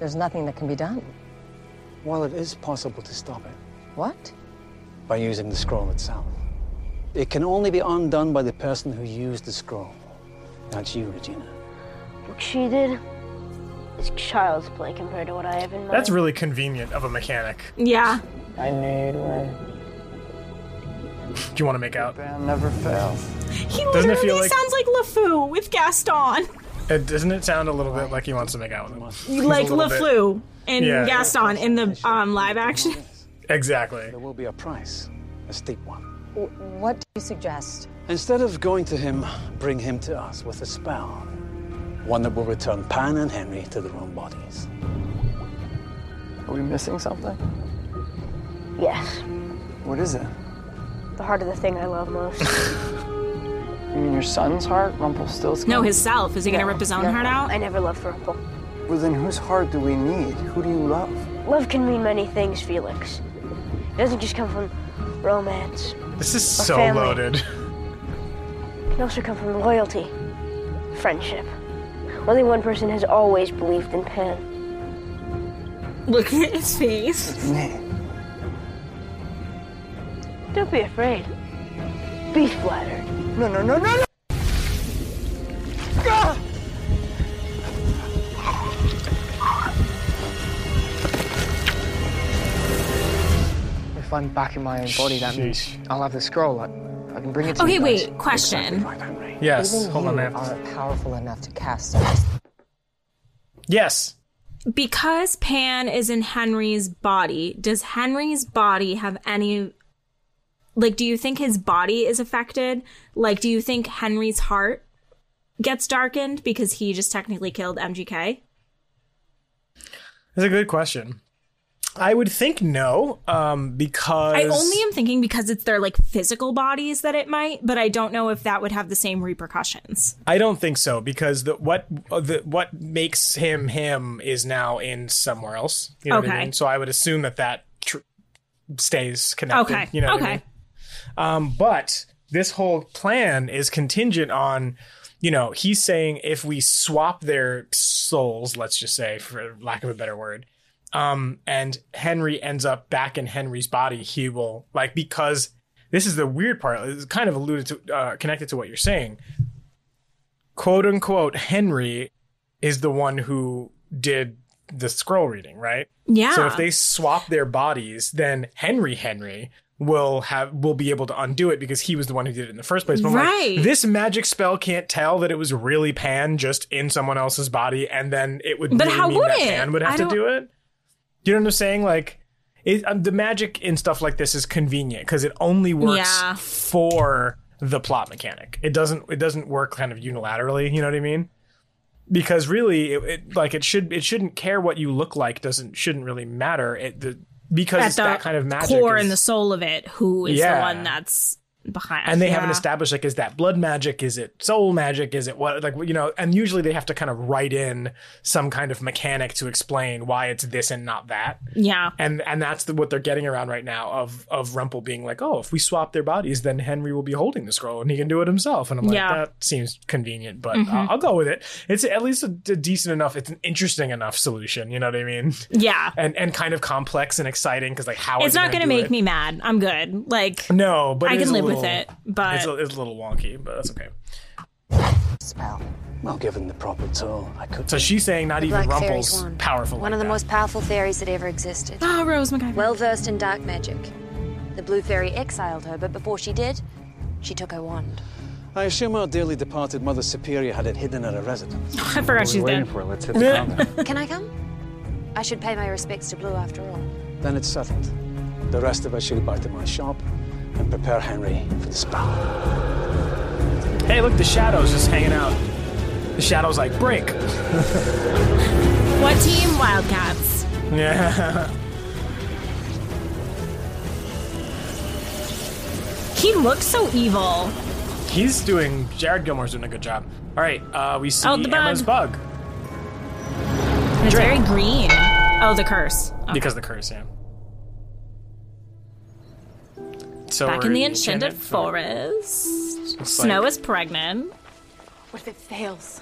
There's nothing that can be done. While it is possible to stop it What? By using the scroll itself, it can only be undone by the person who used the scroll. That's you, Regina. What she did is child's play compared to what I have in mind. That's really convenient of a mechanic. Yeah. I need one. Do you want to make out? Band never fails. He Doesn't it feel like- sounds like LeFou with Gaston. It, doesn't it sound a little bit like he wants to make out with him? Like little bit- LeFou and Yeah. Gaston in the um, live action. Exactly. There will be a price, a steep one. W- what do you suggest? Instead of going to him, bring him to us with a spell. One that will return Pan and Henry to their own bodies. Are we missing something? Yes. What is it? The heart of the thing I love most. You mean your son's heart, Rumpelstiltskin? No, his self. Is he gonna rip his own No, heart out? I never loved Rumple. Well, then whose heart do we need? Who do you love? Love can mean many things, Felix. It doesn't just come from romance. This is so family. loaded. It can also come from loyalty, friendship. Only one person has always believed in Pan. Look at his face. Don't be afraid. Be flattered. No, no, no, no, no! I'm back in my own body, that means I'll have the scroll. I, I can bring it to Okay, you Okay, wait. Question. Right, Yes. Even Hold you on, man. aren't powerful enough to cast it. Yes. Because Pan is in Henry's body, does Henry's body have any like do you think his body is affected? Like do you think Henry's heart gets darkened because he just technically killed MGK? That's a good question. I would think no, um, because I only am thinking because it's their like physical bodies that it might, but I don't know if that would have the same repercussions. I don't think so because the what the what makes him him is now in somewhere else. You know what I Okay. mean? So I would assume that that tr- stays connected. Okay. You know what I Okay. mean? Um, but this whole plan is contingent on, you know, he's saying if we swap their souls, let's just say, for lack of a better word, um, and Henry ends up back in Henry's body, he will like because this is the weird part. It's kind of alluded to, uh, connected to what you're saying. "Quote unquote," Henry is the one who did the scroll reading, right? Yeah. So if they swap their bodies, then Henry Henry will have will be able to undo it because he was the one who did it in the first place. But I'm like, Right. this magic spell can't tell that it was really Pan just in someone else's body, and then it would But really how would it? Pan would have to do it. You know what I'm saying? Like. It, um, the magic in stuff like this is convenient because it only works Yeah. for the plot mechanic. It doesn't. It doesn't work kind of unilaterally. You know what I mean? Because really, it, it like it should. It shouldn't care what you look like. Doesn't shouldn't really matter. It the because At it's the that kind of magic. core is- and the soul of it, who is Yeah. the one that's behind. and they yeah. haven't established like is that blood magic is it soul magic is it what like you know and usually they have to kind of write in some kind of mechanic to explain why it's this and not that Yeah. and and that's the, what they're getting around right now of of Rumple being like oh if we swap their bodies then Henry will be holding the scroll and he can do it himself and I'm like Yeah. that seems convenient but Mhm. I'll, I'll go with it it's at least a, a decent enough it's an interesting enough solution you know what I mean Yeah. and and kind of complex and exciting because like how It's not gonna going to make it? me mad. I'm good. Like no but I can live with little- it. But it's a, it's a little wonky but that's okay Spell. Well, given the proper tool, I could. So she's saying not The even Black Rumple's wand. powerful. One like of the that. most powerful fairies that ever existed. Oh, Rose McIver. Well versed in dark magic. The Blue Fairy exiled her, but before she did, she took her wand. I assume our dearly departed Mother Superior had it hidden at her residence. I forgot she's dead. for. Let's hit the ground. Can I come? I should pay my respects to Blue after all. Then it's settled. The rest of us should go back to my shop and prepare Henry for the spell. Hey, look, the shadow's just hanging out. The shadow's like break. what team? Wildcats. Yeah. He looks so evil. He's doing. Jared Gilmore's doing a good job. All right, uh, we see Oh, the bug. Emma's bug And it's very green. Oh, the curse. Okay. because the curse. Yeah. So Back in the enchanted Enchanted forest. Looks Snow like- is pregnant. What if it fails?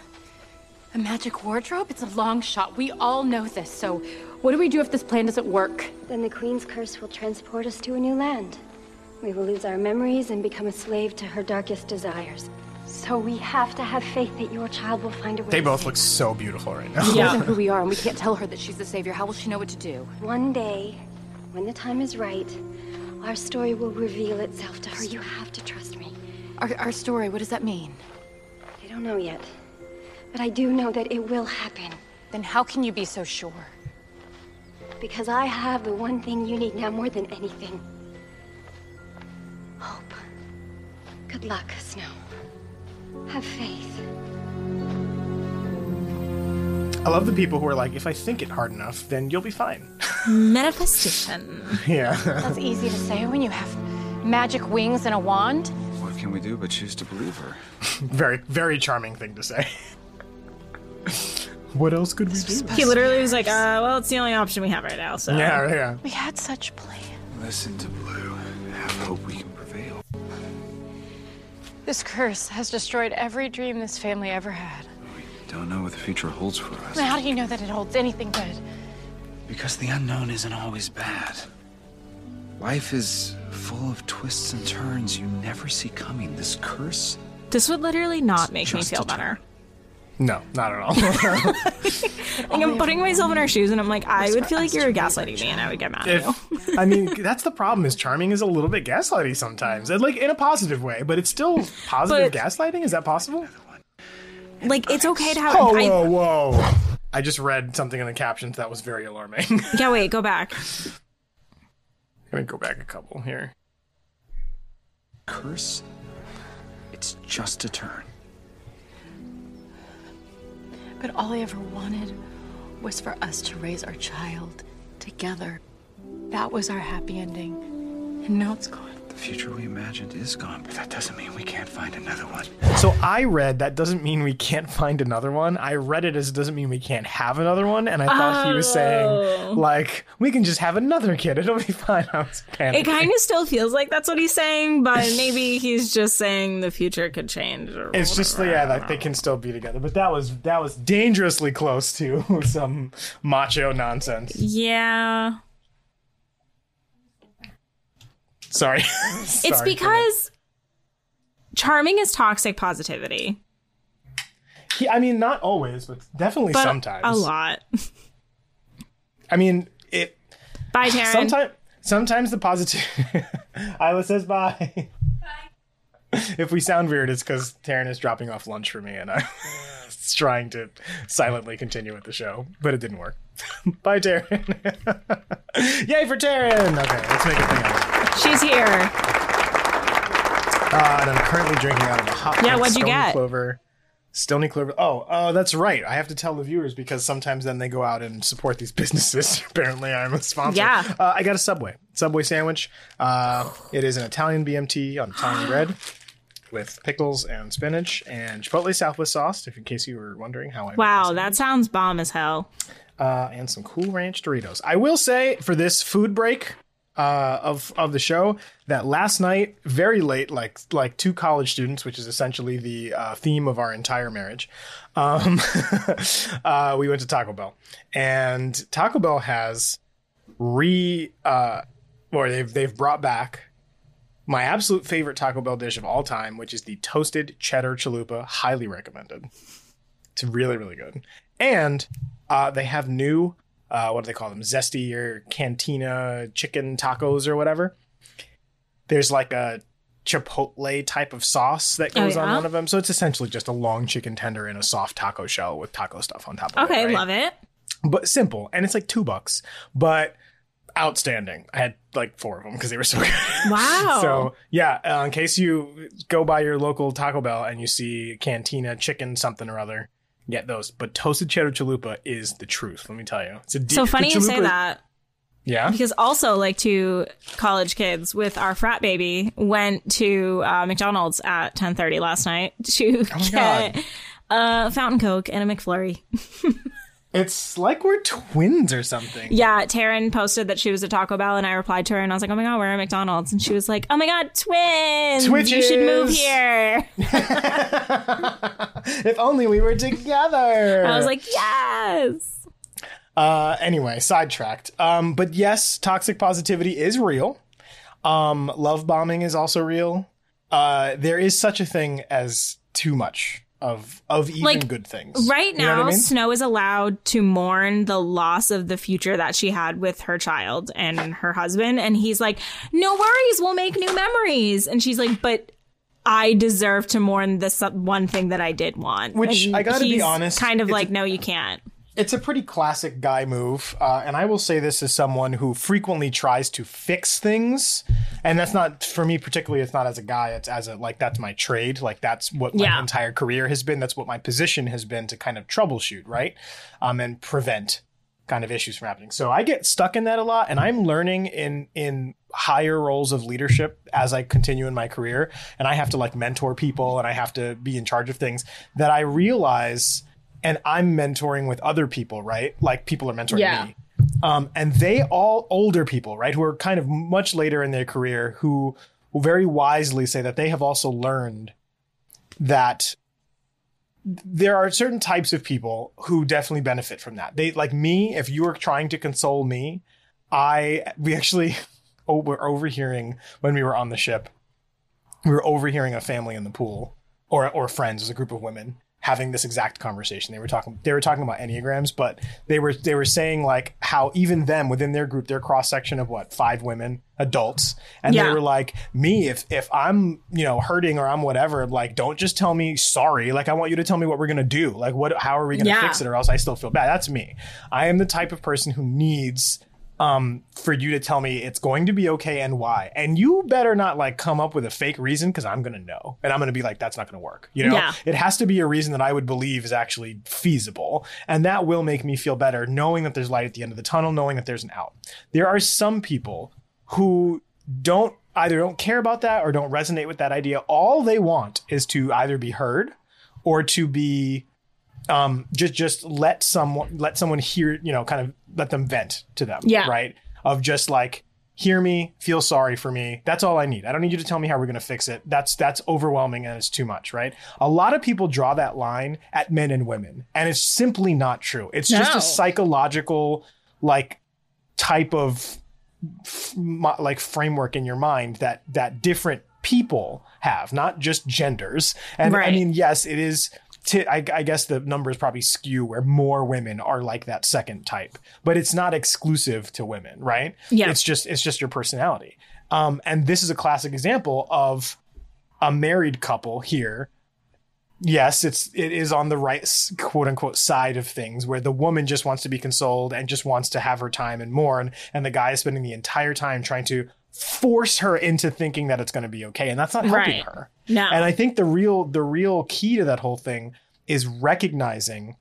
A magic wardrobe? It's a long shot. We all know this. So, what do we do if this plan doesn't work? Then the Queen's curse will transport us to a new land. We will lose our memories and become a slave to her darkest desires. So we have to have faith that your child will find a way. They both save look so beautiful right now. She doesn't know who we are, and we can't tell her that she's the savior. How will she know what to do? One day, when the time is right, our story will reveal itself to her. You have to trust me. Our, our story, what does that mean? I don't know yet, but I do know that it will happen. Then how can you be so sure? Because I have the one thing you need now more than anything hope. Good luck, Snow. Have faith. I love the people who are like, if I think it hard enough, then you'll be fine. Manifestation. yeah. That's easy to say when you have magic wings and a wand. What can we do but choose to believe her? very, very charming thing to say. what else could we do? He literally was like, uh, well, it's the only option we have right now, so. Yeah, yeah. We had such plans. Listen to Blue. Have hope we can prevail. This curse has destroyed every dream this family ever had. Don't know what the future holds for us. How do you know that it holds anything good? Because the unknown isn't always bad. Life is full of twists and turns you never see coming. This curse This would literally not make me Just feel a better. No, not at all. Like, I'm putting myself in her shoes and I'm like, I would feel like you're gaslighting me and I would get mad at you. if, I mean, that's the problem. Is charming is a little bit gaslighty sometimes, and like in a positive way, but it's still positive But- gaslighting. Is that possible? Like, it's okay to have. Oh, I- whoa, whoa! I just read something in the captions that was very alarming. Yeah, wait, go back. gonna go back a couple here. curse, it's just a turn. But all I ever wanted was for us to raise our child together. That was our happy ending. And now it's gone. The future we imagined is gone, but that doesn't mean we can't find another one. So I read that doesn't mean we can't find another one. I read it as it doesn't mean we can't have another one, and I thought he was Oh. saying like we can just have another kid. It'll be fine. I was panicking. It kind of still feels like that's what he's saying, but maybe he's just saying the future could change. Or It's just yeah, like they can still be together. But that was that was dangerously close to some macho nonsense. yeah. Sorry. It's Sorry because charming is toxic positivity, He, I mean, not always, but definitely but sometimes. a lot. I mean, it. Bye, Taryn. Sometimes, sometimes the positive. Isla says bye. Bye. If we sound weird, it's because Taryn is dropping off lunch for me, and Trying to silently continue with the show, but it didn't work. bye, Taryn. Yay for Taryn! Okay, let's make a thing out of it. She's here. Uh, and I'm currently drinking out of a hot. Yeah, what'd you get? Clover. Stoney Clover. Oh, oh, that's right. I have to tell the viewers because sometimes then they go out and support these businesses. Apparently, I'm a sponsor. Yeah. Uh, I got a Subway Subway sandwich. Uh, it is an Italian BMT on Italian bread with pickles and spinach and Chipotle Southwest sauce. If in case you were wondering how I Wow, that sounds bomb as hell. uh, and some Cool Ranch Doritos. I will say for this food break uh, of of the show that last night, very late, like like two college students, which is essentially the uh, theme of our entire marriage, um, uh, we went to Taco Bell, and Taco Bell has re uh, or they've they've brought back my absolute favorite Taco Bell dish of all time, which is the toasted cheddar chalupa. Highly recommended. It's really, really good. And uh, they have new, uh, what do they call them? Zesty or cantina chicken tacos or whatever. There's like a chipotle type of sauce that Oh, goes on one of them. So it's essentially just a long chicken tender in a soft taco shell with taco stuff on top of it. Okay, right? love it. But simple. And it's like two bucks, but outstanding. I had like four of them because they were so good. Wow. So yeah, uh, in case you go by your local Taco Bell and you see Cantina chicken something or other, get those. But toasted cheddar chalupa is the truth. Let me tell you, it's a deep, so funny you say that. Yeah, Because also, like two college kids with our frat baby went to uh, McDonald's at ten thirty last night to Oh get a fountain coke and a McFlurry. it's like we're twins or something. Yeah, Taryn posted that she was at Taco Bell, and I replied to her, and I was like, "Oh my god, we're at McDonald's," and she was like, "Oh my god, twins! You should move here." if only we were together. I was like, "Yes." Uh, anyway, sidetracked. Um, but yes, toxic positivity is real. Um, love bombing is also real. Uh, there is such a thing as too much of of even Like, good things. Right You know now, I mean? Snow is allowed to mourn the loss of the future that she had with her child and her husband. And he's like, no worries, we'll make new memories. And she's like, but I deserve to mourn this one thing that I did want. Which, And I gotta be honest, kind of like, no, you can't. It's a pretty classic guy move, uh, and I will say this as someone who frequently tries to fix things, and that's not for me particularly. It's not as a guy; it's as a like that's my trade. Like that's what my Yeah. entire career has been. That's what my position has been to kind of troubleshoot, right, um, and prevent kind of issues from happening. So I get stuck in that a lot, and I'm learning in in higher roles of leadership as I continue in my career, and I have to like mentor people, and I have to be in charge of things that I realize and I'm mentoring with other people, right? Like people are mentoring Yeah. me. Um, and they all older people, right, who are kind of much later in their career, who will very wisely say that they have also learned that there are certain types of people who definitely benefit from that. They like me. If you were trying to console me, I we actually oh, were overhearing when we were on the ship. We were overhearing a family in the pool, or or friends, as a group of women having this exact conversation. They were talking they were talking about enneagrams, but they were they were saying like how even them within their group, their cross section of what five women, adults, and they were like me if if I'm you know hurting or I'm whatever, like don't just tell me sorry. Like I want you to tell me what we're gonna do. Like what how are we gonna Yeah. fix it or else I still feel bad. That's me. I am the type of person who needs um for you to tell me it's going to be okay and why. And you better not like come up with a fake reason because i'm gonna know. And i'm gonna be like that's not gonna work you know? Yeah. it has to be a reason that i would believe is actually feasible. And that will make me feel better knowing that there's light at the end of the tunnel knowing that there's an out. There are some people who don't either don't care about that or don't resonate with that idea. All they want is to either be heard or to be um just just let someone let someone hear you know kind of let them vent to them Yeah. right? Of just like hear me feel sorry for me. That's all i need. I don't need you to tell me how we're going to fix it. That's that's overwhelming and it's too much right? A lot of people draw that line at men and women and it's simply not true. It's just a psychological like type of f- like framework in your mind that that different people have not just genders. And i mean yes it is T- I, I guess the numbers probably skew where more women are like that second type, but it's not exclusive to women, right? Yeah. It's just it's just your personality. Um, and this is a classic example of a married couple here. Yes, it's it is on the right quote unquote side of things where the woman just wants to be consoled and just wants to have her time and mourn, and the guy is spending the entire time trying to force her into thinking that it's going to be okay, and that's not helping Right. her. No. And I think the real the real key to that whole thing is recognizing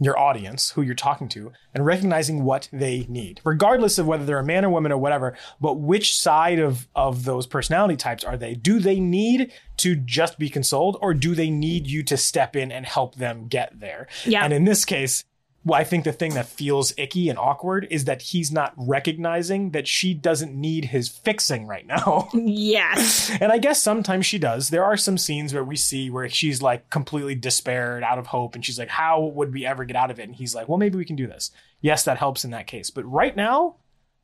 your audience, who you're talking to, and recognizing what they need, regardless of whether they're a man or woman or whatever. But which side of of those personality types are they? Do they need to just be consoled, or do they need you to step in and help them get there? Yeah. And in this case. Well, I think the thing that feels icky and awkward is that he's not recognizing that she doesn't need his fixing right now. Yes. And I guess sometimes she does. There are some scenes where we see where she's like completely despaired, out of hope, and she's like, How would we ever get out of it? And he's like, Well, maybe we can do this. Yes, that helps in that case. But right now,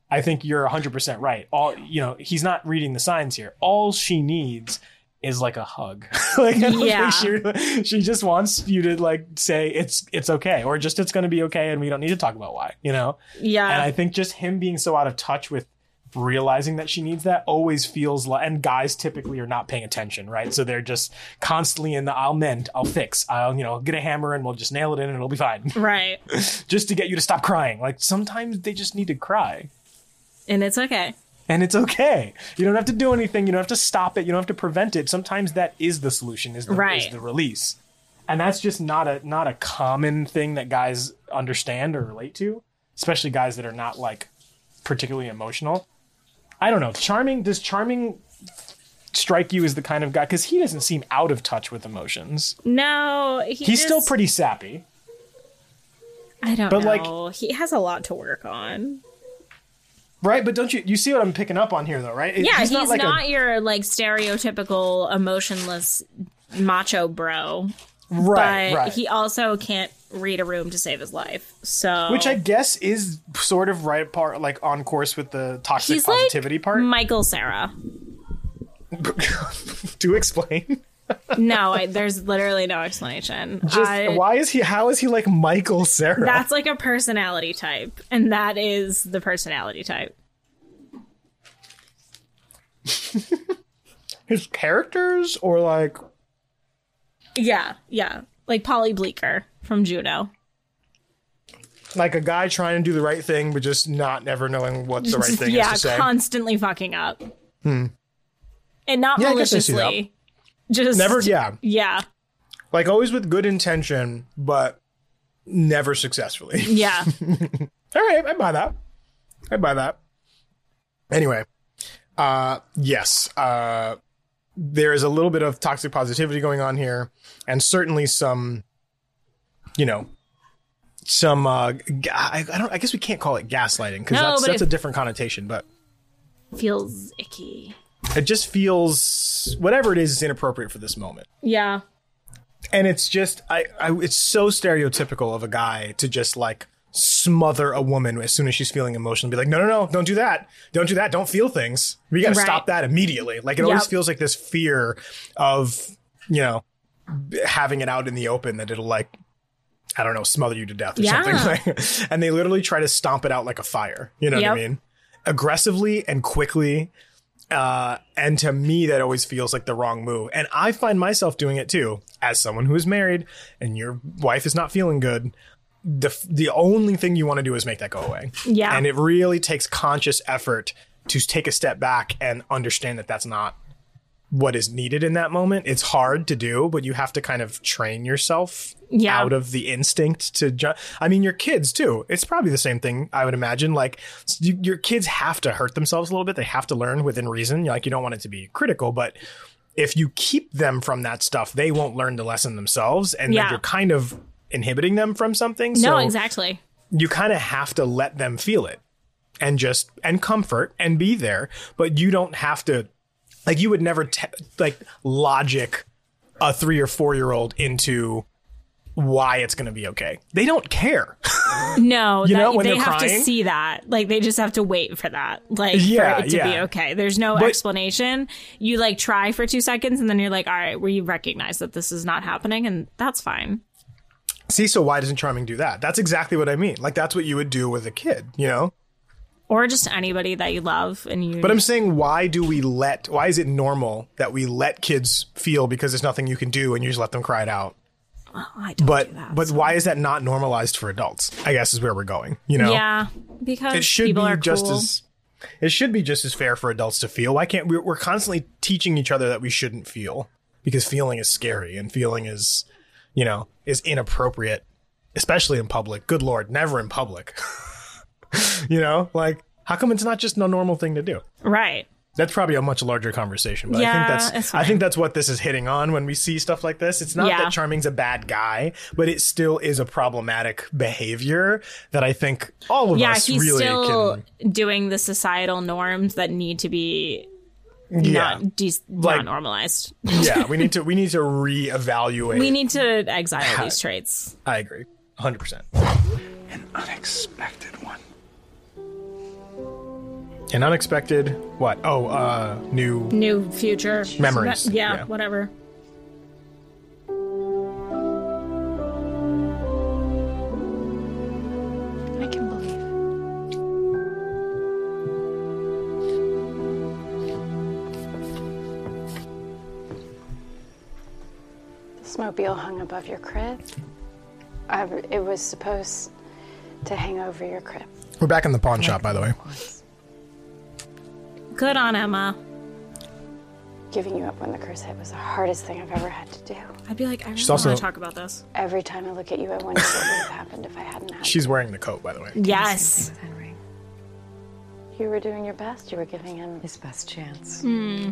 I think you're 100% right. All, you know, he's not reading the signs here. All she needs is like a hug. like, Yeah. think she, she just wants you to like say it's it's okay or just it's going to be okay and we don't need to talk about why, you know? Yeah. And I think just him being so out of touch with realizing that she needs that always feels like and guys typically are not paying attention right so they're just constantly in the i'll mend i'll fix i'll you know get a hammer and we'll just nail it in and it'll be fine Right. just to get you to stop crying like sometimes they just need to cry And it's okay. And it's okay. You don't have to do anything. You don't have to stop it. You don't have to prevent it. Sometimes that is the solution is the, is the release. And that's just not a not a common thing that guys understand or relate to especially guys that are not like particularly emotional. I don't know. Charming does charming strike you as the kind of guy because he doesn't seem out of touch with emotions. No, he he's still pretty sappy. I don't but, like- know. he has a lot to work on. Right but don't you you see what i'm picking up on here though right yeah, he's, not not, like a your like stereotypical emotionless macho bro. Right, but right. he also can't read a room to save his life. So which i guess is sort of right part like on course with the toxic he's positivity like part Michael Cera. to explain No, I, there's literally no explanation. just I- why is he how is he like michael cera That's like a personality type, and that is the personality type. his characters or like Yeah, yeah, like Paulie Bleeker from Juno. like a guy trying to do the right thing but just not never knowing what the right thing yeah, is to say constantly fucking up, Hmm. and not Yeah, I guess I see that. maliciously. Just Never- yeah. yeah, like always with good intention but never successfully yeah. all right i buy that i buy that anyway uh yes uh there is a little bit of toxic positivity going on here and certainly some you know some uh ga- I, I don't i guess we can't call it gaslighting because No, that's but that's if- a different connotation but Feels icky. It just feels whatever it is is inappropriate for this moment. Yeah, and it's just I, I it's so stereotypical of a guy to just like smother a woman as soon as she's feeling emotional be like no no no don't do that. Don't do that. Don't feel things. We gotta Right. stop that immediately. Like it always feels like this fear of you know having it out in the open that it'll like i don't know smother you to death or Yeah. something and they literally try to stomp it out like a fire. You know what i mean? Aggressively and quickly uh, and to me, that always feels like the wrong move. And I find myself doing it too, as someone who is married and your wife is not feeling good. The the only thing you want to do is make that go away. Yeah. and it really takes conscious effort to take a step back and understand that that's not what is needed in that moment. It's hard to do, but you have to kind of train yourself Yeah. out of the instinct to. Ju- I mean, your kids too. It's probably the same thing. I would imagine. Like you, your kids have to hurt themselves a little bit. They have to learn within reason. Like you don't want it to be critical, but if you keep them from that stuff, they won't learn the lesson themselves, and Yeah. then you're kind of inhibiting them from something. no, so exactly. you kind of have to let them feel it and just and comfort and be there but you don't have to like you would never te- like logic a three or four year old into why it's going to be okay. They don't care. No, You that- know, when they have to see that. Like they just have to wait for that. Like Yeah, for it to be okay. There's no But- explanation. You like try for two seconds and then you're like, all right, we recognize that this is not happening and that's fine. See, so why doesn't Charming do that? That's exactly what I mean. Like that's what you would do with a kid, you know? Or just anybody that you love and you But I'm saying, why do we let? Why is it normal that we let kids feel because there's nothing you can do and you just let them cry it out? I don't but but why is that not normalized for adults? I guess is where we're going. You know, Yeah. Because it should people be are just cool. as it should be just as fair for adults to feel. Why can't we? We're constantly teaching each other that we shouldn't feel because feeling is scary and feeling is, you know, is inappropriate, especially in public. Good lord, never in public. you know, like how come it's not just a normal thing to do? Right. That's probably a much larger conversation, but I think that's. I think that's what this is hitting on when we see stuff like this. It's not Yeah. that Charming's a bad guy, but it still is a problematic behavior that I think all of yeah, us he's really still can. doing the societal norms that need to be Yeah. not, de- Like- not normalized. yeah, we need to we need to reevaluate. we need to exile these traits. I agree, hundred percent. An unexpected one. An unexpected what? Oh, uh, new New future Memories, Yeah, yeah. whatever. I can believe. This mobile hung above your crib. I, it was supposed to hang over your crib. We're back in the pawn shop, by the way. Good on Emma. Giving you up when the curse hit was the hardest thing I've ever had to do. I'd be like, I really She's want also- to talk about this. Every time I look at you, I wonder what would have happened if I hadn't had She's wearing the coat, by the way. Yes. Henry. you. were doing your best. You were giving him his best chance. Hmm.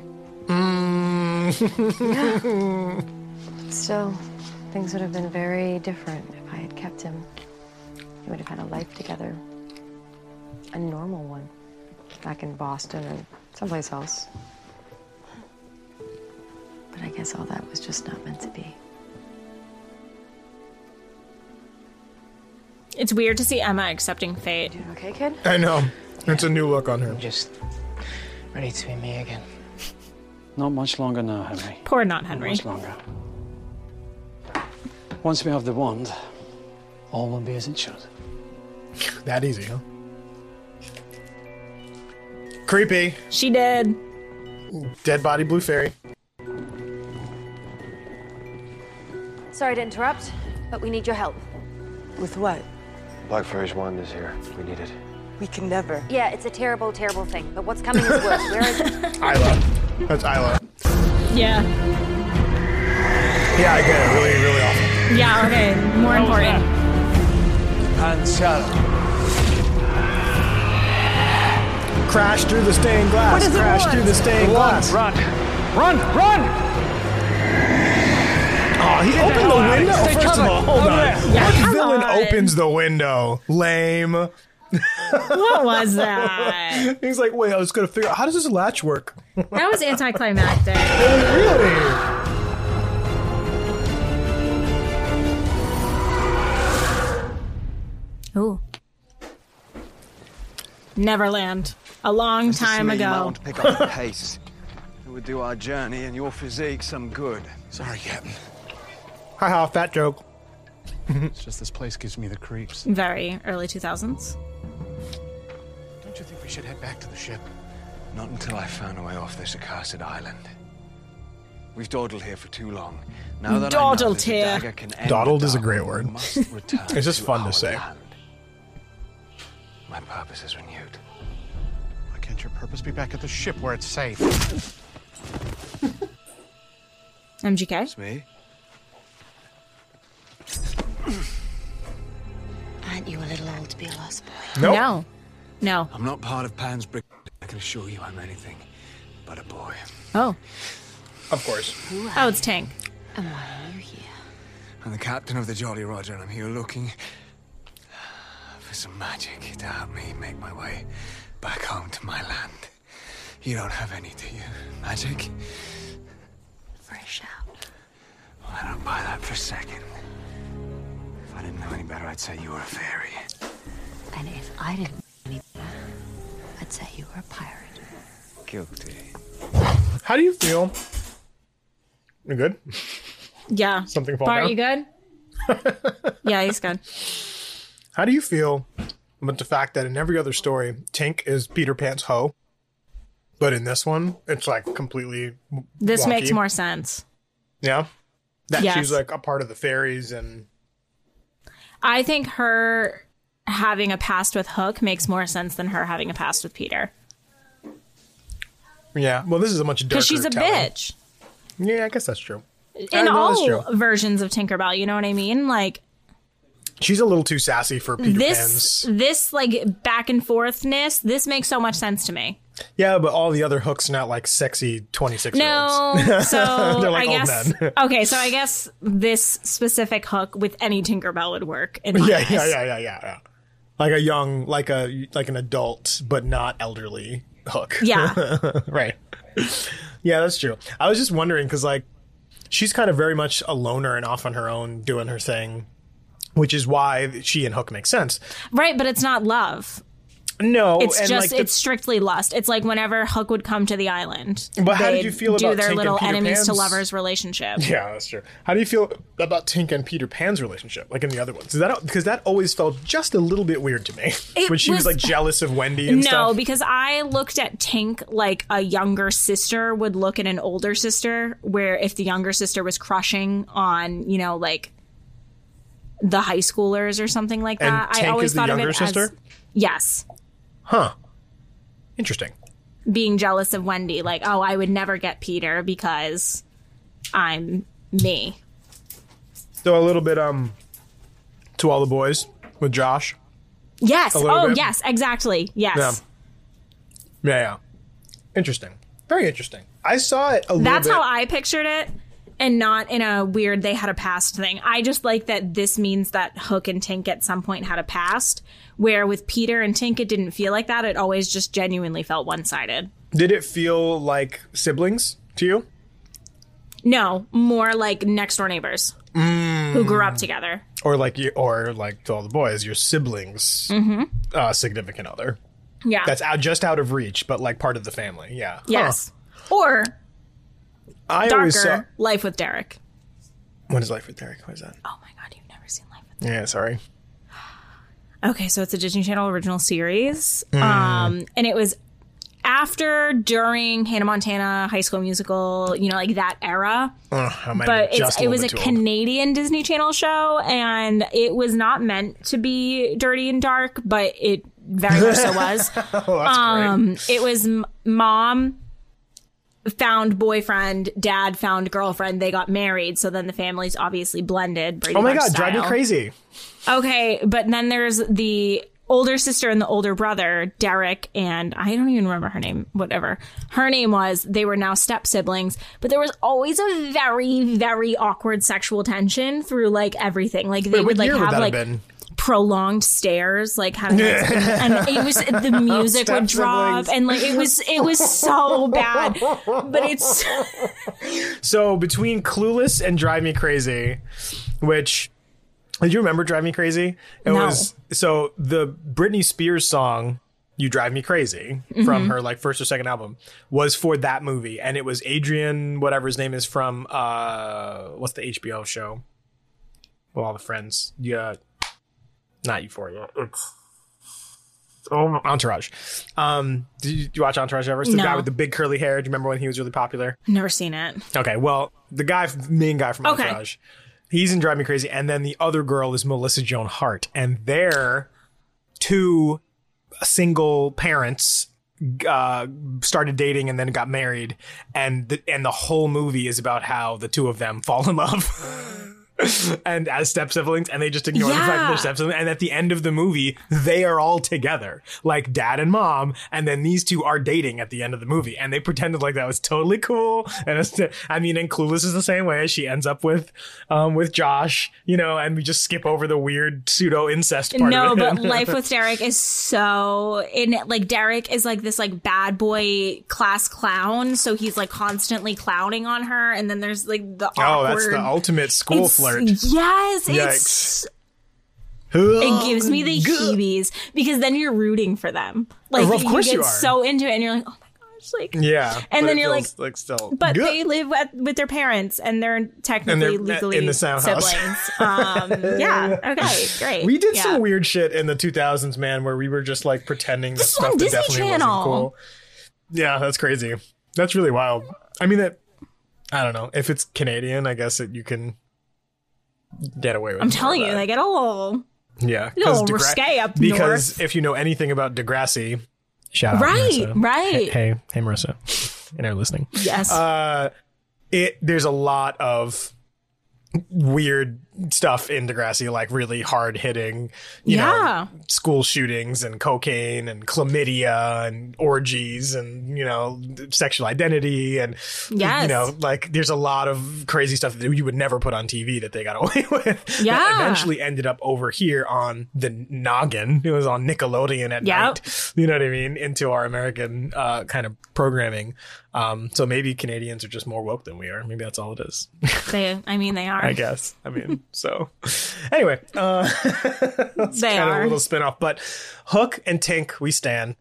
Still, things would have been very different if I had kept him. He would have had a life together. A normal one. Back in Boston or someplace else. But I guess all that was just not meant to be. It's weird to see Emma accepting fate. okay, kid? I know. It's a new look on her. Just ready to be me again. Not much longer now, Henry. Poor not Not Henry. much longer. Once we have the wand, all will be as it should. That easy, huh? Creepy. She did. Dead body blue fairy. Sorry to interrupt, but we need your help. With what? Black Fairy's wand is here. We need it. We can never. Yeah, it's a terrible, terrible thing, but what's coming is worse. Where is it? Isla. That's Isla. Yeah. Yeah, I get it. Really, really awful. Yeah, okay. More important. Ancella. Crash through the stained glass. What is the Crash wand? through the stained The glass. Run. Run! Run! Oh, he Get the opened hell the window. Oh, Stay First of all, hold Over on. Yeah, what villain on. opens the window? Lame. What was that? He's like, wait, I was gonna figure out how does this latch work? That was anticlimactic. Oh, really? Ooh. Neverland. A long time You might ago. want to pick up the pace. It would do our journey and your physique some good. Sorry, Captain. Haha, fat joke. It's just this place gives me the creeps. Very early 2000s. Don't you think we should head back to the ship? Not until I found a way off this accursed island. We've dawdled here for too long. Now that I know Dawdled here. dagger can end Dawdled is a great word. It's just fun to say. land. My purpose is renewed. Why can't your purpose be back at the ship where it's safe? MGK? It's me. Aren't you a little old to be a lost boy? Nope. No. No. I'm not part of Pan's brick. I can assure you I'm anything but a boy. Oh. Of course. Oh, it's Tink. And why are you here? I'm the captain of the Jolly Roger, and I'm here looking for some magic to help me make my way back home to my land. You don't have any, do you? Magic? Fresh out. Well, I don't buy that for a second. If I didn't know any better, I'd say you were a fairy. And if I didn't know any better, I'd say you were a pirate. Guilty. How do you feel? You good? Yeah. Something fall Bart, down? you good? yeah, he's good. How do you feel about the fact that in every other story, Tink is Peter Pan's hoe, but in this one, it's like completely. This wonky? makes more sense. Yeah, that Yes. she's like a part of the fairies, and I think her having a past with Hook makes more sense than her having a past with Peter. yeah. Well, this is a much darker. Because she's a telling. bitch. Yeah, I guess that's true. In I know that's all versions of Tinkerbell, you know what I mean? Like She's a little too sassy for Peter this Pan's. this like back and forthness, this makes so much sense to me. Yeah, but all the other hooks are not like sexy twenty six. No, so They're like I old guess men. okay. So I guess this specific hook with any Tinkerbell would work. In yeah, yeah, yeah, yeah, yeah. Like a young, like a like an adult, but not elderly hook. Yeah. right. Yeah, that's true. I was just wondering because like she's kind of very much a loner and off on her own doing her thing, which is why she and Hook make sense. Right, but it's not love. No, it's and, just like, the- it's strictly lust. It's like whenever Hook would come to the island. But how did you feel do about their Tink little enemies to lovers relationship? Yeah, that's true. How do you feel about Tink and Peter Pan's relationship, like in the other ones? Is that because that always felt just a little bit weird to me It when she was, was- like jealous of Wendy and no, stuff. because I looked at Tink like a younger sister would look at an older sister, where if the younger sister was crushing on, you know, like the high schoolers or something like And that. I always is the thought of it sister? as yes, Huh. Interesting. being jealous of Wendy. Like, oh, I would never get Peter because I'm me. So a little bit um to all the boys with Josh. Yes. Oh, bit? yes. Exactly. Yes. Yeah. Yeah, yeah. Interesting. Very interesting. I saw it a little That's bit. how I pictured it, and not in a weird they had a past thing. I just like that this means that Hook and Tink at some point had a past, where with Peter and Tink it didn't feel like that. It always just genuinely felt one sided. Did it feel like siblings to you? No, more like next door neighbors Mm. who grew up together. Or like you or like to all the boys, your siblings Mm-hmm. uh significant other. Yeah. That's out just out of reach, but like part of the family. Yeah. yes. Or Huh. I darker always saw Life with Derek. What is Life with Derek? What is that? Oh my god, you've never seen Life with Derek. Yeah, sorry. Okay, so it's a Disney Channel original series. Mm. Um, and it was after, during Hannah Montana, High School Musical, you know, like that era. But it's, it was a too old. Canadian Disney Channel show, and it was not meant to be dirty and dark, but it very much so was. oh, um, It was mom found boyfriend, dad found girlfriend. They got married, so then the families obviously blended. Brady Oh my Bunch god, drive me crazy. Okay, but then there's the older sister and the older brother, Derek, and I don't even remember her name, whatever her name was. They were now step siblings, but there was always a very, very awkward sexual tension through like everything. Like they Wait, would like would have like have been? Prolonged stares, like having, and it was the music would drop, siblings. and like it was it was so bad. But it's So between Clueless and Drive Me Crazy, which did you remember Drive Me Crazy? It No. was so the Britney Spears song "You Drive Me Crazy" from her like first or second album was for that movie, and it was Adrian, whatever his name is from uh what's the HBO show? Well, all the friends, yeah, not Euphoria. It's oh Entourage. Um, did you, did you watch Entourage ever? It's the No. guy with the big curly hair. Do you remember when he was really popular? never seen it. Okay, well, the guy, main guy from Okay. Entourage, he's in Drive Me Crazy, and then the other girl is Melissa Joan Hart, and they're two single parents uh started dating and then got married and the, and the whole movie is about how the two of them fall in love and as step siblings and they just ignore the fact that they're step siblings. And at the end of the movie they are all together like dad and mom and then these two are dating at the end of the movie. And they pretended like that was totally cool. And it's i mean and clueless is the same way. She ends up with um with josh you know and we just skip over the weird pseudo incest part no, but Life with Derek is so in it. Like Derek is like this like bad boy class clown, so he's like constantly clowning on her, and then there's like the awkward. oh that's the ultimate school flirt Yes, Yikes. it's it gives me the heebies because then you're rooting for them. Like Of course you you get are. so into it and you're like, oh my gosh, like Yeah. And then you're like, like still. but good. they live at, with their parents and they're technically And they're legally in the house. siblings. um, yeah. Okay. Great. We did yeah. some weird shit in the 2000s, man, where we were just like pretending that This is stuff that Disney definitely Channel. wasn't cool. Yeah, that's crazy. That's really wild. I mean, that I don't know if it's Canadian. I guess that you can get away with. I'm telling you, they get a little. yeah, little Degra- risque up because north. if you know anything about Degrassi, shout out, Right, Marissa. right. Hey, hey, hey, Marissa, and are listening. Yes. Uh, it there's a lot of weird stuff in Degrassi, like really hard hitting, you Yeah. know, school shootings and cocaine and chlamydia and orgies and, you know, sexual identity and, Yes. you know, like there's a lot of crazy stuff that you would never put on TV that they got away with. that Yeah. eventually ended up over here on the noggin. It was on Nickelodeon at Yep. night. You know what I mean? Into our American, uh, kind of programming. Um, so maybe Canadians are just more woke than we are. Maybe that's all it is. They, I mean, they are. I guess. I mean, so anyway, uh, that's They kind of a little spin off. But Hook and Tink, we stand.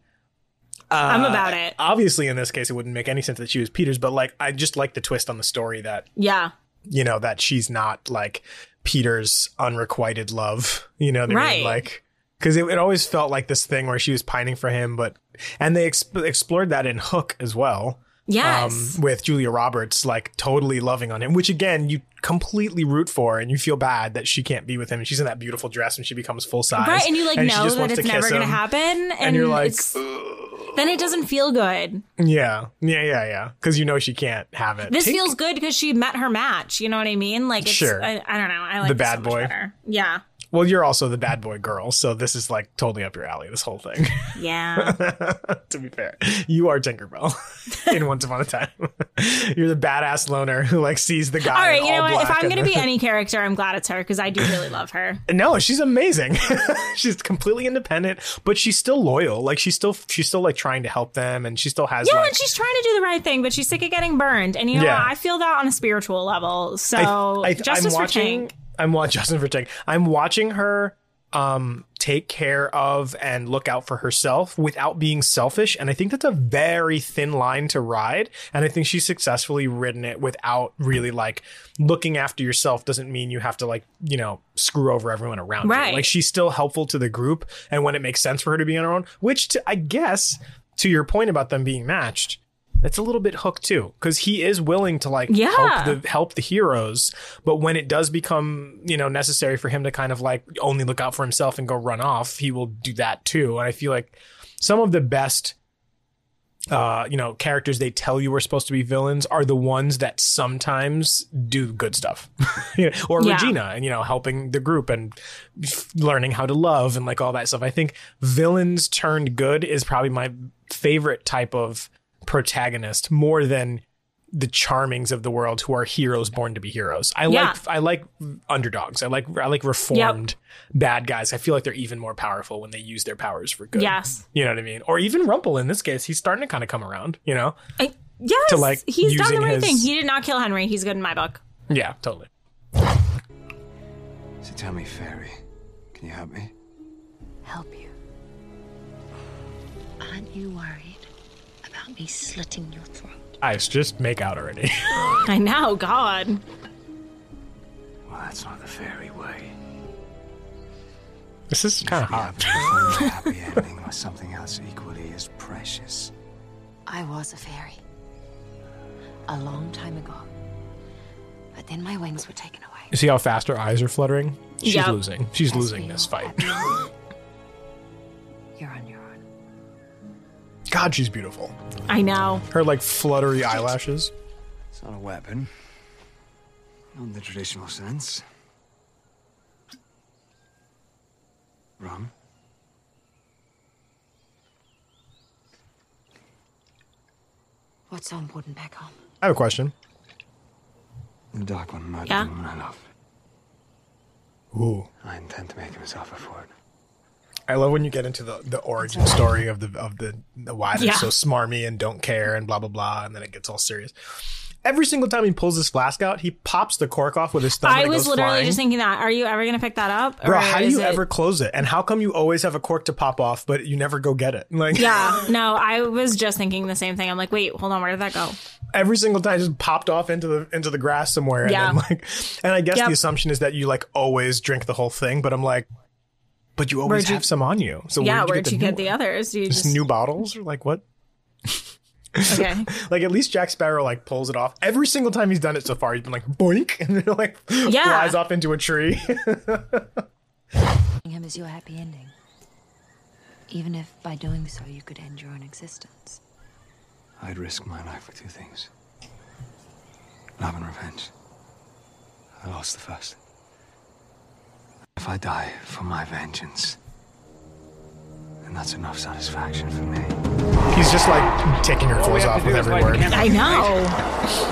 Uh, I'm about it. Obviously, in this case, it wouldn't make any sense that she was Peter's, but like, I just like the twist on the story that Yeah. you know that she's not like Peter's unrequited love. You know what I Right. mean? Like, because it, it always felt like this thing where she was pining for him, but and they exp- explored that in Hook as well. Yes. Um, with Julia Roberts like totally loving on him, which again you completely root for, and you feel bad that she can't be with him, and she's in that beautiful dress and she becomes full size, Right. And you like she know that it's never going to him. happen. And, you're like, it's, then it doesn't feel good. Yeah, yeah, yeah, yeah, because you know she can't have it. This Tink- feels good because she met her match. You know what I mean? Like, it's, Sure. I, I don't know. I like The bad so boy. better. Yeah. Well, you're also the bad boy girl, so this is like totally up your alley. This whole thing. Yeah. to be fair, you are Tinkerbell in Once Upon a Time. You're the badass loner who like sees the guy. All right. You know what? If I'm going to be any character, I'm glad it's her because I do really love her. No, she's amazing. she's completely independent, but she's still loyal. Like she's still she's still like trying to help them, and she still has Yeah, like and she's trying to do the right thing, but she's sick of getting burned. And you know Yeah. what? I feel that on a spiritual level. So I, I, justice I'm for watching. Tank. I'm watching Justin for Tank. I'm watching her um take care of and look out for herself without being selfish and i think that's a very thin line to ride and i think she's successfully ridden it without really like looking after yourself doesn't mean you have to like you know screw over everyone around Right. you like she's still helpful to the group and when it makes sense for her to be on her own which to, i guess to your point about them being matched that's a little bit hooked too because he is willing to like Yeah. help the help the heroes but when it does become you know necessary for him to kind of like only look out for himself and go run off he will do that too and i feel like some of the best uh you know characters they tell you are supposed to be villains are the ones that sometimes do good stuff You know, or Yeah. regina and you know helping the group and f- learning how to love and like all that stuff i think villains turned good is probably my favorite type of protagonist more than the charmings of the world who are heroes born to be heroes. I Yeah. like I like underdogs. I like I like reformed bad guys. I feel like they're even more powerful when they use their powers for good. Yes. You know what I mean? Or even Rumple in this case, he's starting to kind of come around, you know? I, yes. To, like, he's done the right his- thing. He did not kill Henry. He's good in my book. Yeah, totally. So tell me, Fairy, can you help me? Help you. Aren't you worried about me slitting your throat? I just make out already. I know. God. Well, that's not the fairy way. this is kind of hot. A happy ending or something else equally as precious. I was a fairy. A long time ago. But then my wings were taken away. You see how fast her eyes are fluttering? She's Yep. losing. She's Yes, losing this fight. You're on your own. God, she's beautiful. I know. Her like fluttery eyelashes. It's not a weapon. Not in the traditional sense. Rum? What's so important back home? I have a question. The Dark One murdered Yeah? the woman I love. Ooh. I intend to make him suffer for it. I love when you get into the, the origin story of the of the, the why they're Yeah. so smarmy and don't care and blah blah blah, and then it gets all serious. every single time he pulls this flask out, he pops the cork off with his thumb. and I was literally flying. just thinking that. Are you ever going to pick that up? Bro, how do you it- ever close it? And how come you always have a cork to pop off, but you never go get it? Like, Yeah, no, I was just thinking the same thing. I'm like, wait, hold on, where did that go? every single time, it just popped off into the into the grass somewhere. And Yeah. then like, and I guess Yep. the assumption is that you like always drink the whole thing, but I'm like, but you always Where'd you- have some on you. So yeah, where'd where'd the you new get the others? Do you just just new bottles or like what? okay? Like at least Jack Sparrow like pulls it off every single time he's done it so far. He's been like boink and then like Yeah. flies off into a tree. him is your happy ending. Even if by doing so you could end your own existence. I'd risk my life for two things love and revenge. I lost the first. If I die for my vengeance, then that's enough satisfaction for me. he's just like taking her clothes off with every word. I know.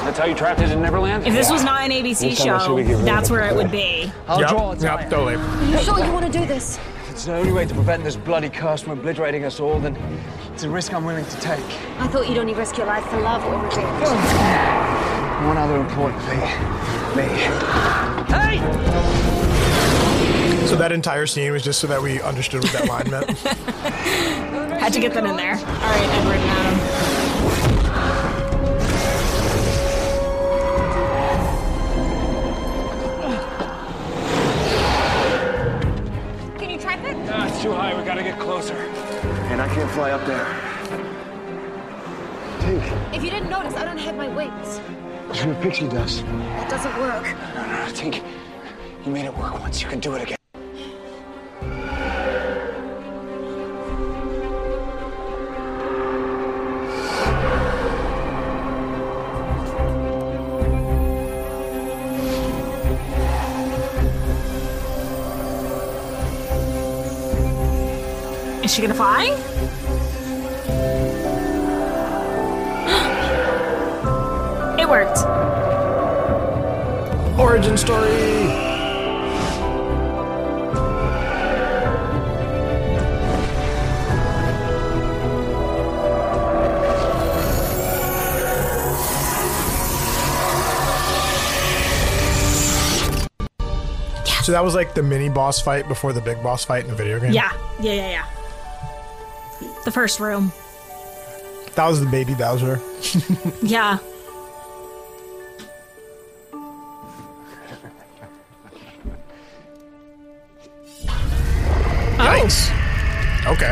That's how you trapped it in Neverland? If this was not an ABC This time I should show, be getting rid that's where it. it would be. I'll Yep, draw a yep, time. totally. Are you sure you want to do this? If it's the only way to prevent this bloody curse from obliterating us all, then it's a risk I'm willing to take. I thought you'd only risk your life for love or revenge. One other important thing. Me. Hey! So that entire scene was just so that we understood what that line meant. Had to get that in there. All right, Edward and Adam. Can you try it? No, it's too high. We gotta get closer. And I can't fly up there. Tink, If you didn't notice, I don't have my wings. your pixie does. That doesn't work. No, no, no, Tink. You made it work once. You can do it again. Is she gonna fly? it worked. Origin story. So that was like the mini boss fight before the big boss fight in the video game. Yeah, yeah, yeah, yeah. The first room. that was the baby Bowser. Yeah. Yikes. Oh. Okay.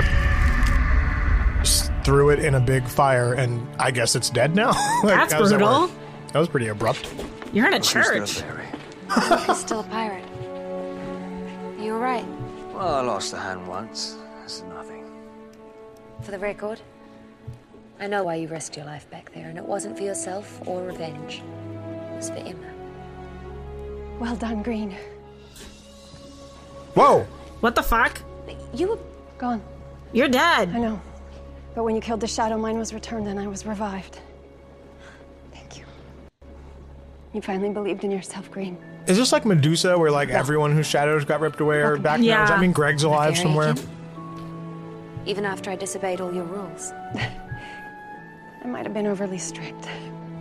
Just threw it in a big fire, and I guess it's dead now. Like, That's how does that brutal. That was pretty abrupt. You're in a church. He's still a pirate. You were right. Well, I lost a hand once. That's nothing. For the record, I know why you risked your life back there, and it wasn't for yourself or revenge. It was for Emma. Well done, Green. Whoa! What the fuck? You were gone. You're dead. I know. But when you killed the shadow, mine was returned and I was revived. Thank you. You finally believed in yourself, Green. Is this like Medusa, where like everyone whose shadows got ripped away are back now? Does that mean Greg's alive somewhere? again. Even after I disobeyed all your rules. I might have been overly strict.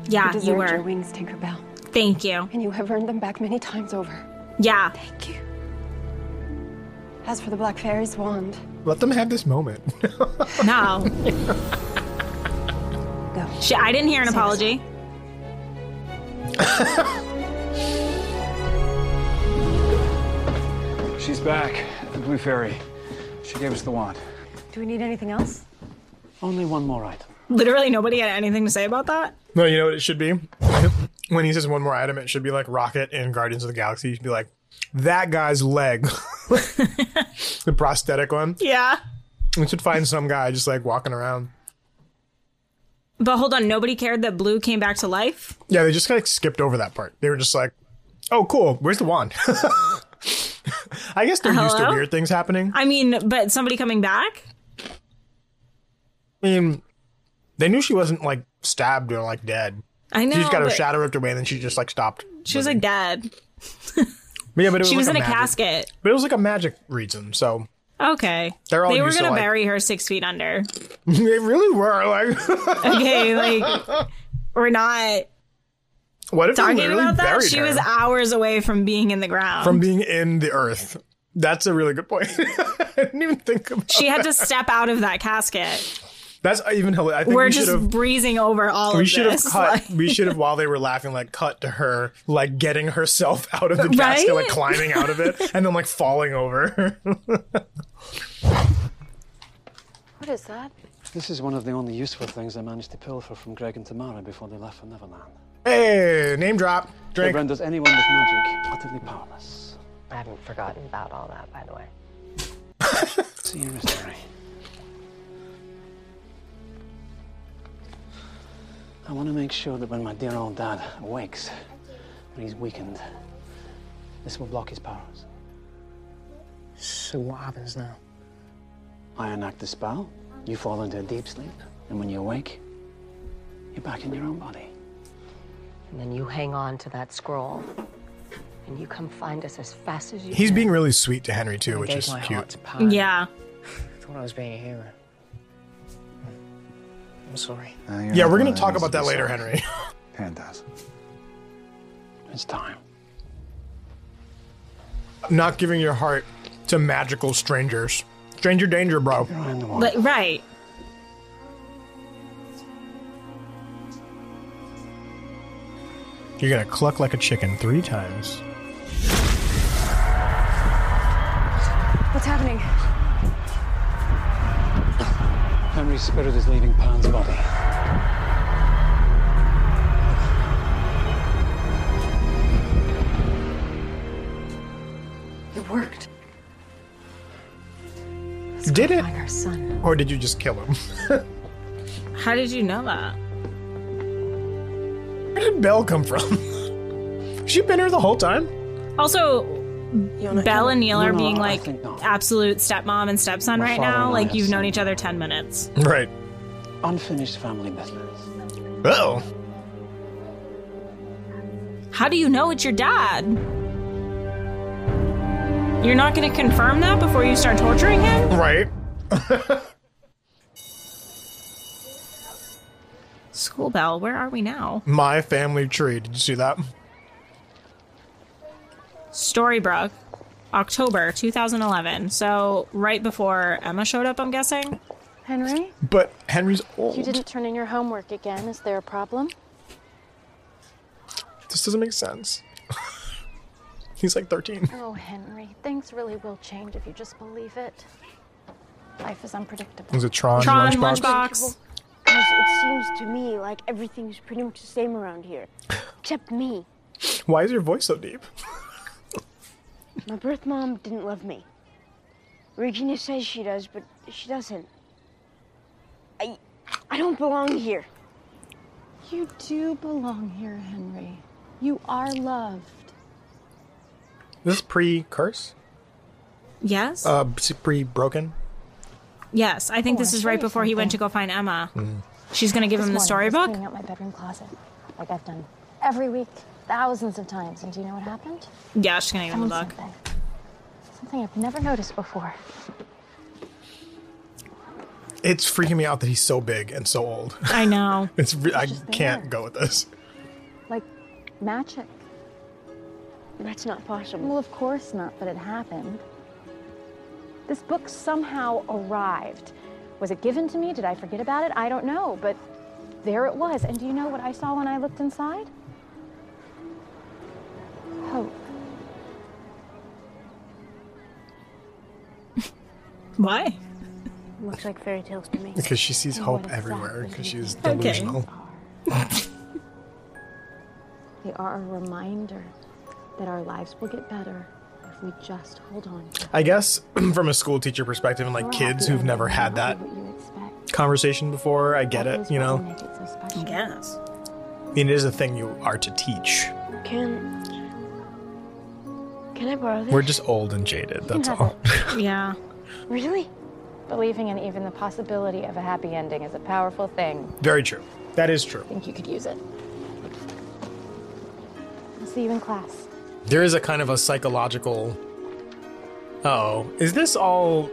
Yeah, you you deserved were. your wings, Tinkerbell. Thank you. And you have earned them back many times over. Yeah. Thank you. As for the Black Fairy's wand, Let them have this moment. No. Go. She, I didn't hear an apology. She's back. The Blue Fairy. She gave us the wand. Do we need anything else? Only one more item. Literally nobody had anything to say about that. no, you know what it should be? when he says one more item, it should be like Rocket in Guardians of the Galaxy. It should be like, that guy's leg. the prosthetic one. Yeah. We should find some guy just like walking around. But hold on, nobody cared that Blue came back to life? Yeah, they just kind of skipped over that part. They were just like, oh, cool. Where's the wand? I guess they're used to weird things happening. I mean, but somebody coming back? I mean, they knew she wasn't like stabbed or like dead. I know. She just got her but shadow ripped away and then she just like stopped. She was like dead. But yeah, but it was she was like in a magic- casket. But it was like a magic reason. So Okay. They're all they were used to, gonna like- bury her six feet under. they really were like. Okay, like we're not What if Talking about that, buried she her was hours away from being in the ground. from being in the earth? That's a really good point. I didn't even think about. she had to step out of that casket. That's even hilarious. I think We're we should just breezing over all We of should have cut. like- we should have, while they were laughing, like cut to her, like getting herself out of the casket, Right? like climbing out of it, and then like falling over. What is that? This is one of the only useful things I managed to pilfer from Greg and Tamara before they left for Neverland. hey, name drop. It Drink. renders anyone with magic utterly powerless. I haven't forgotten about all that, by the way. See you, Mr. I want to make sure that when my dear old dad awakes, when he's weakened, this will block his powers. So what happens now? I enact the spell, you fall into a deep sleep, and when you awake, you're back in your own body. And then you hang on to that scroll. And you come find us as fast as you can. He's can. being really sweet to Henry too, I which gave is my heart cute. to Pan. yeah. I thought I was being a hero. I'm sorry. Uh, Yeah, we're gonna talk about that later, sorry. Henry. Pan does. It's time. Not giving your heart to magical strangers. Stranger danger, bro. But, right. You're gonna cluck like a chicken three times. What's happening? Henry's spirit is leaving Pan's body. It worked. Did it? Find our son. Or did you just kill him? How did you know that? Where did Belle come from? she been here the whole time? Also, Belle and Neal No, are no, being like absolute stepmom and stepson My right now. Like you've known each other 10 minutes. Right. Unfinished family business. Oh. How do you know it's your dad? You're not going to confirm that before you start torturing him? Right. School bell, where are we now? My family tree. Did you see that? Storybrooke, October 2011. So right before Emma showed up, I'm guessing. Henry, But Henry's old. you didn't turn in your homework again. Is there a problem? This doesn't make sense. He's like 13. Oh, Henry, things really will change if you just believe it. Life is unpredictable. Was it Tron, Tron, lunchbox? lunchbox. It seems to me like everything's pretty much the same around here. Except me. Why is your voice so deep? My birth mom didn't love me. Regina says she does, but she doesn't. I I don't belong here. You do belong here, Henry. You are loved. This pre curse? Yes? Uh, pre broken? yes, I think Oh, this I'll is right you before he went to go find Emma. Mm. She's going to give This him the morning, I was storybook? cleaning out my bedroom closet, like I've done every week, thousands of times. And do you know what happened? Yeah, she's going to give him the Found something. Something I've never noticed before. It's freaking me out that he's so big and so old. I know. It's re- I can't there. go with this. Like magic. That's not possible. Well, of course not, but it happened. This book somehow arrived. Was it given to me? Did I forget about it? I don't know, but there it was. And do you know what I saw when I looked inside? Hope. Why? Looks like fairy tales to me. Because she sees And hope everywhere because do she's think delusional. They are a reminder that our lives will get better if we just hold on. I guess from a school teacher perspective and like Your kids who've never had that be what you expect. conversation before, I get That it, is you know? it so. I guess. I mean, it is a thing you are to teach. Can Can I borrow this? We're just old and jaded, that's all. Yeah. Really? Believing in even the possibility of a happy ending is a powerful thing. Very true. That is true. I think you could use it. I'll see you in class. There is a kind of a psychological. Oh, is this all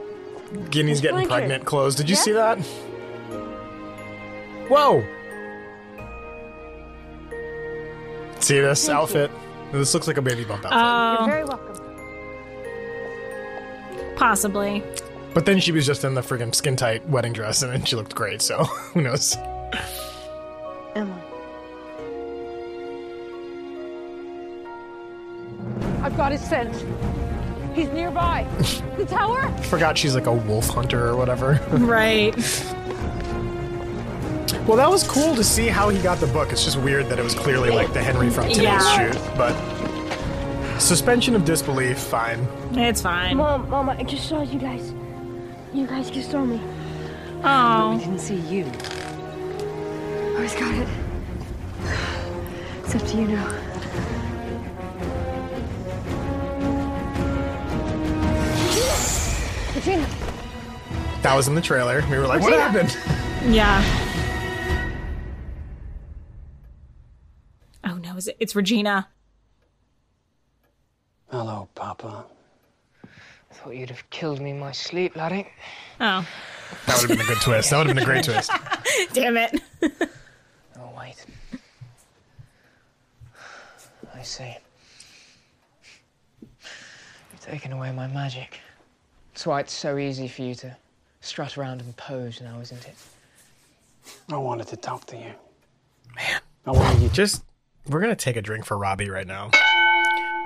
Ginny's It's getting blanket. pregnant clothes? Did you Yeah. see that? Whoa! See this outfit? This looks like a baby bump outfit. Oh, um, You're very welcome. possibly. but then she was just in the friggin' skin tight wedding dress and then she looked great, so who knows? Emma. I've got his scent. He's nearby. the tower? Forgot she's like a wolf hunter or whatever. Right. Well, that was cool to see how he got the book. It's just weird that it was clearly like the Henry from today's Yeah. shoot, but suspension of disbelief, fine. It's fine. Mom, Mom, I just saw you guys. You guys just saw me. Oh. We didn't see you. I always got it. It's up to you now. Regina. That was in the trailer. We were like, what happened? Yeah. Is it? It's Regina. Hello, Papa. Thought you'd have killed me in my sleep, laddie. Oh, That would have been a good twist. That would have been a great twist. damn it. Oh, wait. I see. You've taken away my magic. That's why it's so easy for you to strut around and pose now, isn't it? I wanted to talk to you. Man. I wanted you just. We're gonna take a drink for Robbie right now.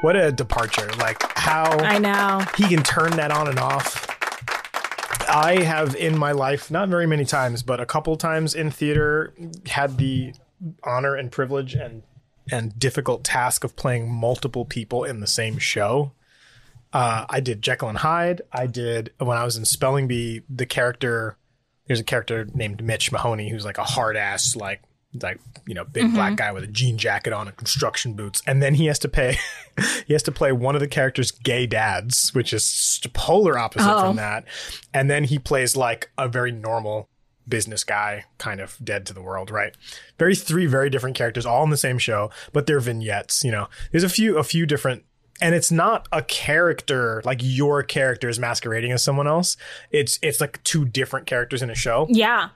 What a departure! Like how I know. he can turn that on and off. I have in my life, not very many times, but a couple times in theater, had the honor and privilege and and difficult task of playing multiple people in the same show. Uh, I did Jekyll and Hyde. I did when I was in Spelling Bee. The character there's a character named Mitch Mahoney who's like a hard ass like like you know big Mhm. black guy with a jean jacket on and construction boots, and then he has to pay he has to play one of the character's gay dads, which is polar opposite Oh. from that, and then he plays like a very normal business guy, kind of dead to the world, right? Very three very different characters, all in the same show, but they're vignettes. You know, there's a few a few different. And it's not a character like your character is masquerading as someone else. It's it's like two different characters in a show Yeah.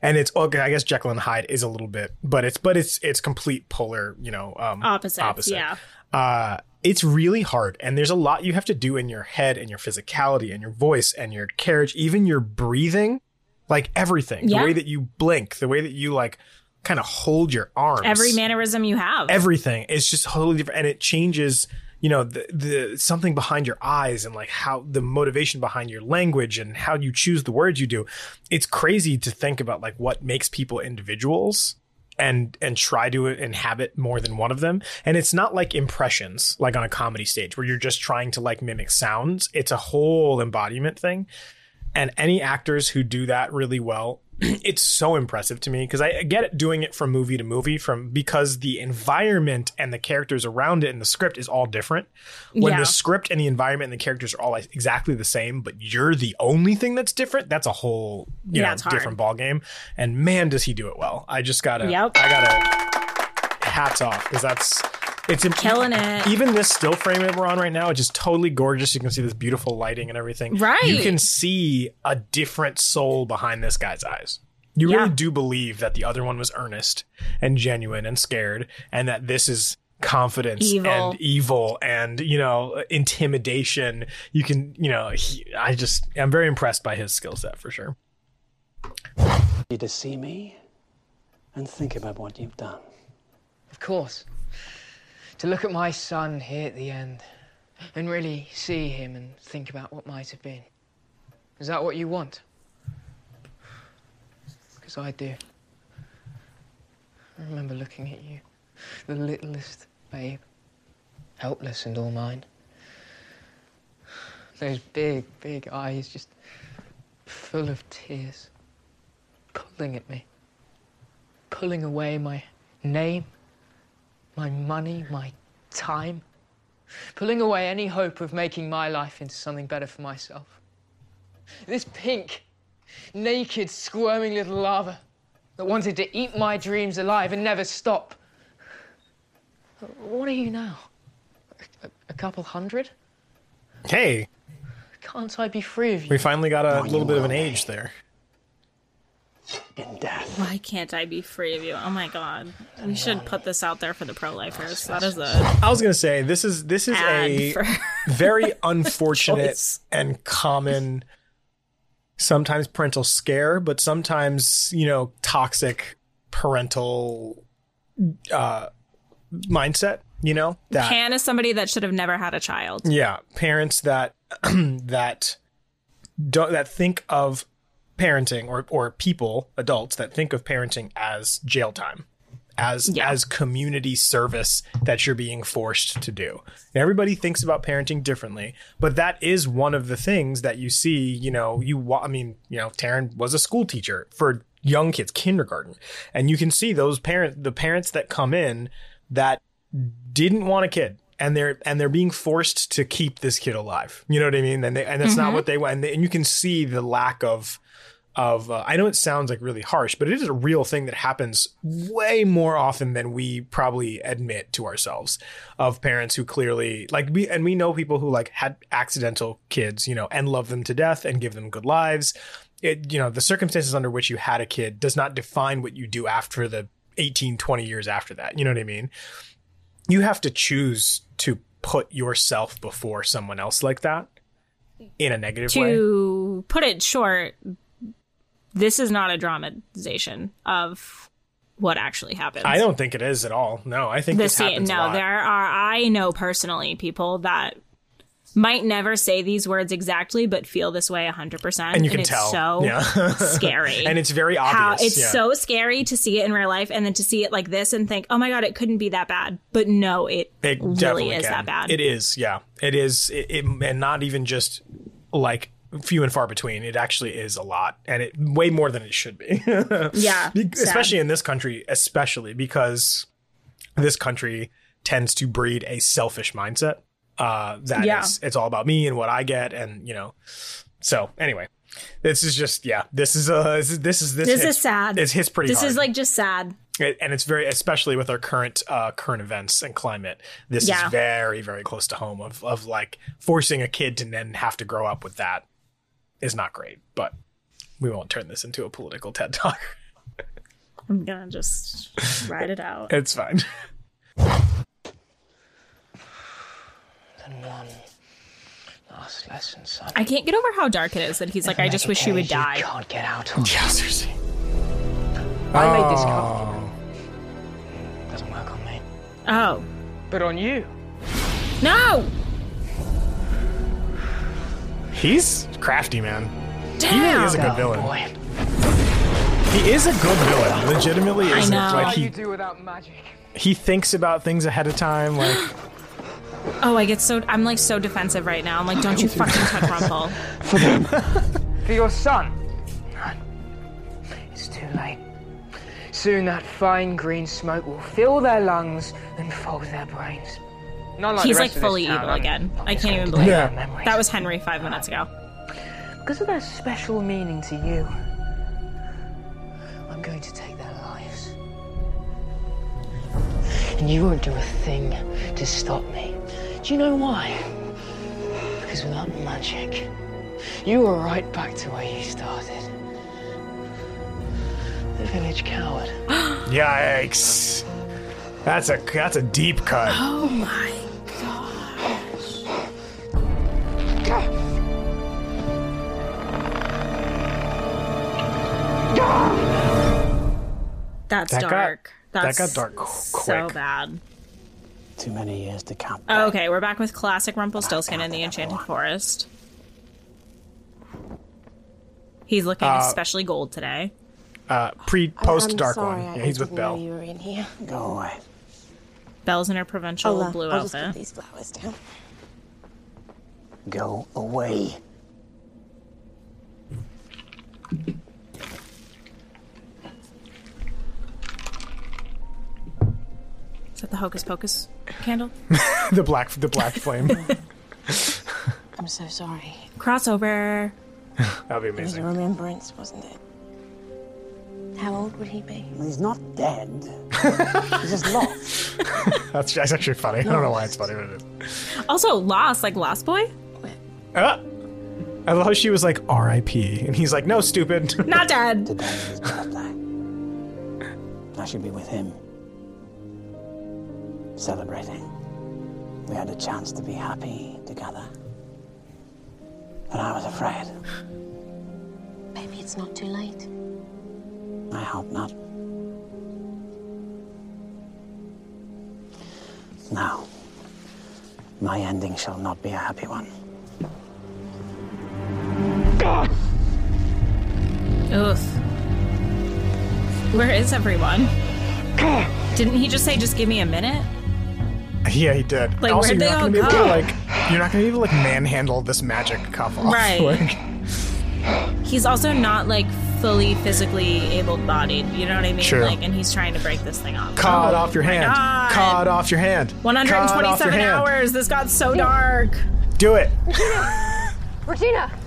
And it's okay. I guess Jekyll and Hyde is a little bit, but it's but it's it's complete polar, you know, um, Opposites, yeah. Uh, it's really hard, and there's a lot you have to do in your head and your physicality and your voice and your carriage, even your breathing, like everything. Yeah. The way that you blink, the way that you like kind of hold your arms, Every mannerism you have. everything It's just totally different and it changes you know the, the something behind your eyes and like how the motivation behind your language and how you choose the words you do. It's crazy to think about like what makes people individuals and and try to inhabit more than one of them. And it's not like impressions like on a comedy stage where you're just trying to like mimic sounds. It's a whole embodiment thing and any actors who do that really well it's so impressive to me because I get it doing it from movie to movie from because the environment and the characters around it and the script is all different. When Yeah. the script and the environment and the characters are all exactly the same, but you're the only thing that's different, that's a whole you Yeah, know different ball game. And man, does he do it well! I just gotta, Yep. I gotta hats off because that's it's im- Killing it. Even this still frame that we're on right now, it's just totally gorgeous. You can see this beautiful lighting and everything. Right. You can see a different soul behind this guy's eyes. You Yeah. really do believe that the other one was earnest and genuine and scared, and that this is confidence Evil. and evil and you know intimidation. You can, you know, he, I just I'm very impressed by his skill set for sure. You to see me and think about what you've done. Of course. To look at my son here at the end and really see him and think about what might have been. Is that what you want? Because I do. I remember looking at you, the littlest babe, helpless and all mine. Those big, big eyes just full of tears, pulling at me, pulling away my name, my money, my time, pulling away any hope of making my life into something better for myself. This pink, naked, squirming little lava that wanted to eat my dreams alive and never stop. What are you now? A, a couple hundred? Hey, Can't I be free of you? we finally got a little bit of an age there. In death. Why can't I be free of you? Oh my god. We should put this out there for the pro lifers. That is a I was gonna say this is this is a very unfortunate and common sometimes parental scare, but sometimes, you know, toxic parental uh mindset, you know? That Pan is somebody that should have never had a child. yeah, parents that that don't that think of parenting or or people, adults that think of parenting as jail time. As as community service that you're being forced to do. And everybody thinks about parenting differently, but that is one of the things that you see, you know, you wa- I mean, you know, Taryn was a school teacher for young kids, kindergarten. And you can see those parents the parents that come in that didn't want a kid and they're and they're being forced to keep this kid alive you know what i mean and they, and that's not Mhm. what they want and, they, and you can see the lack of of uh, i know it sounds like really harsh but it is a real thing that happens way more often than we probably admit to ourselves of parents who clearly like we and we know people who like had accidental kids you know and love them to death and give them good lives. It you know the circumstances under which you had a kid does not define what you do after the 18 20 years after that. You know what i mean? You have to choose to put yourself before someone else like that in a negative way. To put it short, this is not a dramatization of what actually happened. I don't think it is at all. No, I think the this scene. happens a No, there are. I know personally people that might never say these words exactly, but feel this way hundred percent. and you can it's tell. So yeah. scary. and it's very obvious. How it's yeah. so scary to see it in real life, and then to see it like this and think, "Oh my god, it couldn't be that bad." But no, it, It really is can. that bad. It is, yeah. It is, it, it, and not even just like few and far between. It actually is a lot, and it way more than it should be. Yeah, Be- sad. especially in this country, especially because this country tends to breed a selfish mindset. Uh, that Yeah. is- it's all about me and what I get, and you know. So anyway, this is just yeah. This is uh this is this is this, is sad. It hits pretty. This hard. is like just sad. It- and it's very especially with our current uh current events and climate this Yeah. is very very close to home of of like forcing a kid to then have to grow up with that is not great but we won't turn this into a political ted talk I'm gonna just ride it out. it's fine Then one last lesson, son. I can't get over how dark it is that he's like, I just wish you would die. can't get out. yeah seriously I made this Oh. comfortable. Doesn't work on me. Oh. But on you. No! He's crafty man Damn. he really is a good Damn. villain Boy. he is a good villain legitimately I is know. like What you he do without magic. he thinks about things ahead of time like Oh, I get so I'm like so defensive right now. I'm like, don't you fucking touch Rumple. For your son. It's too late. Soon that fine green smoke will fill their lungs and fold their brains. Not like He's like rest of this fully evil I'm- again. I'm I can't even believe Yeah. their memories. That was Henry five minutes ago. Because of their special meaning to you, I'm going to take their lives. And you won't do a thing to stop me. Do you know why? Because without magic, you are right back to where you started. The village coward. yikes that's a that's a deep cut Oh my gosh. That's That got- dark. that got dark qu- So bad. Too many years to count. Oh, okay, we're back with classic Rumpelstiltskin in the Enchanted Forest. He's looking Uh, especially gold today. uh pre post dark sorry, one I- yeah I he's with didn't know Belle you were in here. Go away. Belle's in her provincial I'll, uh, blue I'll just outfit. put these flowers down. Go away. Is that the Hocus Pocus candle? the black the black flame I'm so sorry. Crossover. that'd be amazing. It was a amazing remembrance, wasn't it? How old would he be? He's not dead. He's just lost. that's, that's actually funny i don't know why it's funny but it is Also, Lost, like Lost Boy? Ah! I love how she was like R.I.P. and he's like, no, stupid. Not dead. I should be with him. Celebrating. We had a chance to be happy together. But I was afraid. Maybe it's not too late. I hope not. Now, my ending shall not be a happy one. Oof. Where is everyone? Didn't he just say, just give me a minute? Yeah, he did. Like, also, where'd you're they not all gonna be able to go? like, you're not gonna be able to like manhandle this magic cuff off. Right. Like, He's also not like fully physically able-bodied. You know what I mean? Sure. Like, and he's trying to break this thing off. cut Oh off your hand. God. Cut off your hand. Cut off your 127 hand. hours. This got so dark. Do it. Regina!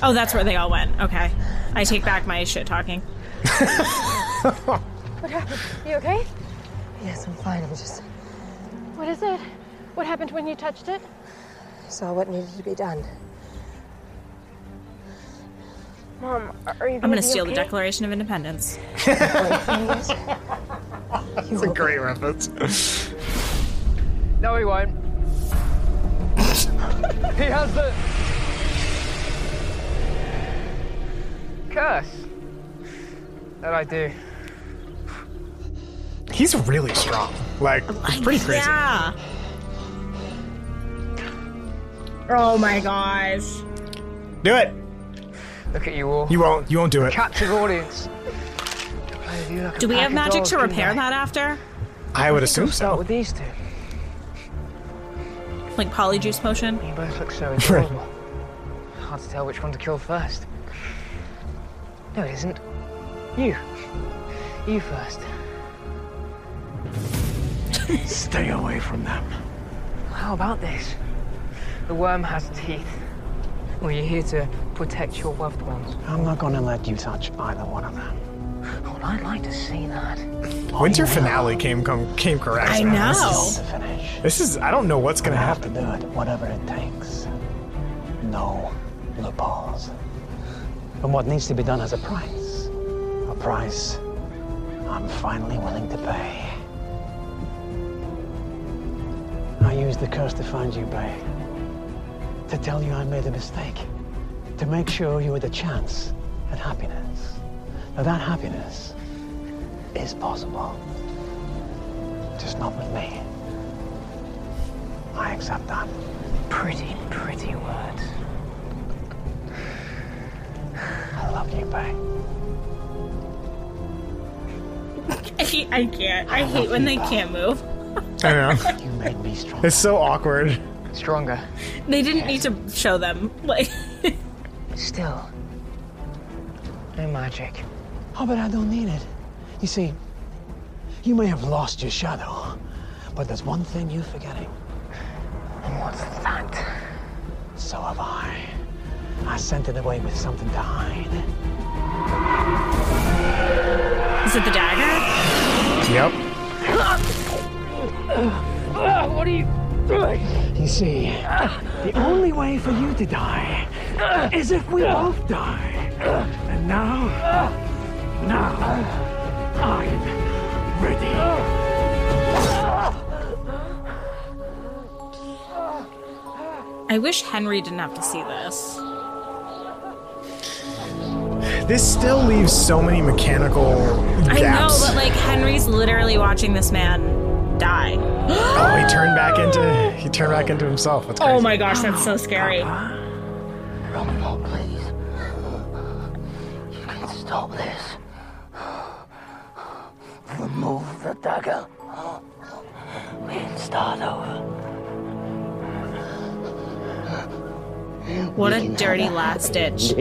Oh, that's where they all went. Okay. I take back my shit talking. What happened? You okay? Yes, I'm fine. I'm just What is it? What happened when you touched it? saw what needed to be done. Mom, are you I'm gonna be steal the? Declaration of Independence. It's a great reference. No, he won't. he has the curse that I do. He's really strong. Like, it's pretty crazy. Yeah. Oh my gosh. Do it. Look at you all. You won't. You won't do it. Captive audience. Play with you like Do we have magic dolls, to repair that after? I would think assume we'll start so. with these two. Like polyjuice potion? You both look so adorable. Hard to tell which one to kill first. No, it isn't. You. You first. Stay away from them. How about this? The worm has teeth. Well, you're here to protect your loved ones. I'm not gonna let you touch either one of them. Well, I'd like to see that. Winter finale came come, came correct. I man. This know. is- finish. This is. I don't know what's gonna I have to happen. do it, whatever it takes. No loopholes. And what needs to be done has a price. A price I'm finally willing to pay. I used the curse to find you, Bae. To tell you I made a mistake. To make sure you had a chance at happiness. Now that happiness is possible. Just not with me. I accept that. Pretty, pretty words. I love you, Bae. I, hate- I can't. I hate when they can't move. I know. You made me strong. It's so awkward. Stronger. They didn't need to show them. Like, Still. No magic. Oh, but I don't need it. You see, you may have lost your shadow, but there's one thing you're forgetting. And what's that? So have I. I sent it away with something to hide. is it the dagger? Yep. what are you doing? You see, the only way for you to die is if we both die. And now, now, I'm ready. I wish Henry didn't have to see this. This still leaves so many mechanical Gaps. I know, but like Henry's literally watching this man die. oh, he turned back into he turned back into himself. That's oh crazy. Oh my gosh, that's so scary. Romano, please. You can stop this. Remove the dagger. We can start over. What a dirty last ditch.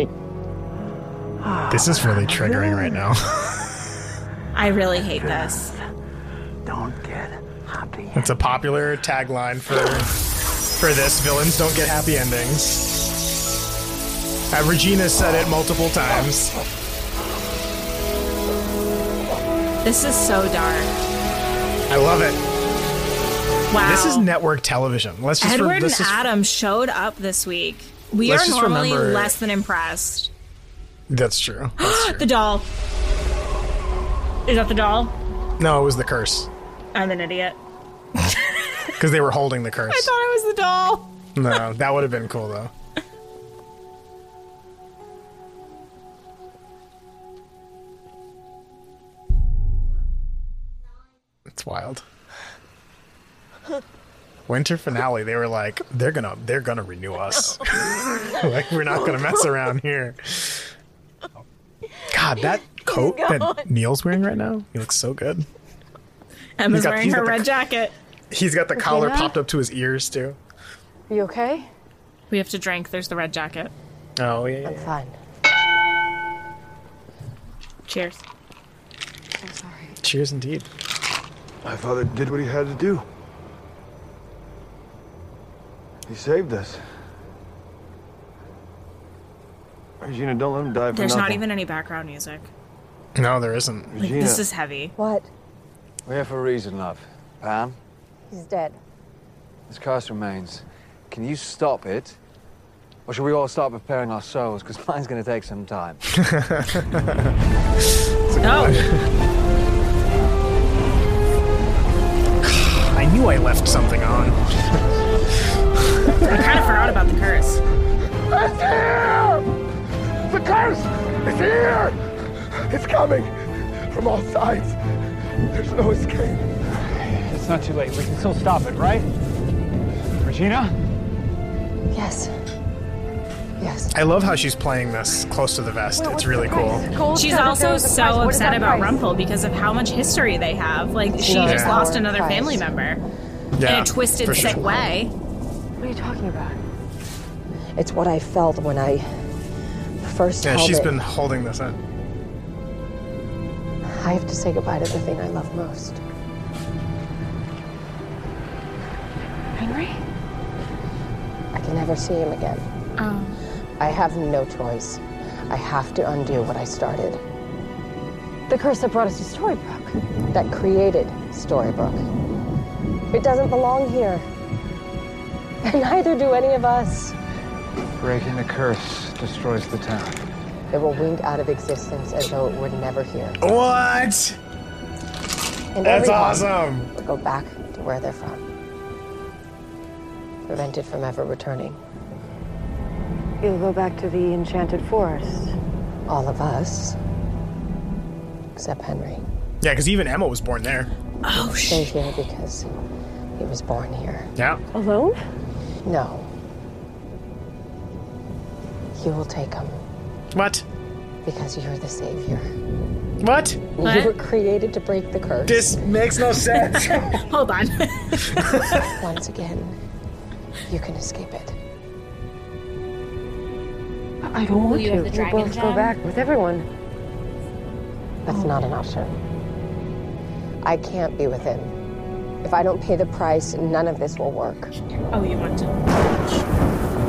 This is really triggering right now. I really hate this. Don't get happy. it's a popular tagline for for this. Villains don't get happy endings. Uh, Regina said it multiple times. This is so dark. I love it. Wow. This is network television. Let's just Edward let's and Adam showed up this week. We are normally remember- less than impressed. That's true. That's true. the doll. Is that the doll? no, it was the curse I'm an idiot. because they were holding the curse. I thought it was the doll. No, that would have been cool though. It's wild. Winter finale, they were like, they're gonna they're gonna renew us. like we're not gonna mess around here. God, that coat that Neal's wearing right now, he looks so good. Emma's He's got- wearing he's her got the- red jacket. He's got the Okay, collar now? popped up to his ears too. You okay? We have to drink. There's the red jacket. Oh yeah, yeah. I'm fine. Cheers. I'm sorry. Cheers indeed. My father did what he had to do. He saved us. Regina, don't let him die for There's not even any background music. No, there isn't. Like, this is heavy. What? We're here for a reason, love. Pan, He's dead. this curse remains. Can you stop it? Or should we all start preparing our souls? Because mine's going to take some time. no. I knew I left something on. I kind of forgot about the curse. It's here! The curse is here! It's coming from all sides. There's no escape. It's not too late. We can still stop it, right? Regina? Yes. Yes. I love how she's playing this close to the vest. It's really cool. She's also so upset about Rumpel because of how much history they have. Like she Yeah. just lost another Price. family member Yeah, in a twisted, for sure. sick way. What are you talking about? It's what I felt when I first Yeah, held she's it. been holding this in. I have to say goodbye to the thing I love most. Henry? I can never see him again. Oh. I have no choice. I have to undo what I started. The curse that brought us to Storybrooke. That created Storybrooke. It doesn't belong here. And neither do any of us. Breaking the curse destroys the town. It will wink out of existence as though it were never here. What? And That's everyone awesome. Will go back to where they're from. Prevented from ever returning. You'll go back to the enchanted forest. All of us. Except Henry. Yeah, because even Emma was born there. Oh Stay here because he was born here. Yeah. Alone? No. You will take him. What? Because you're the savior. What? You were created to break the curse. This makes no sense. Hold on. Once again, you can escape it. I don't want you to. have We'll dragon both go back with everyone. That's not an option. I can't be with him. If I don't pay the price, none of this will work. Oh, you want to?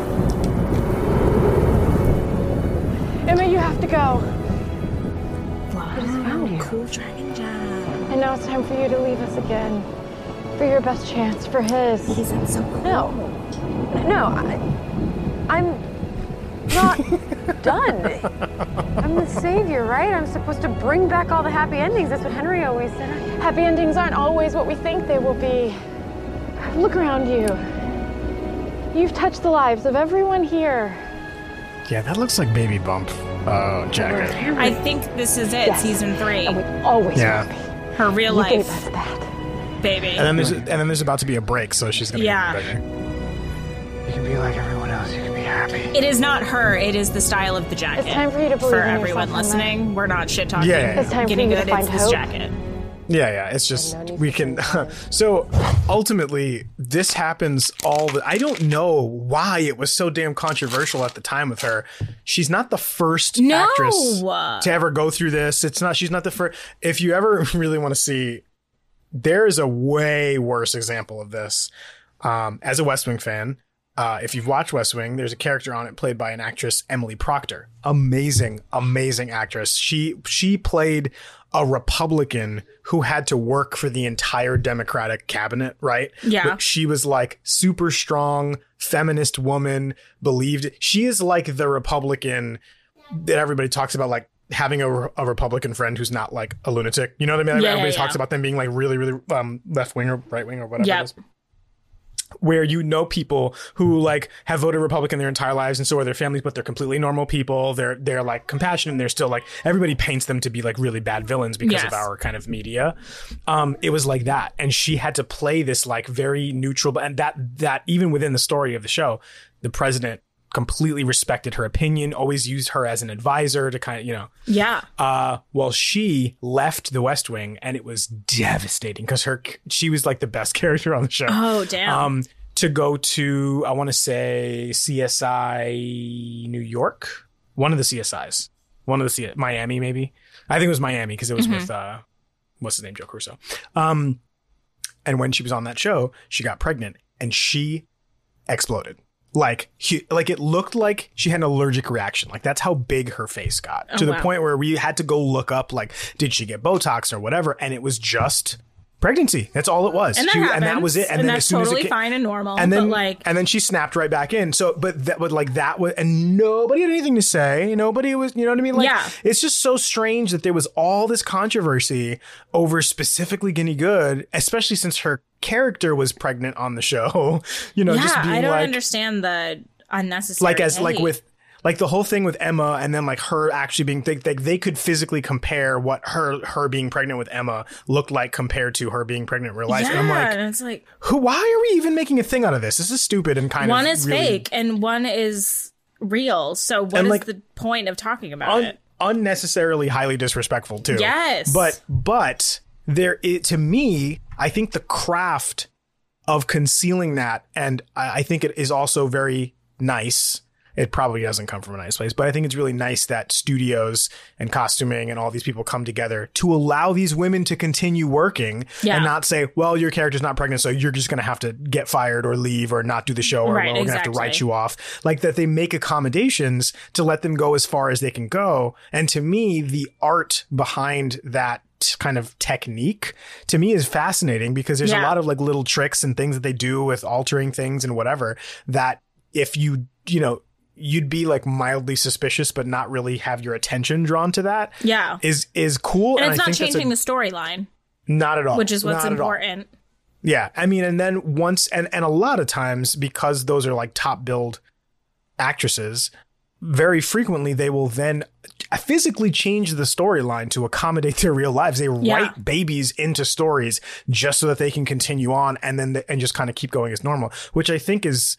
Have to go. I just found you. Cool dragon gem. And now it's time for you to leave us again. For your best chance, for his. He's in so cool. No. No, I, I'm not done. I'm the savior, right? I'm supposed to bring back all the happy endings. That's what Henry always said. Happy endings aren't always what we think they will be. Look around you. You've touched the lives of everyone here. Yeah, that looks like Baby Bump uh, jacket. I think this is it, Yes. season three. Always Yeah. Her real You life gave us that. baby. And then there's and then there's about to be a break, so she's gonna Yeah. get bigger. You can be like everyone else. You can be happy. It is not her. It is the style of the jacket. It's time for you to believe For in everyone listening, we're not shit talking. Yeah, yeah, yeah. It's time for Getting you to good. find It's this hope. jacket. Yeah, yeah. It's just we can. so ultimately, this happens all the. I don't know why it was so damn controversial at the time with her. She's not the first No! actress to ever go through this. It's not. She's not the first. If you ever really want to see, there is a way worse example of this. Um, as a West Wing fan, uh, if you've watched West Wing, there's a character on it played by an actress, Emily Procter. Amazing, amazing actress. She she played a Republican who had to work for the entire Democratic cabinet, right? Yeah. But she was like super strong, feminist woman, believed she is like the Republican that everybody talks about, like having a, a Republican friend who's not like a lunatic. You know what I mean? Yeah, everybody yeah, talks yeah. about them being like really, really um, left wing or right wing or whatever Yep. Where you know people who like have voted Republican their entire lives and so are their families, but they're completely normal people. They're they're like compassionate and they're still like everybody paints them to be like really bad villains because of our kind of media. Um, it was like that. And she had to play this like very neutral and that that even within the story of the show, the president completely respected her opinion, always used her as an advisor to kind of, you know, Yeah. uh, well, she left the West Wing, and it was devastating because her she was like the best character on the show. Oh, damn. Um, to go to I want to say CSI New York, one of the CSIs, one of the C- Miami maybe. I think it was Miami because it was Mhm. with uh, what's his name, Joe Crusoe. Um, and when she was on that show, she got pregnant, and she exploded. Like like it looked like she had an allergic reaction. Like that's how big her face got Oh, to the wow. point where we had to go look up like did she get Botox or whatever, and it was just pregnancy. That's all it was. And that She- happens, and that was it. And, then that's as soon totally as it ca- fine and normal. and then but like, and then she snapped right back in. So, but that would like that was, and nobody had anything to say. Nobody was, you know what I mean? Like, Yeah. it's just so strange that there was all this controversy over specifically Ginny Good, especially since her character was pregnant on the show. You know, yeah, just being I don't like, understand the unnecessary. like as like with like the whole thing with Emma and then like her actually being they, they, they could physically compare what her her being pregnant with Emma looked like compared to her being pregnant in real life. yeah, And I'm like, and it's like who? Why are we even making a thing out of this? This is stupid and kind one of One is really fake and one is real. So what is And, like, the point of talking about un- it? unnecessarily highly disrespectful too. Yes. But but there it to me, I think the craft of concealing that, and I, I think it is also very nice. It probably doesn't come from a nice place, but I think it's really nice that studios and costuming and all these people come together to allow these women to continue working Yeah. and not say, well, your character's not pregnant, so you're just going to have to get fired or leave or not do the show or Right, we're going to have to write you off. Like that they make accommodations to let them go as far as they can go. And to me, the art behind that kind of technique to me is fascinating because there's a lot of like little tricks and things that they do with altering things and whatever that if you, you know, you'd be like mildly suspicious but not really have your attention drawn to that Yeah. is is cool and it's I not think that's a- changing the storyline, not at all which is what's Not important. Yeah, I mean, and then once and and a lot of times because those are like top build actresses, very frequently they will then physically change the storyline to accommodate their real lives. They Yeah. write babies into stories just so that they can continue on and then and just kind of keep going as normal, which I think is.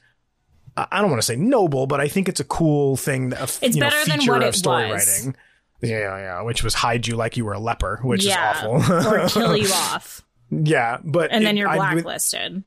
I don't want to say noble, but I think it's a cool thing. Of, It's you know, better than feature what of it story was. writing. Yeah, yeah, which was hide you like you were a leper, which yeah, is awful. or kill you off, Yeah, but and then you're I- with- blacklisted.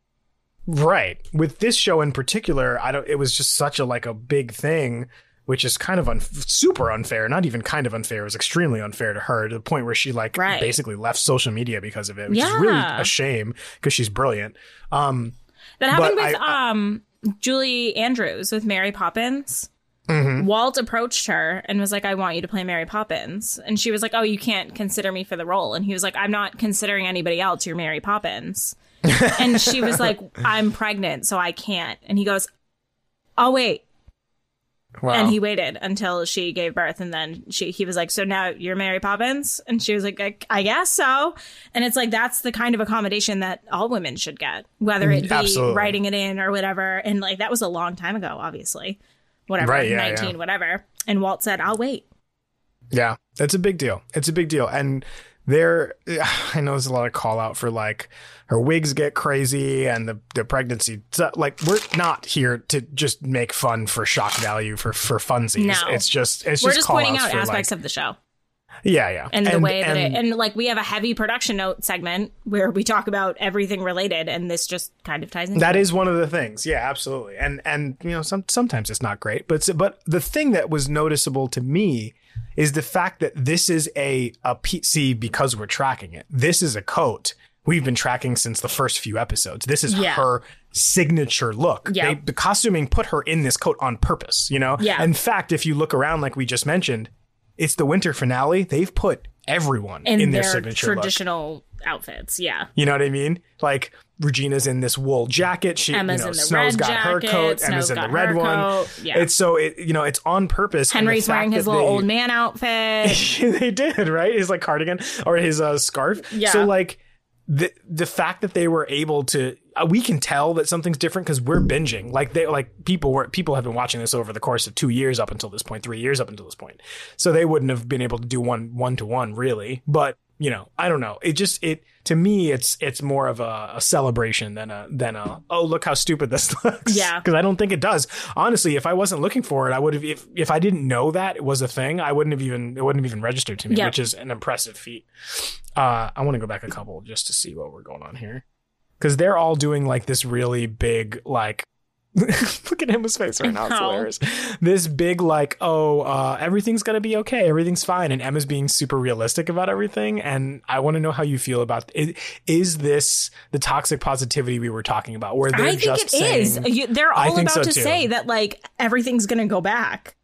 Right. With this show in particular, I don't. It was just such a like a big thing, which is kind of un- super unfair. Not even kind of unfair. It was extremely unfair to her to the point where she like Right. basically left social media because of it, which is really a shame because she's brilliant. Um, That happened with I- um Julie Andrews with Mary Poppins. mhm. Walt approached her and was like, I want you to play Mary Poppins. And she was like, Oh, you can't consider me for the role. And he was like, I'm not considering anybody else. You're Mary Poppins. and she was like, I'm pregnant, so I can't. And he goes, I'll wait. Wow. And he waited until she gave birth. And then she, he was like, So now you're Mary Poppins? And she was like, I, I guess so. And it's like, that's the kind of accommodation that all women should get, whether mm-hmm. it be Absolutely. writing it in or whatever. And like, that was a long time ago, obviously. Whatever, Right, yeah, 19, yeah. whatever. And Walt said, I'll wait. Yeah, that's a big deal. It's a big deal. And there, I know there's a lot of call out for like her wigs get crazy and the, the pregnancy. So, like, we're not here to just make fun for shock value for, for funsies. No. It's just, it's We're just, just pointing out aspects like, of the show. yeah, yeah. and the way that and- it and like we have a heavy production note segment where we talk about everything related and this just kind of ties in That is one of the things. Yeah, absolutely. And and you know, some sometimes it's not great, but but the thing that was noticeable to me is the fact that this is a a PC because we're tracking it. This is a coat we've been tracking since the first few episodes. This is Yeah. her signature look. Yeah. They, the costuming put her in this coat on purpose, you know? Yeah. In fact, if you look around, like we just mentioned, it's the winter finale. They've put everyone in, in their, their signature look. traditional outfits. Yeah. You know what I mean? Like Regina's in this wool jacket. She, Emma's you know, in the Snow's red got her coat. Snow's Emma's in the red one. coat, yeah. It's so it, you know, it's on purpose. Henry's wearing his little they- old man outfit. they did right his like cardigan or his uh, scarf Yeah. so like the the fact that they were able to uh, we can tell that something's different because we're binging. Like they like people were people have been watching this over the course of two years up until this point three years up until this point. So they wouldn't have been able to do one one to one really. But you know i don't know. It just it to me it's it's more of a, a celebration than a than a oh look how stupid this looks. Yeah. because i don't think it does. Honestly if i wasn't looking for it i would have if if i didn't know that it was a thing i wouldn't have even it wouldn't have even registered to me Yep. which is an impressive feat. Uh i want to go back a couple just to see what we're going on here. Because they're all doing like this really big like look at Emma's face right now. It's hilarious. This big like, oh, uh, everything's gonna be okay, everything's fine, and Emma's being super realistic about everything. And I want to know how you feel about is, is this the toxic positivity we were talking about, where they're I think just it is. saying, You, they're all about so to too. say that like everything's gonna go back.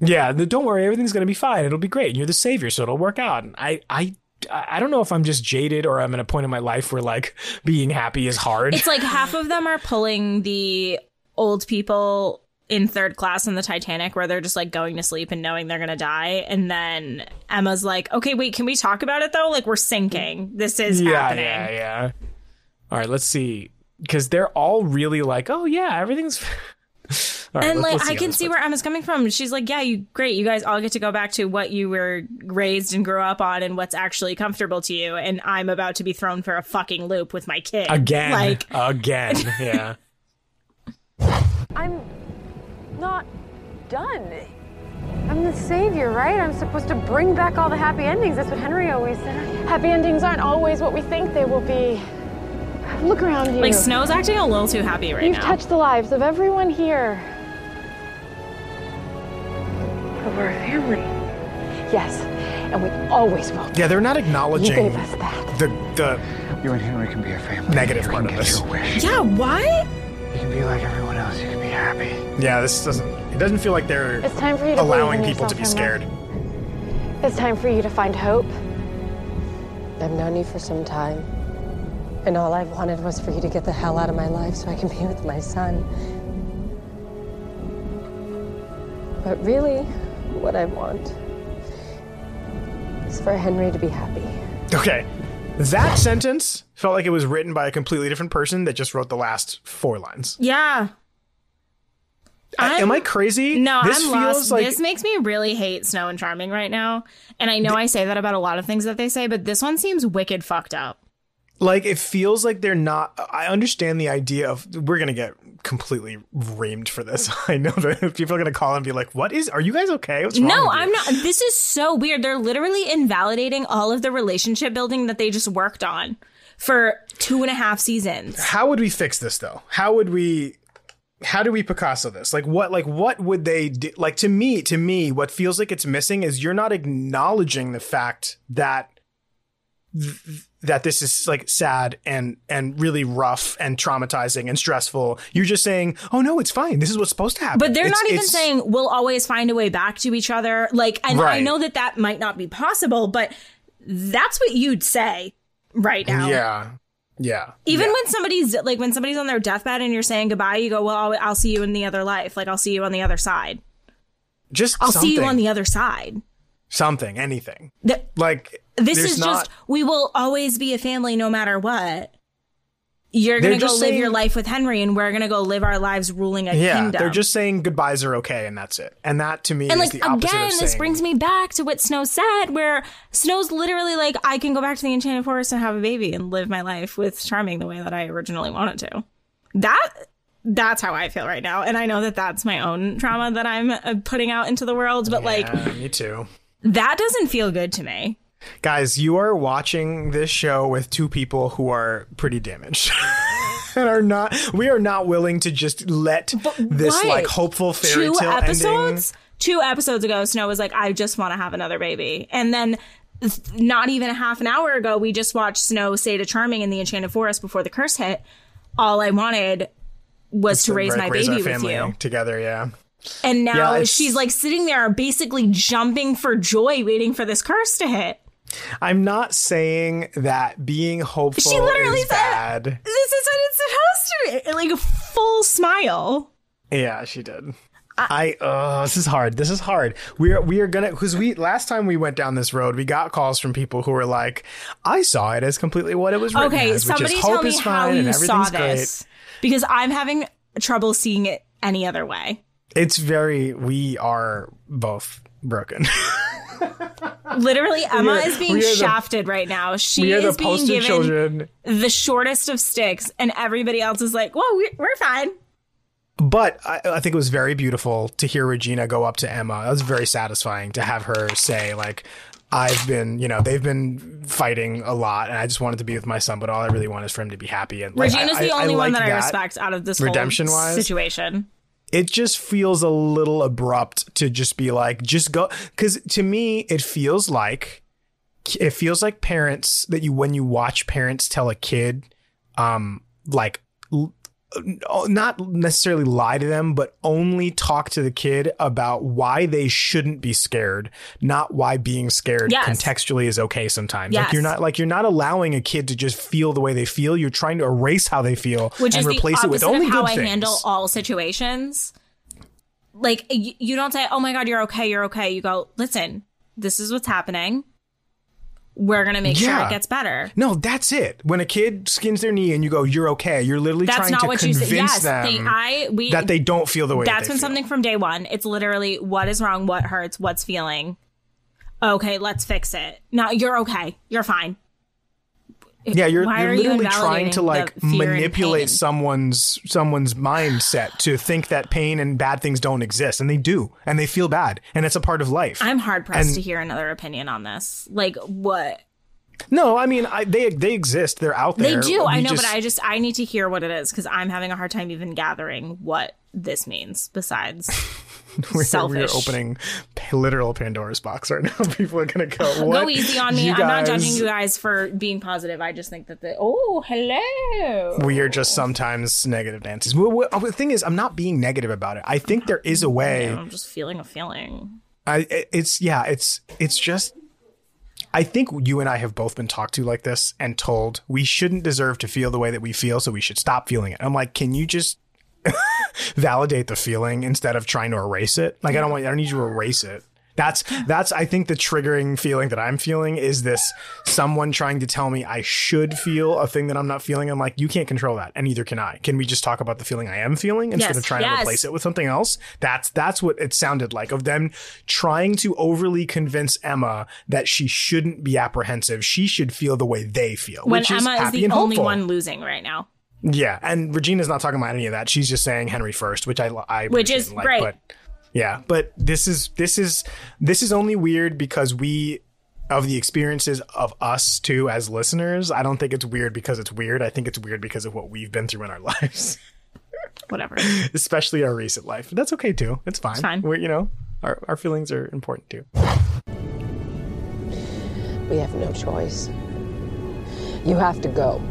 Yeah, don't worry, everything's gonna be fine. It'll be great. And you're the savior, so it'll work out. And I, I, I don't know if I'm just jaded or I'm at a point in my life where like being happy is hard. It's like half of them are pulling the old people in third class in the Titanic where they're just like going to sleep and knowing they're gonna die. And then Emma's like, okay, wait, can we talk about it though? Like we're sinking. This is yeah, happening. yeah, yeah. All right, let's see, because they're all really like, oh yeah, everything's. Right, and like I can see where Emma's coming from. She's like, yeah, you great. You guys all get to go back to what you were raised and grew up on and what's actually comfortable to you. And I'm about to be thrown for a fucking loop with my kid again, Like again, yeah. I'm not done. I'm the savior, right? I'm supposed to bring back all the happy endings. That's what Henry always said. Happy endings aren't always what we think they will be. Look around you. like Snow's acting a little too happy right now. You've touched the lives of everyone here. But we're a family. Yes, and we always will. Yeah, they're not acknowledging You gave us that. the the You and Henry can be a family. negative part of get this. yeah, what? You can be like everyone else. You can be happy. Yeah, this doesn't. It doesn't feel like they're It's time for you to allowing believe in people to be yourself, scared. Emma. It's time for you to find hope. I've known you for some time, and all I've wanted was for you to get the hell out of my life so I can be with my son. But really, what I want is for Henry to be happy. Okay, that sentence felt like it was written by a completely different person that just wrote the last four lines. Yeah. I- am I crazy? No, this I'm feels lost. like this makes me really hate Snow and Charming right now. And I know I say that about a lot of things that they say, but this one seems wicked fucked up. like it feels like they're not i understand the idea of we're gonna get completely reamed for this i know that people are gonna call and be like what is are you guys okay What's wrong No, with you?" I'm not. This is so weird. They're literally invalidating all of the relationship building that they just worked on for two and a half seasons. how would we fix this though how would we how do we picasso this like what like what would they do like to me to me what feels like it's missing is you're not acknowledging the fact that th- that this is like sad and and really rough and traumatizing and stressful you're just saying oh no it's fine this is what's supposed to happen But they're It's- not even it's- saying we'll always find a way back to each other. Like, and I know that that might not be possible, but that's what you'd say right now. Yeah. Yeah. Even Yeah. when somebody's like when somebody's on their deathbed and you're saying goodbye, you go, "Well, I'll, I'll see you in the other life. Like I'll see you on the other side. just I'll see you on the other side." something, anything. Th- Like this there's is not, just we will always be a family no matter what. You're gonna go live saying- your life with Henry, and we're gonna go live our lives ruling a yeah, kingdom. they're just saying goodbyes are okay and that's it. And that to me and is like the opposite again, this brings me back to what Snow said, where Snow's literally like, I can go back to the Enchanted Forest and have a baby and live my life with Charming the way that I originally wanted to. That that's how I feel right now, and I know that that's my own trauma that I'm uh, putting out into the world, but like me too. that doesn't feel good to me. Guys, you are watching this show with two people who are pretty damaged. and are not we are not willing to just let this What? like hopeful fairy two tale episodes ending two episodes ago snow was like i just want to have another baby and then th- not even a half an hour ago, we just watched Snow say to Charming in the Enchanted Forest before the curse hit, all I wanted was to raise my our baby with you. together. Yeah. And now Yeah, she's like sitting there basically jumping for joy, waiting for this curse to hit. I'm not saying that being hopeful She literally is said- bad. This is what it's supposed to be. Like a full smile. Yeah, she did. I oh, this is hard. This is hard. We are we are gonna because we last time we went down this road, we got calls from people who were like, "I saw it as completely what it was Okay, as, somebody is tell hope me is how fine and you saw everything's this. Because I'm having trouble seeing it any other way. It's very. We are both broken. Literally, Emma are- is being the- shafted right now. She is being given children. the shortest of sticks, and everybody else is like, "Whoa, we- we're fine." But I, I think it was very beautiful to hear Regina go up to Emma. It was very satisfying to have her say, like, I've been, you know, they've been fighting a lot, and I just wanted to be with my son, but all I really want is for him to be happy. And like, Regina's I- the I- I only one like that, I respect out of this redemption-wise. situation. It just feels a little abrupt to just be like, just go. Because to me, it feels like it feels like parents that you when you watch parents tell a kid, um, like. L- Not necessarily lie to them, but only talk to the kid about why they shouldn't be scared, not why being scared Yes. contextually is okay sometimes. Like you're not like you're not allowing a kid to just feel the way they feel. You're trying to erase how they feel which and replace it with only how good I things. handle all situations. Like you don't say, "Oh my god, you're okay, you're okay." You go, "Listen, this is what's happening. We're gonna make sure it gets better." No, that's it. When a kid skins their knee and you go, "You're okay," you're literally That's trying not to what you convince said. Yes, them they, I we that they don't feel the way That's that been feel. something from day one. It's literally what is wrong, what hurts, what's feeling. Okay, let's fix it. No, you're okay. You're fine. Yeah, you're, you're are you literally trying to like the fear and manipulate someone's someone's mindset to think that pain and bad things don't exist, and they do, and they feel bad, and it's a part of life. I'm hard pressed And- to hear another opinion on this. Like what? No, I mean I, they they exist. They're out there. They do. I know, just- but I just I need to hear what it is because I'm having a hard time even gathering what this means. Besides, we're, we're opening literal Pandora's box right now. People are gonna go. What? go easy on me. You I'm not judging you guys for being positive. I just think that the oh hello. We are just sometimes negative Nancy's. Well, well, oh, The thing is, I'm not being negative about it. I think there is a way. I'm just feeling a feeling. I it's yeah, it's it's just I think you and I have both been talked to like this and told we shouldn't deserve to feel the way that we feel, so we should stop feeling it. I'm like, can you just validate the feeling instead of trying to erase it? Like I don't want I don't need you to erase it. That's that's I think the triggering feeling that I'm feeling is this someone trying to tell me I should feel a thing that I'm not feeling. I'm like, you can't control that, and neither can I. Can we just talk about the feeling I am feeling instead Yes, of trying yes. to replace it with something else? That's that's what it sounded like of them trying to overly convince Emma that she shouldn't be apprehensive. She should feel the way they feel, When which Emma is is the only hopeful. one losing right now. Yeah, and Regina's not talking about any of that. She's just saying Henry first, which I I Which is like, great. But yeah, but this is this is this is only weird because we of the experiences of us too as listeners. I don't think it's weird because it's weird. I think it's weird because of what we've been through in our lives, Whatever. especially our recent life. But that's okay too. It's fine. It's fine. We're you know our our feelings are important too. We have no choice. You have to go.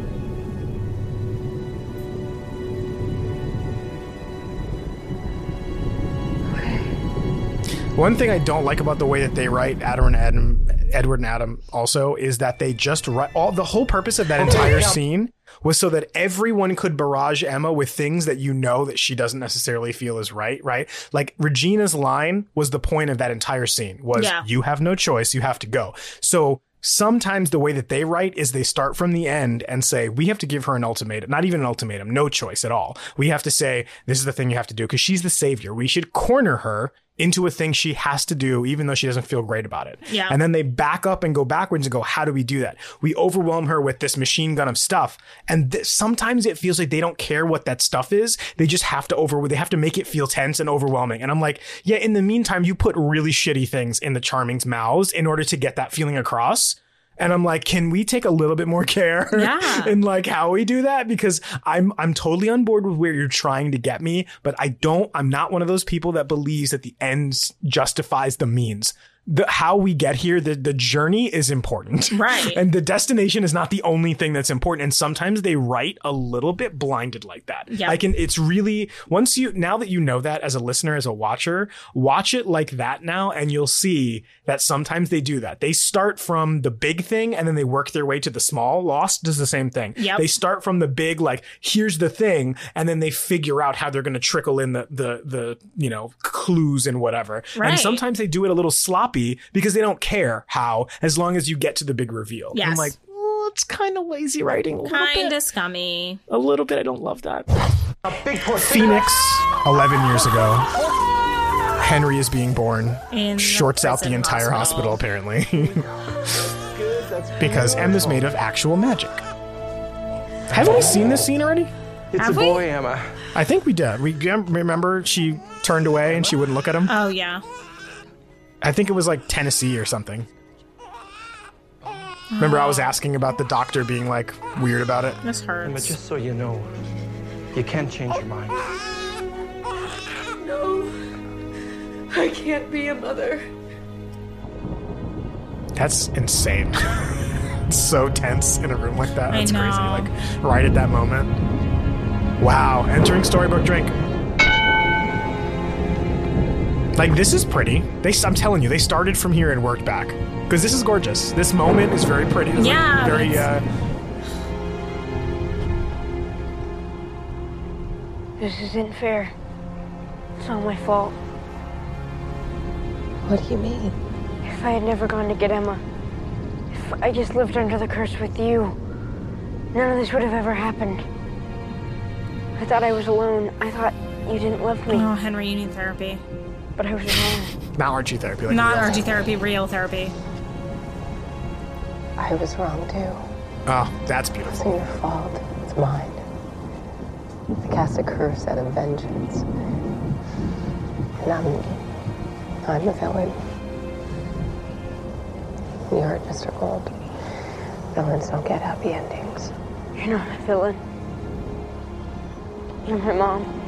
One thing I don't like about the way that they write Adam and Adam, Edward and Adam, also is that they just write all the whole purpose of that oh, entire scene was so that everyone could barrage Emma with things that you know that she doesn't necessarily feel is right. Right? Like Regina's line was the point of that entire scene was Yeah. you have no choice, you have to go. So sometimes the way that they write is they start from the end and say we have to give her an ultimatum not even an ultimatum no choice at all we have to say this is the thing you have to do because she's the savior we should corner her into a thing she has to do even though she doesn't feel great about it. Yeah. and then they back up and go backwards and go how do we do that? We overwhelm her with this machine gun of stuff and th- sometimes it feels like they don't care what that stuff is. They just have to over they have to make it feel tense and overwhelming. And i'm like yeah in the meantime you put really shitty things in the charming's mouths in order to get that feeling across and I'm like, can we take a little bit more care Yeah. in like how we do that? Because I'm I'm totally on board with where you're trying to get me, but I don't. I'm not one of those people that believes that the ends justifies the means. The how we get here, the the journey is important, Right. and the destination is not the only thing that's important. And sometimes they write a little bit blinded like that. Yeah. I can. It's really once you now that you know that as a listener, as a watcher, watch it like that now, and you'll see that sometimes they do that. They start from the big thing and then they work their way to the small. Lost does the same thing. Yep. They start from the big, like here's the thing, and then they figure out how they're going to trickle in the the the you know clues and whatever. Right. And sometimes they do it a little sloppy because they don't care how, as long as you get to the big reveal. And I'm like, oh, it's kind of lazy writing. A little Kind bit. of scummy. A little bit. I don't love that. A big Phoenix, 11 years ago. Henry is being born. In the Shorts out the entire hospital, apparently. because Emma is made of actual magic. Haven't we seen this scene already? It's Have a we? boy, Emma. I think we did. We remember she turned away and she wouldn't look at him. Oh yeah. I think it was like Tennessee or something. Remember, I was ah. asking about the doctor being like weird about it. This Emma, hurts. just so you know, you can't change your mind. No. I can't be a mother. That's insane. so tense in a room like that. I That's crazy. Like right at that moment. Wow, entering Storybrooke drink. Like this is pretty. They, I'm telling you, they started from here and worked back because this is gorgeous. This moment is very pretty. It's like Yeah, very. it's- Uh, This isn't fair. It's all my fault. What do you mean? If I had never gone to get Emma, if I just lived under the curse with you, none of this would have ever happened. I thought I was alone. I thought you didn't love me. Oh, Henry, you need therapy. But I was wrong. not Archie therapy. Like Not real. Archie therapy, real therapy. I was wrong too. Oh, that's beautiful. It's beautiful. your fault. It's mine. I cast a curse out of vengeance. And I'm, I'm the villain. You're Mr. Gold. Villains don't get happy endings. You're not a villain. You're my mom.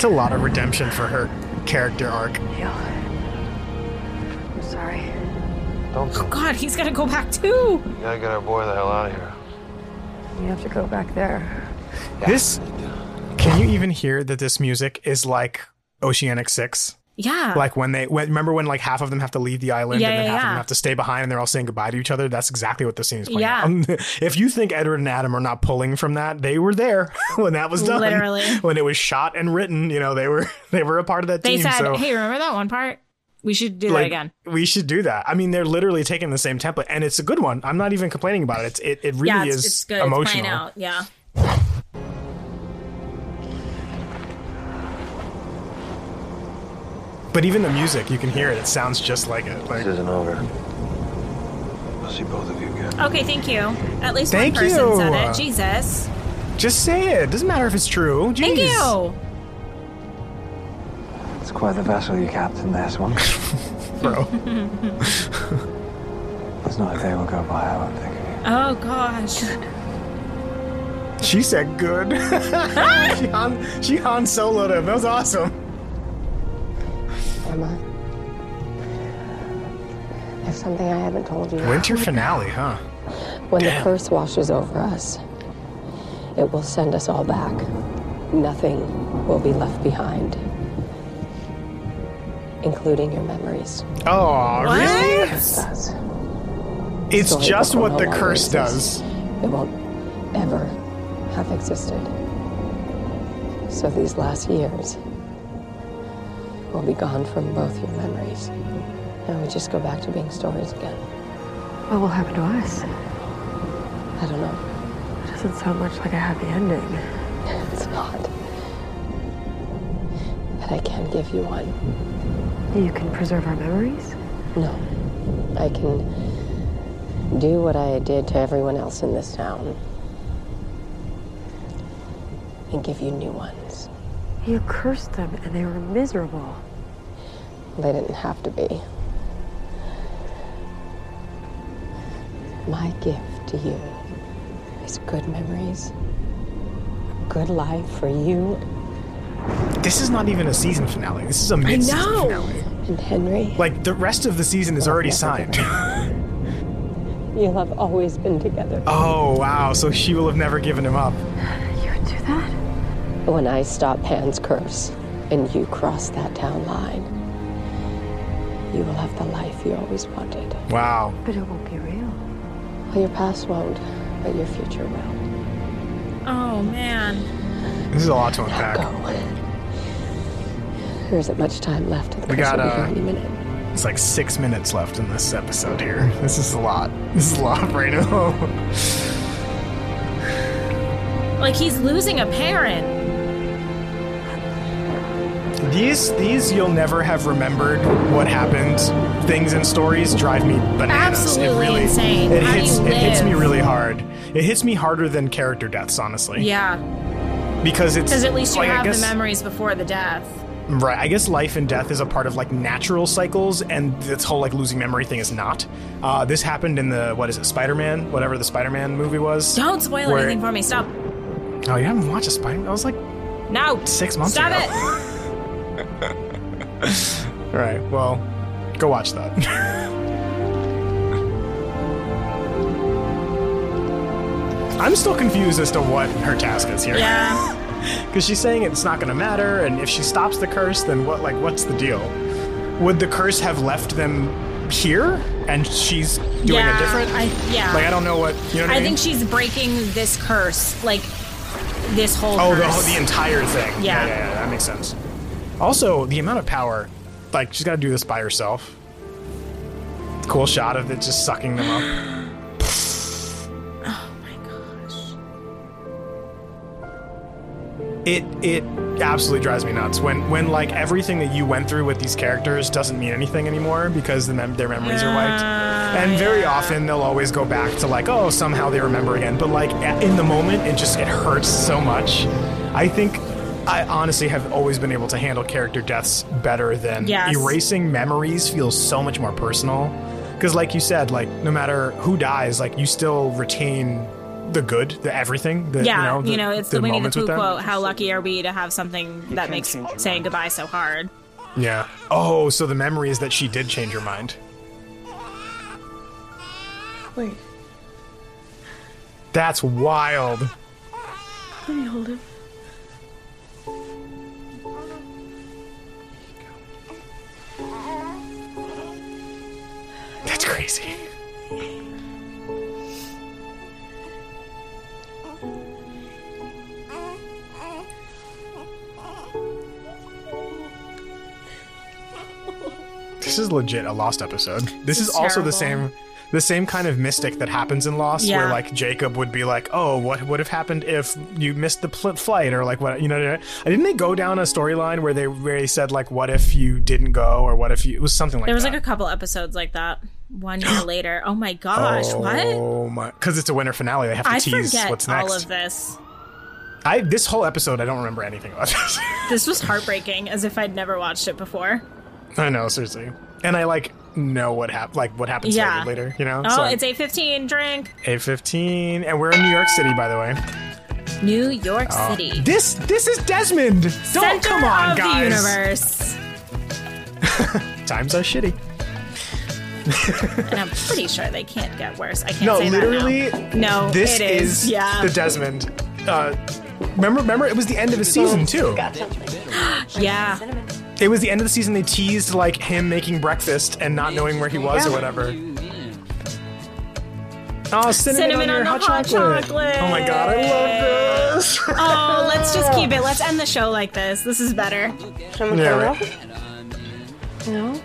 It's a lot of redemption for her character arc. Yeah. I'm sorry. Don't Oh God, he's gonna go back too. We gotta get our boy the hell out of here. You have to go back there. This. Can you even hear that this music is like Oceanic Six? Yeah. Like when they when, remember when like half of them have to leave the island Yeah, and then yeah, half of them have to stay behind and they're all saying goodbye to each other. That's exactly what the scene is playing. Yeah. if you think Edward and Adam are not pulling from that, they were there when that was done. Literally. when it was shot and written. You know they were they were a part of that They team. said, so "Hey, remember that one part? We should do that again." We should do that. I mean, they're literally taking the same template, and it's a good one. I'm not even complaining about it. It's it, it really yeah, it's, is it's good. emotional. It's out. Yeah. But even the music, you can hear it. It sounds just like it. Like, This isn't over. I'll see both of you again. Okay, thank you. At least Thank one person you. said it. Jesus. just say it. Doesn't matter if it's true. Thank you. It's quite the vessel you captain this one. Bro. There's not a day will go by I won't think of you. Oh gosh. She said good. she, Han, she Han soloed him. That was awesome. Emma. There's something I haven't told you. Winter finale, huh? When Damn. the curse washes over us, it will send us all back. Nothing will be left behind, including your memories. Oh, The really? curse does. It's Storybrooke just what no the curse exist. does. It won't ever have existed. So these last years will be gone from both your memories. And we just go back to being stories again. What will happen to us? I don't know. It doesn't sound much like a happy ending. It's not. But I can give you one. You can preserve our memories? No. I can do what I did to everyone else in this town and give you new ones. You cursed them and they were miserable. They didn't have to be. My gift to you is good memories, a good life for you this is not even a season finale. This is a mid-season know. finale. And Henry, Like the rest of the season is already signed. you'll have always been together. oh wow! So she will have never given him up. You would do that? When I stop Pan's curse and you cross that town line, you will have the life you always wanted. Wow. But it won't be real. Well, your past won't, but your future will. Oh man. This is a lot to unpack. Go. There isn't much time left. The We got will uh, here any minute. it's like six minutes left in this episode here. This is a lot. This is a lot right now. Like he's losing a parent. These these you'll never have remembered what happened. Things and stories drive me bananas. Absolutely it really insane. It How hits it hits me really hard. It hits me harder than character deaths, honestly. Yeah. Because it's Because at least you like, have guess- the memories before the death. Right. I guess life and death is a part of like natural cycles, and this whole like losing memory thing is not. Uh, this happened in the what is it, Spider Man, whatever the Spider Man movie was. Don't spoil where- anything for me. Stop. Oh, you haven't watched a Spider Man? I was like No. six months Stop ago. it. All right. Well, go watch that. I'm still confused as to what her task is here. Yeah. Because she's saying it's not going to matter, and if she stops the curse, then what? Like, what's the deal? Would the curse have left them here, and she's doing yeah, a different? I, yeah. Like, I don't know what you know. What I, I mean? think she's breaking this curse, like this whole. Oh, the, the entire thing. Yeah. yeah, yeah, that makes sense. Also, the amount of power, like she's got to do this by herself. Cool shot of it just sucking them up. Oh my gosh. It it absolutely drives me nuts when when like everything that you went through with these characters doesn't mean anything anymore because the mem- their memories are wiped. And very often they'll always go back to like oh somehow they remember again, but like in the moment it just it hurts so much. I think I honestly have always been able to handle character deaths better than Yes. erasing memories feels so much more personal. Because like you said, like no matter who dies, like you still retain the good, the everything. The, yeah, you know, the, it's the, Winnie the moments Pooh quote. How lucky are we to have something that makes saying goodbye so hard? Yeah. Oh, so the memory is that she did change her mind. Wait, That's wild. let me hold him. Crazy. This is legit a Lost episode. This, is, is also the same the same kind of mystic that happens in Lost where like Jacob would be like, "Oh, what would have happened if you missed the pl- flight or like what, you know, didn't they go down a storyline where they where they said like what if you didn't go or what if you it was something like there was that. like a couple episodes like that. One year later. Oh my gosh! what? Oh my! Because it's a winter finale, they have to I tease what's next. all of this. I this whole episode, I don't remember anything about this. This was heartbreaking, as if I'd never watched it before. I know, seriously, and I like know what hap- like what happens Yeah. later. You know, Oh, it's eight fifteen. Drink. eight fifteen, and we're in New York City, by the way. New York Oh, City. This this is Desmond. Don't Center come on, of guys. the universe. Times are shitty. And I'm pretty sure they can't get worse. I can't No, say literally, that now. No, this it is. is yeah. the Desmond. Uh, remember, remember, it was the end of the season too. yeah. It was the end of the season. They teased like him making breakfast and not knowing where he was or whatever. Oh, cinnamon, Cinnamon on, your on the hot chocolate. Oh my god, I love this. Oh, let's just keep it. Let's end the show like this. This is better. Yeah, right. No.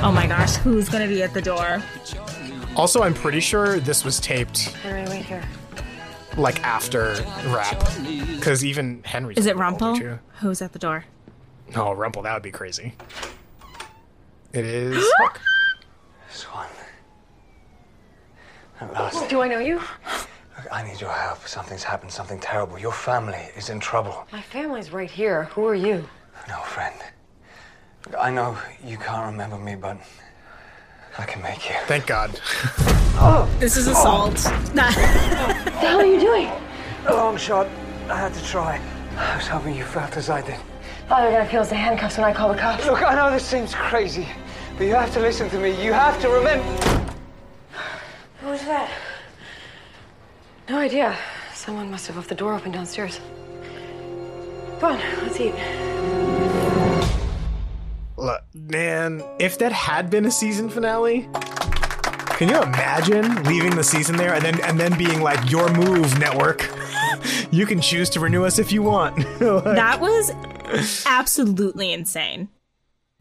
Oh my gosh, who's gonna be at the door? Also, I'm pretty sure this was taped Henry, wait here. like after rap, because even Henry. Is it a little older, Rumple? too. Who's at the door? Oh, Rumple, that would be crazy. It is. Swan. At last. Do I know you? Look, I need your help. Something's happened, something terrible. Your family is in trouble. My family's right here. Who are you? No, friend. Look, I know you can't remember me, but I can make you. Thank God. oh, This is assault. Oh. What the hell are you doing? A long shot. I had to try. I was hoping you felt as I did. All they're gonna feel is the handcuffs when I call the cops. Look, I know this seems crazy, but you have to listen to me. You have to remember. Who was that? No idea. Someone must have left the door open downstairs. Come on, let's eat. Look, man, if that had been a season finale, can you imagine leaving the season there and then and then being like your move network? you can choose to renew us if you want. Like- That was absolutely insane.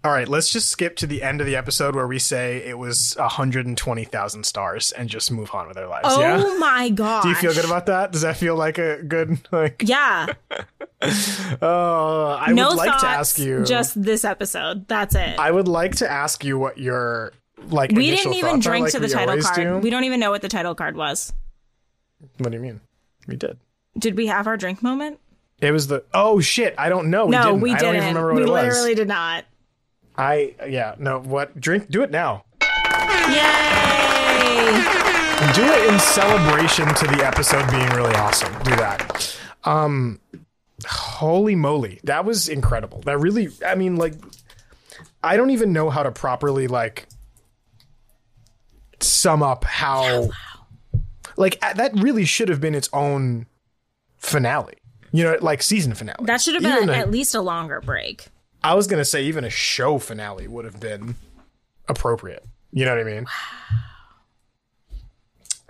All right, let's just skip to the end of the episode where we say it was 120,000 stars and just move on with our lives. Oh yeah. my god. Do you feel good about that? Does that feel like a good like? Yeah. Oh, I no would like thoughts, to ask you. Just this episode. That's it. I would like to ask you what your like. we didn't even thoughts are, drink like to the title card. do. We don't even know what the title card was. What do you mean? We did. Did we have our drink moment? It was the oh shit! I don't know. We no, didn't. we I didn't. don't even remember what we it was. literally did not. I yeah no what drink do it now. Yay! Do it in celebration to the episode being really awesome. Do that. Um, holy moly, that was incredible. That really, I mean, like, I don't even know how to properly like sum up how, like, that really should have been its own finale. You know, like season finale. That should have been a- at least a longer break. I was gonna say even a show finale would have been appropriate. You know what I mean?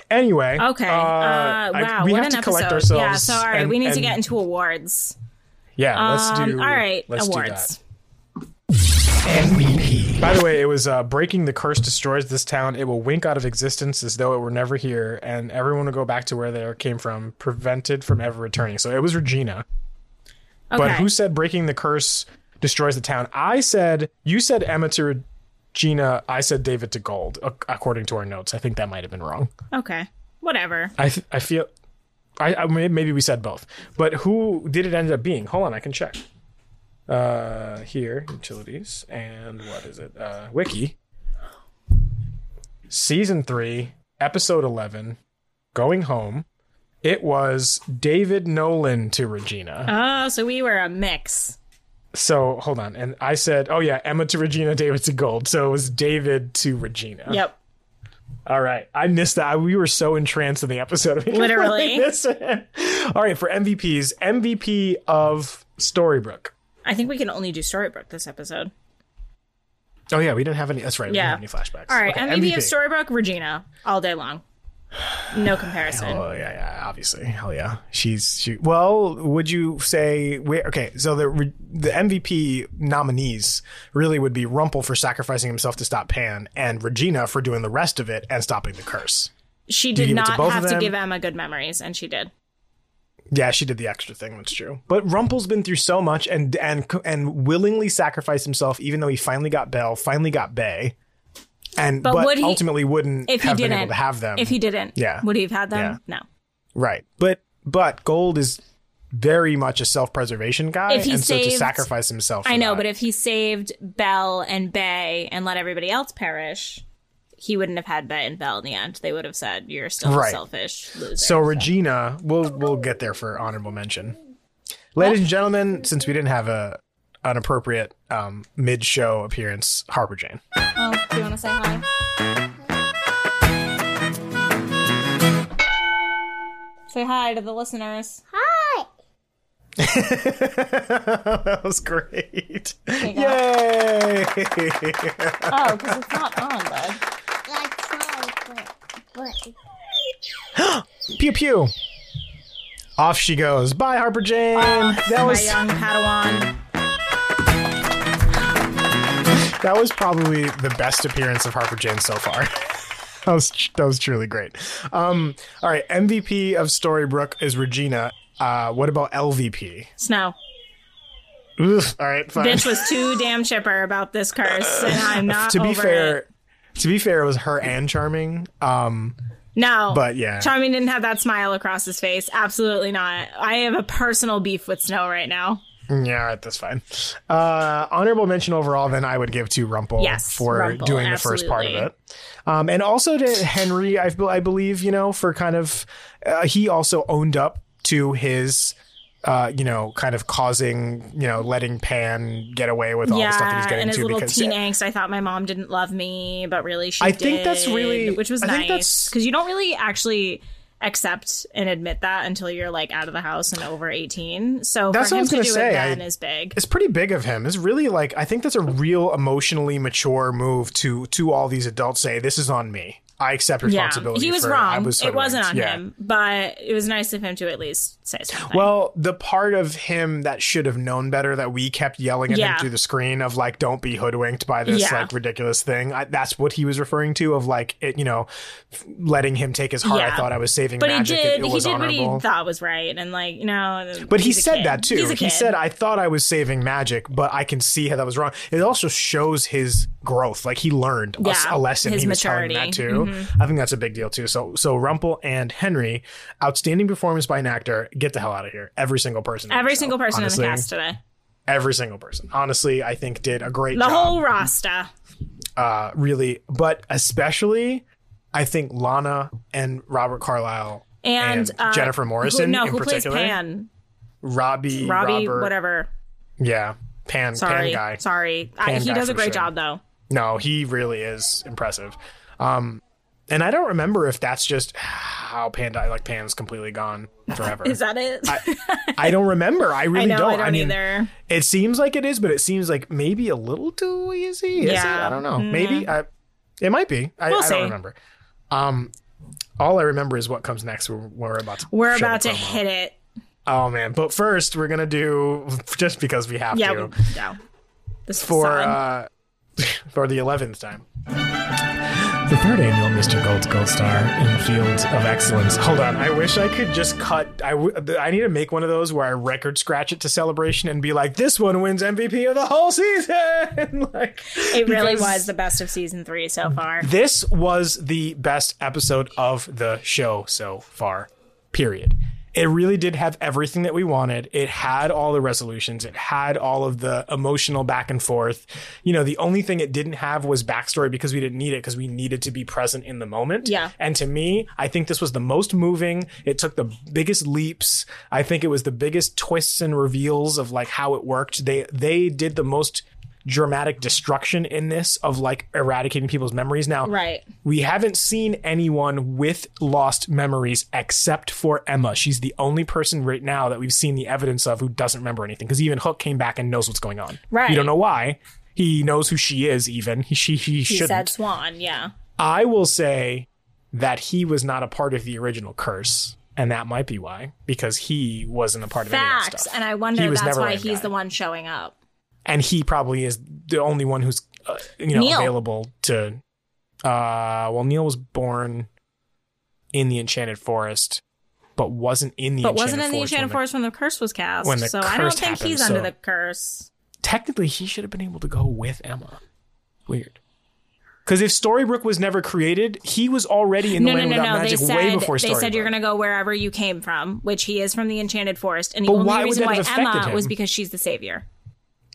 Anyway. Okay. Uh, I- wow. we what have an to collect episode. ourselves. Yeah. So all right, and- we need to get into awards. Yeah, let's Um, do. All right, let's awards. MVP. By the way, it was uh, breaking the curse destroys this town. It will wink out of existence as though it were never here, and everyone will go back to where they came from, prevented from ever returning. So it was Regina. Okay. But who said breaking the curse destroys the town? I said you said Emma to Regina. I said David to Gold. According to our notes, I think that might have been wrong. Okay. Whatever. I th- I feel. I, I maybe we said both, but who did it end up being? Hold on, I can check. Uh, here utilities and what is it? Uh, wiki. Season three, episode eleven, going home. It was David Nolan to Regina. Oh, so we were a mix. So hold on, and I said, "Oh yeah, Emma to Regina, David to Gold." So it was David to Regina. Yep. All right, I missed that. We were so entranced in the episode. We Literally. completely missed it. All right, for MVPs, MVP of Storybrooke. I think we can only do Storybrooke this episode. Oh yeah, we didn't have any. That's right. We Yeah. didn't have any flashbacks. All right, Okay, MVP, of Storybrooke, Regina, all day long. No comparison. Oh yeah, yeah, obviously, hell yeah. She's she. Well, would you say? Wait, okay, so the the MVP nominees really would be Rumple for sacrificing himself to stop Pan, and Regina for doing the rest of it and stopping the curse. She did to not of have to give Emma good memories, and she did. Yeah, she did the extra thing. That's true. But Rumple's been through so much and and and willingly sacrificed himself, even though he finally got Belle, finally got Bae, and But but, would he- ultimately wouldn't If he have been didn't able to have them. If he didn't, Yeah. would he have had them? Yeah. No. right. But but Gold is very much a self preservation guy, If he and so to saved- sacrifice himself. I know, that- but if he saved Belle and Bae and let everybody else perish, he wouldn't have had Bae and Belle in the end. They would have said, "You're still a Right. selfish loser." So Regina, we'll we'll get there for honorable mention. Ladies and gentlemen, since we didn't have a an appropriate um, mid show appearance, Harper Jane. Oh, do you want to say hi? Say hi to the listeners. Hi. that was great. There you go. Yay! Oh, because it's not on, bud. pew pew. Off she goes. Bye, Harper Jane. that was my young Padawan. That was probably the best appearance of Harper Jane so far. that was that was truly great. Um, all right, MVP of Storybrooke is Regina. Uh, what about LVP? Snow. Oof, all right, fine. Bitch was too damn chipper about this curse, and I'm not to be fair, it. to be fair, it was her and Charming. Um, No. But, yeah. Charming didn't have that smile across his face. Absolutely not. I have a personal beef with Snow right now. Yeah, right, that's fine. Uh, honorable mention overall, then I would give to Rumple Yes, for Rumple, doing the first part of it, um, and also to Henry. I, I believe you know for kind of uh, he also owned up to his uh, you know, kind of causing, you know, letting Pan get away with all the stuff that he's getting and his into little because teen angst. I thought my mom didn't love me, but really she didn't. I did. think that's really- which was I think nice that's- because you don't really actually accept and admit that until you're like out of the house and over 18. So That's for what I was gonna say. it then I- is big. it's pretty big of him. It's really like I think that's a real emotionally mature move to to all these adults say this is on me. I accept responsibility. Yeah, he was for, wrong. was it wasn't on. Yeah. him, but it was nice of him to at least say something. Well, the part of him that should have known better that we kept yelling at Yeah. him through the screen of like, "Don't be hoodwinked by this Yeah. like ridiculous thing." I, that's what he was referring to of like, it, you know, letting him take his heart. I thought I was saving but magic. he did. It, he was did what he thought was right, and like you know. But he said kid. that too. He said, "I thought I was saving magic, but I can see how that was wrong." It also shows his growth. Like he learned Yeah, a, lesson. his he was telling maturity. that too. Mhm. I think that's a big deal too. So, so Rumple and Henry, outstanding performance by an actor. Get the hell out of here. Every single person. Every show, single person honestly. in the cast today. Every single person. Honestly, I think did a great job. The job. whole roster. uh, really, but especially, I think Lana and Robert Carlyle And, uh, Jennifer Morrison Who, no, in who plays particular. Pan? Robbie, Robbie, Robert, whatever. Yeah, Pan, Sorry, Pan guy. sorry. I, he guy does a great sure. job though. No, he really is impressive. Um, and I don't remember if that's just how Pan died. Like Pan's completely gone forever. Is that it? I don't remember. I really know, don't. I don't mean, either. It seems like it is, but it seems like maybe a little too easy. Is Yeah. it? I don't know. Mm. Maybe I, it might be. I, We'll I don't remember. Um, all I remember is what comes next. We're, we're about to. We're about to hit it. Oh man! But first, we're gonna do just because we have Yeah, to we, no. This for uh, for the eleventh time. The third annual Mr. Gold's Gold Star in the field of excellence. Hold on, I wish I could just cut. I, w- I need to make one of those where I record scratch it to celebration and be like, "This one wins MVP of the whole season." like it really was the best of season three so far. This was the best episode of the show so far. Period. It really did have everything that we wanted. It had all the resolutions. It had all of the emotional back and forth. You know, the only thing it didn't have was backstory because we didn't need it because we needed to be present in the moment. Yeah. And to me, I think this was the most moving. It took the biggest leaps. I think it was the biggest twists and reveals of like how it worked. They they did the most dramatic destruction in this of like eradicating people's memories. Now, Right. we haven't seen anyone with lost memories except for Emma. She's the only person right now that we've seen the evidence of who doesn't remember anything because even Hook came back and knows what's going on. Right. You don't know why. He knows who she is even. He she he, He shouldn't. said Swan, yeah. I will say that he was not a part of the original curse. And that might be why, because he wasn't a part of any of that Facts. stuff. And I wonder that's why he's Guy. the one showing up. And he probably is the only one who's uh, you know Neal. available to uh well Neal was born in the enchanted forest but wasn't in the but enchanted wasn't in the forest Enchanted when Forest when the curse was cast. when the so I don't think happened, he's under so- the curse. technically he should have been able to go with emma weird because if storybrooke was never created he was already in the No, no, land no, without no. They magic said way before Storybrooke. they said you're gonna go wherever you came from, which he is from the Enchanted Forest, and the But only reason why Emma him? was because she's the savior.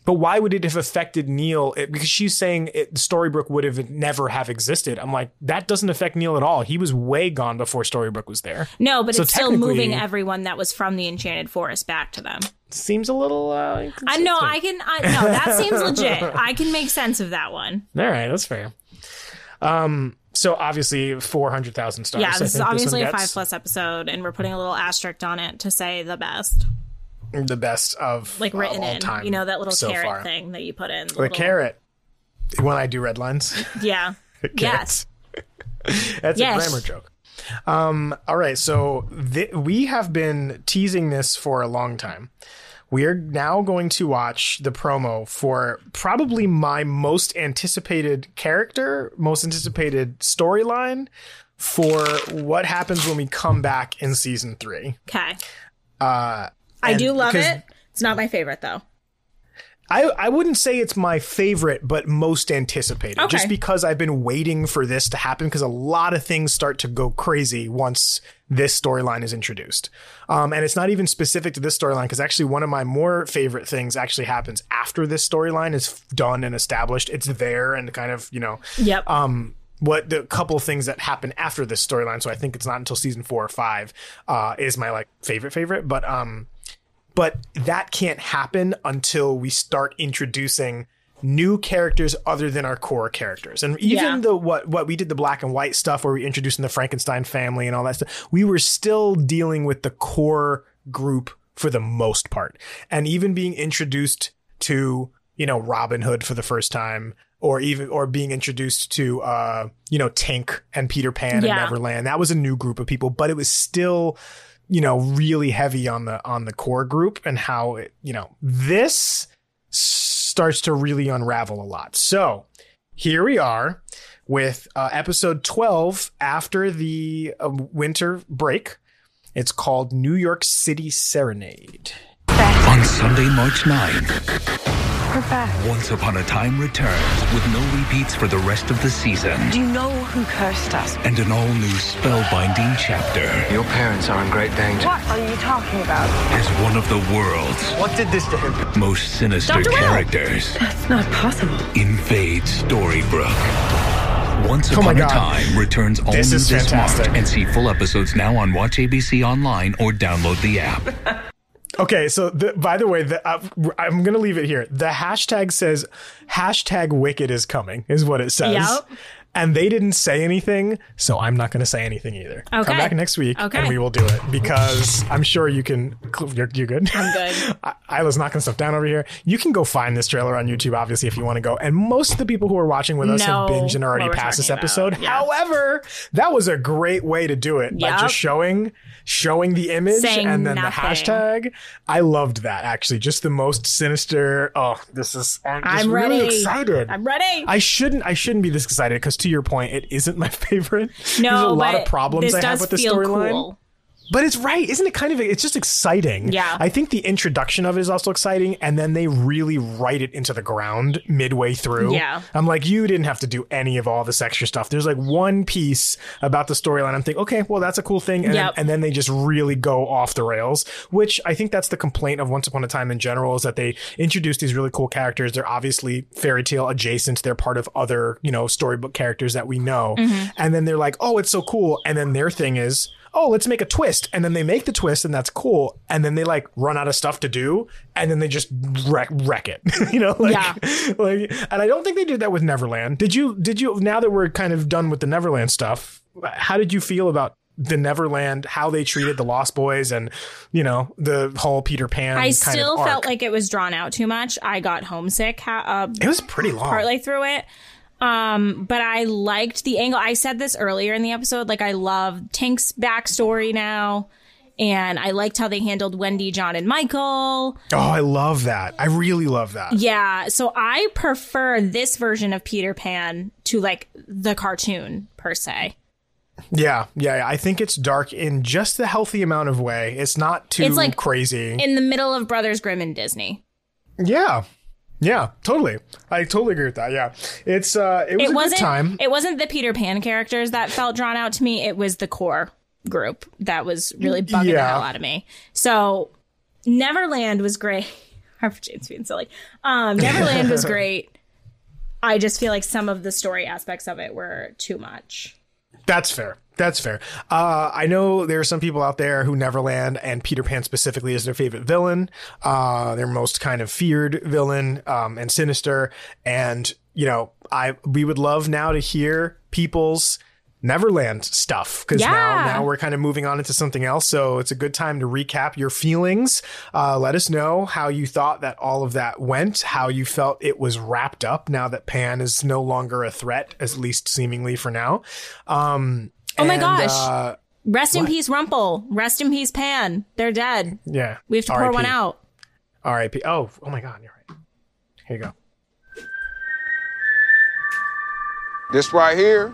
But why would it have affected Neal? It, because she's saying it, Storybrooke would have never have existed. I'm like, that doesn't affect Neal at all. He was way gone before Storybrooke was there. No, but So it's still moving everyone that was from the Enchanted Forest back to them. Seems a little. Uh, I know. I can. I, no, that seems legit. I can make sense of that one. all right, that's fair. Um. So obviously, four hundred thousand stars. yeah, I this is obviously one a five plus episode, and we're putting a little asterisk on it to say the best, the best of like of written all in. time You know that little so caret far. thing that you put in. The little- caret. When I do red lines, Yeah. yes. That's Yes. a grammar joke. Um, all right, so th- we have been teasing this for a long time. We are now going to watch the promo for probably my most anticipated character, most anticipated storyline for what happens when we come back in season three. Okay. Uh, I do love it. It's not my favorite though. I, I wouldn't say it's my favorite, but most anticipated. Okay. Just because I've been waiting for this to happen, because a lot of things start to go crazy once this storyline is introduced. Um, and it's not even specific to this storyline, because actually one of my more favorite things actually happens after this storyline is done and established. It's there and kind of, you know. Yep. Um, what the couple things that happen after this storyline, so I think it's not until season four or five, uh, is my like favorite favorite. But um but that can't happen until we start introducing new characters other than our core characters. And even Yeah. the what what we did the black and white stuff where we introduced in the Frankenstein family and all that stuff, we were still dealing with the core group for the most part. And even being introduced to, you know, Robin Hood for the first time or even or being introduced to uh, you know, Tink and Peter Pan Yeah. and Neverland. That was a new group of people, but it was still you know really heavy on the on the core group and how it you know this starts to really unravel a lot. So here we are with uh, episode 12 after the uh, winter break. It's called new york city serenade. On Sunday, March 9, We're back. Once Upon a Time returns with no repeats for the rest of the season Do you know who cursed us? and an all new spellbinding chapter. Your parents are in great danger. What are you talking about? As one of the world's What did this to him? most sinister Dr. Characters That's not possible. invade Storybrooke. Once Oh Upon a Time returns all This new is this fantastic. March and see full episodes now on Watch ABC Online or download the app. Okay, so the, by the way, the, uh, I'm gonna leave it here. The hashtag says hashtag Wicked is coming, is what it says. Yep. And they didn't say anything, so I'm not gonna say anything either. Okay. Come back next week, Okay. and we will do it because I'm sure you can. You're, you good? I'm good. I, I was knocking stuff down over here. You can go find this trailer on YouTube, obviously, if you want to go. And most of the people who are watching with us have binged and already passed this episode. Yeah. However, that was a great way to do it by just showing showing the image Saying and then nothing. the hashtag. I loved that actually. Just the most sinister. Oh, this is. I'm, I'm really ready. excited. I'm ready. I shouldn't. I shouldn't be this excited because, to your point, it isn't my favorite. No, There's a lot of problems I have with the storyline. cool. But it's right, isn't it? Kind of, it's just exciting. Yeah. I think the introduction of it is also exciting, and then they really write it into the ground midway through. Yeah. I'm like, you didn't have to do any of all this extra stuff. There's like one piece about the storyline. I'm thinking, okay, well, that's a cool thing, and, Yep. then, and then they just really go off the rails. Which I think that's the complaint of Once Upon a Time in general is that they introduce these really cool characters. They're obviously fairy tale adjacent. They're part of other, you know, storybook characters that we know, Mhm. and then they're like, oh, it's so cool, and then their thing is oh, let's make a twist. And then they make the twist and that's cool. And then they like run out of stuff to do and then they just wreck, wreck it, you know? Like, Yeah. like, and I don't think they did that with Neverland. Did you, did you, now that we're kind of done with the Neverland stuff, how did you feel about the Neverland, how they treated the Lost Boys and, you know, the whole Peter Pan? I still felt like it was drawn out too much. I got homesick. Uh, it was pretty long. partly through it. Um, but I liked the angle. I said this earlier in the episode. Like I love Tink's backstory now, and I liked how they handled Wendy, John, and Michael. Oh, I love that. I really love that. Yeah, so I prefer this version of Peter Pan to like the cartoon per se. Yeah, yeah, yeah. I think it's dark in just the healthy amount of way. It's not too It's like crazy. In the middle of Brothers Grimm and Disney. Yeah. Yeah, totally. I totally agree with that. Yeah. It's uh it was a wasn't time. it wasn't the Peter Pan characters that felt drawn out to me. It was the core group that was really bugging the hell out of me. So Neverland was great. Harper Jane's being silly. Um, Neverland was great. I just feel like some of the story aspects of it were too much. That's fair. That's fair. Uh, I know there are some people out there who Neverland and Peter Pan specifically is their favorite villain, uh, their most kind of feared villain, um, and sinister. And, you know, I, we would love now to hear people's Neverland stuff because now, Yeah. now we're kind of moving on into something else. So it's a good time to recap your feelings. Uh, let us know how you thought that all of that went, how you felt it was wrapped up now that Pan is no longer a threat, at least seemingly for now. Um, Oh my and, gosh. uh, Rest in what? peace, Rumple. Rest in peace, Pan. They're dead. yeah. We have to pour R.I.P.. one out. R.I.P. Oh, oh my God, you're right. Here you go. This right here,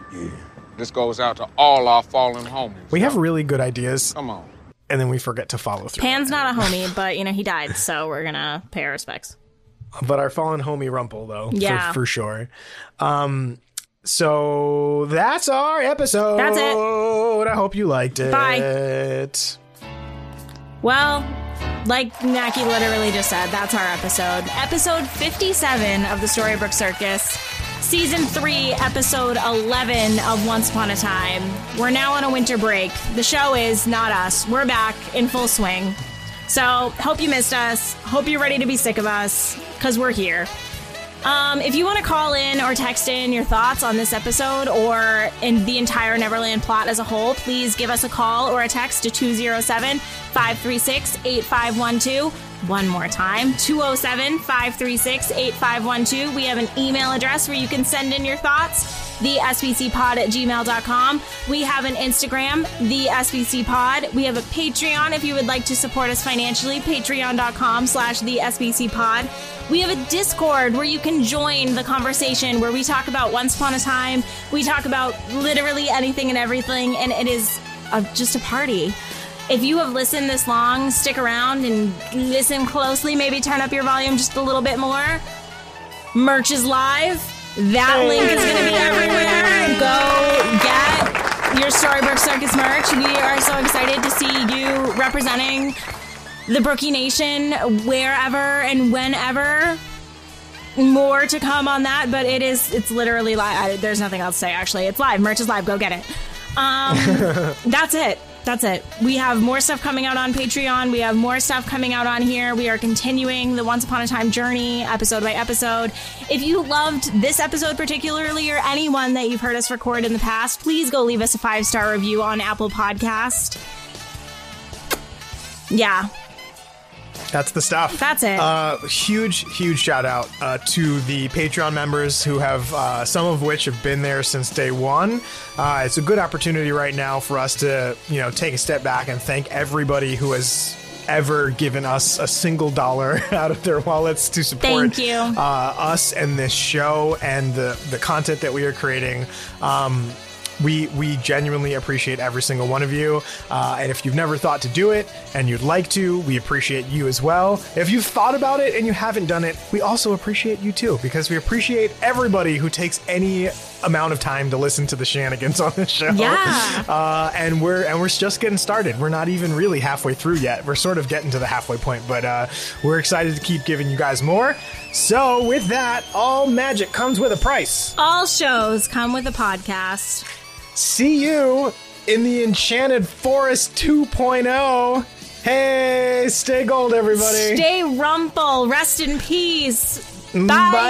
this goes out to all our fallen homies. We have really good ideas. Come on. And then we forget to follow through. Pan's not a homie, but you know he died, so we're gonna pay our respects. but our fallen homie Rumple though, Yeah. for, for sure. Um, so that's our episode. That's it. I hope you liked it. Bye. Well, like Naki literally just said, that's our episode. Episode 57 of the Storybrooke Circus. Season 3, episode 11 of Once Upon a Time. We're now on a winter break. The show is not us. We're back in full swing. So, hope you missed us. Hope you're ready to be sick of us because we're here. Um, if you want to call in or text in your thoughts on this episode or in the entire Neverland plot as a whole, please give us a call or a text to 207 536 8512. One more time 207 536 8512. We have an email address where you can send in your thoughts the SBCpod at gmail.com. We have an Instagram, the SBC Pod. We have a Patreon if you would like to support us financially, patreon.com slash the SBC Pod. We have a Discord where you can join the conversation where we talk about Once Upon a Time. We talk about literally anything and everything, and it is a, just a party. If you have listened this long, stick around and listen closely. Maybe turn up your volume just a little bit more. Merch is live. That link is going to be everywhere. Go get your Storybrooke Circus merch. We are so excited to see you representing the Brookie Nation wherever and whenever. More to come on that, but it is it's literally live. There's nothing else to say. Actually, it's live. Merch is live. Go get it. Um, that's it. That's it. We have more stuff coming out on Patreon. We have more stuff coming out on here. We are continuing the Once Upon a Time journey episode by episode. If you loved this episode particularly or anyone that you've heard us record in the past, please go leave us a five star review on Apple Podcast. Yeah, That's the stuff. That's it. Uh, huge, huge shout out uh, to the Patreon members who have, uh, some of which have been there since day one. Uh, it's a good opportunity right now for us to, you know, take a step back and thank everybody who has ever given us a single dollar out of their wallets to support Thank you. Uh, us and this show and the the content that we are creating. Um, we we genuinely appreciate every single one of you. Uh, and if you've never thought to do it and you'd like to, we appreciate you as well. If you've thought about it and you haven't done it, we also appreciate you too because we appreciate everybody who takes any amount of time to listen to the shenanigans on this show. Yeah. Uh, and we're and we're just getting started. We're not even really halfway through yet. We're sort of getting to the halfway point, but uh, we're excited to keep giving you guys more. So with that, all magic comes with a price. all shows come with a podcast. See you in the Enchanted Forest 2.0. Hey, stay gold, everybody. Stay rumple. Rest in peace. Mm, bye.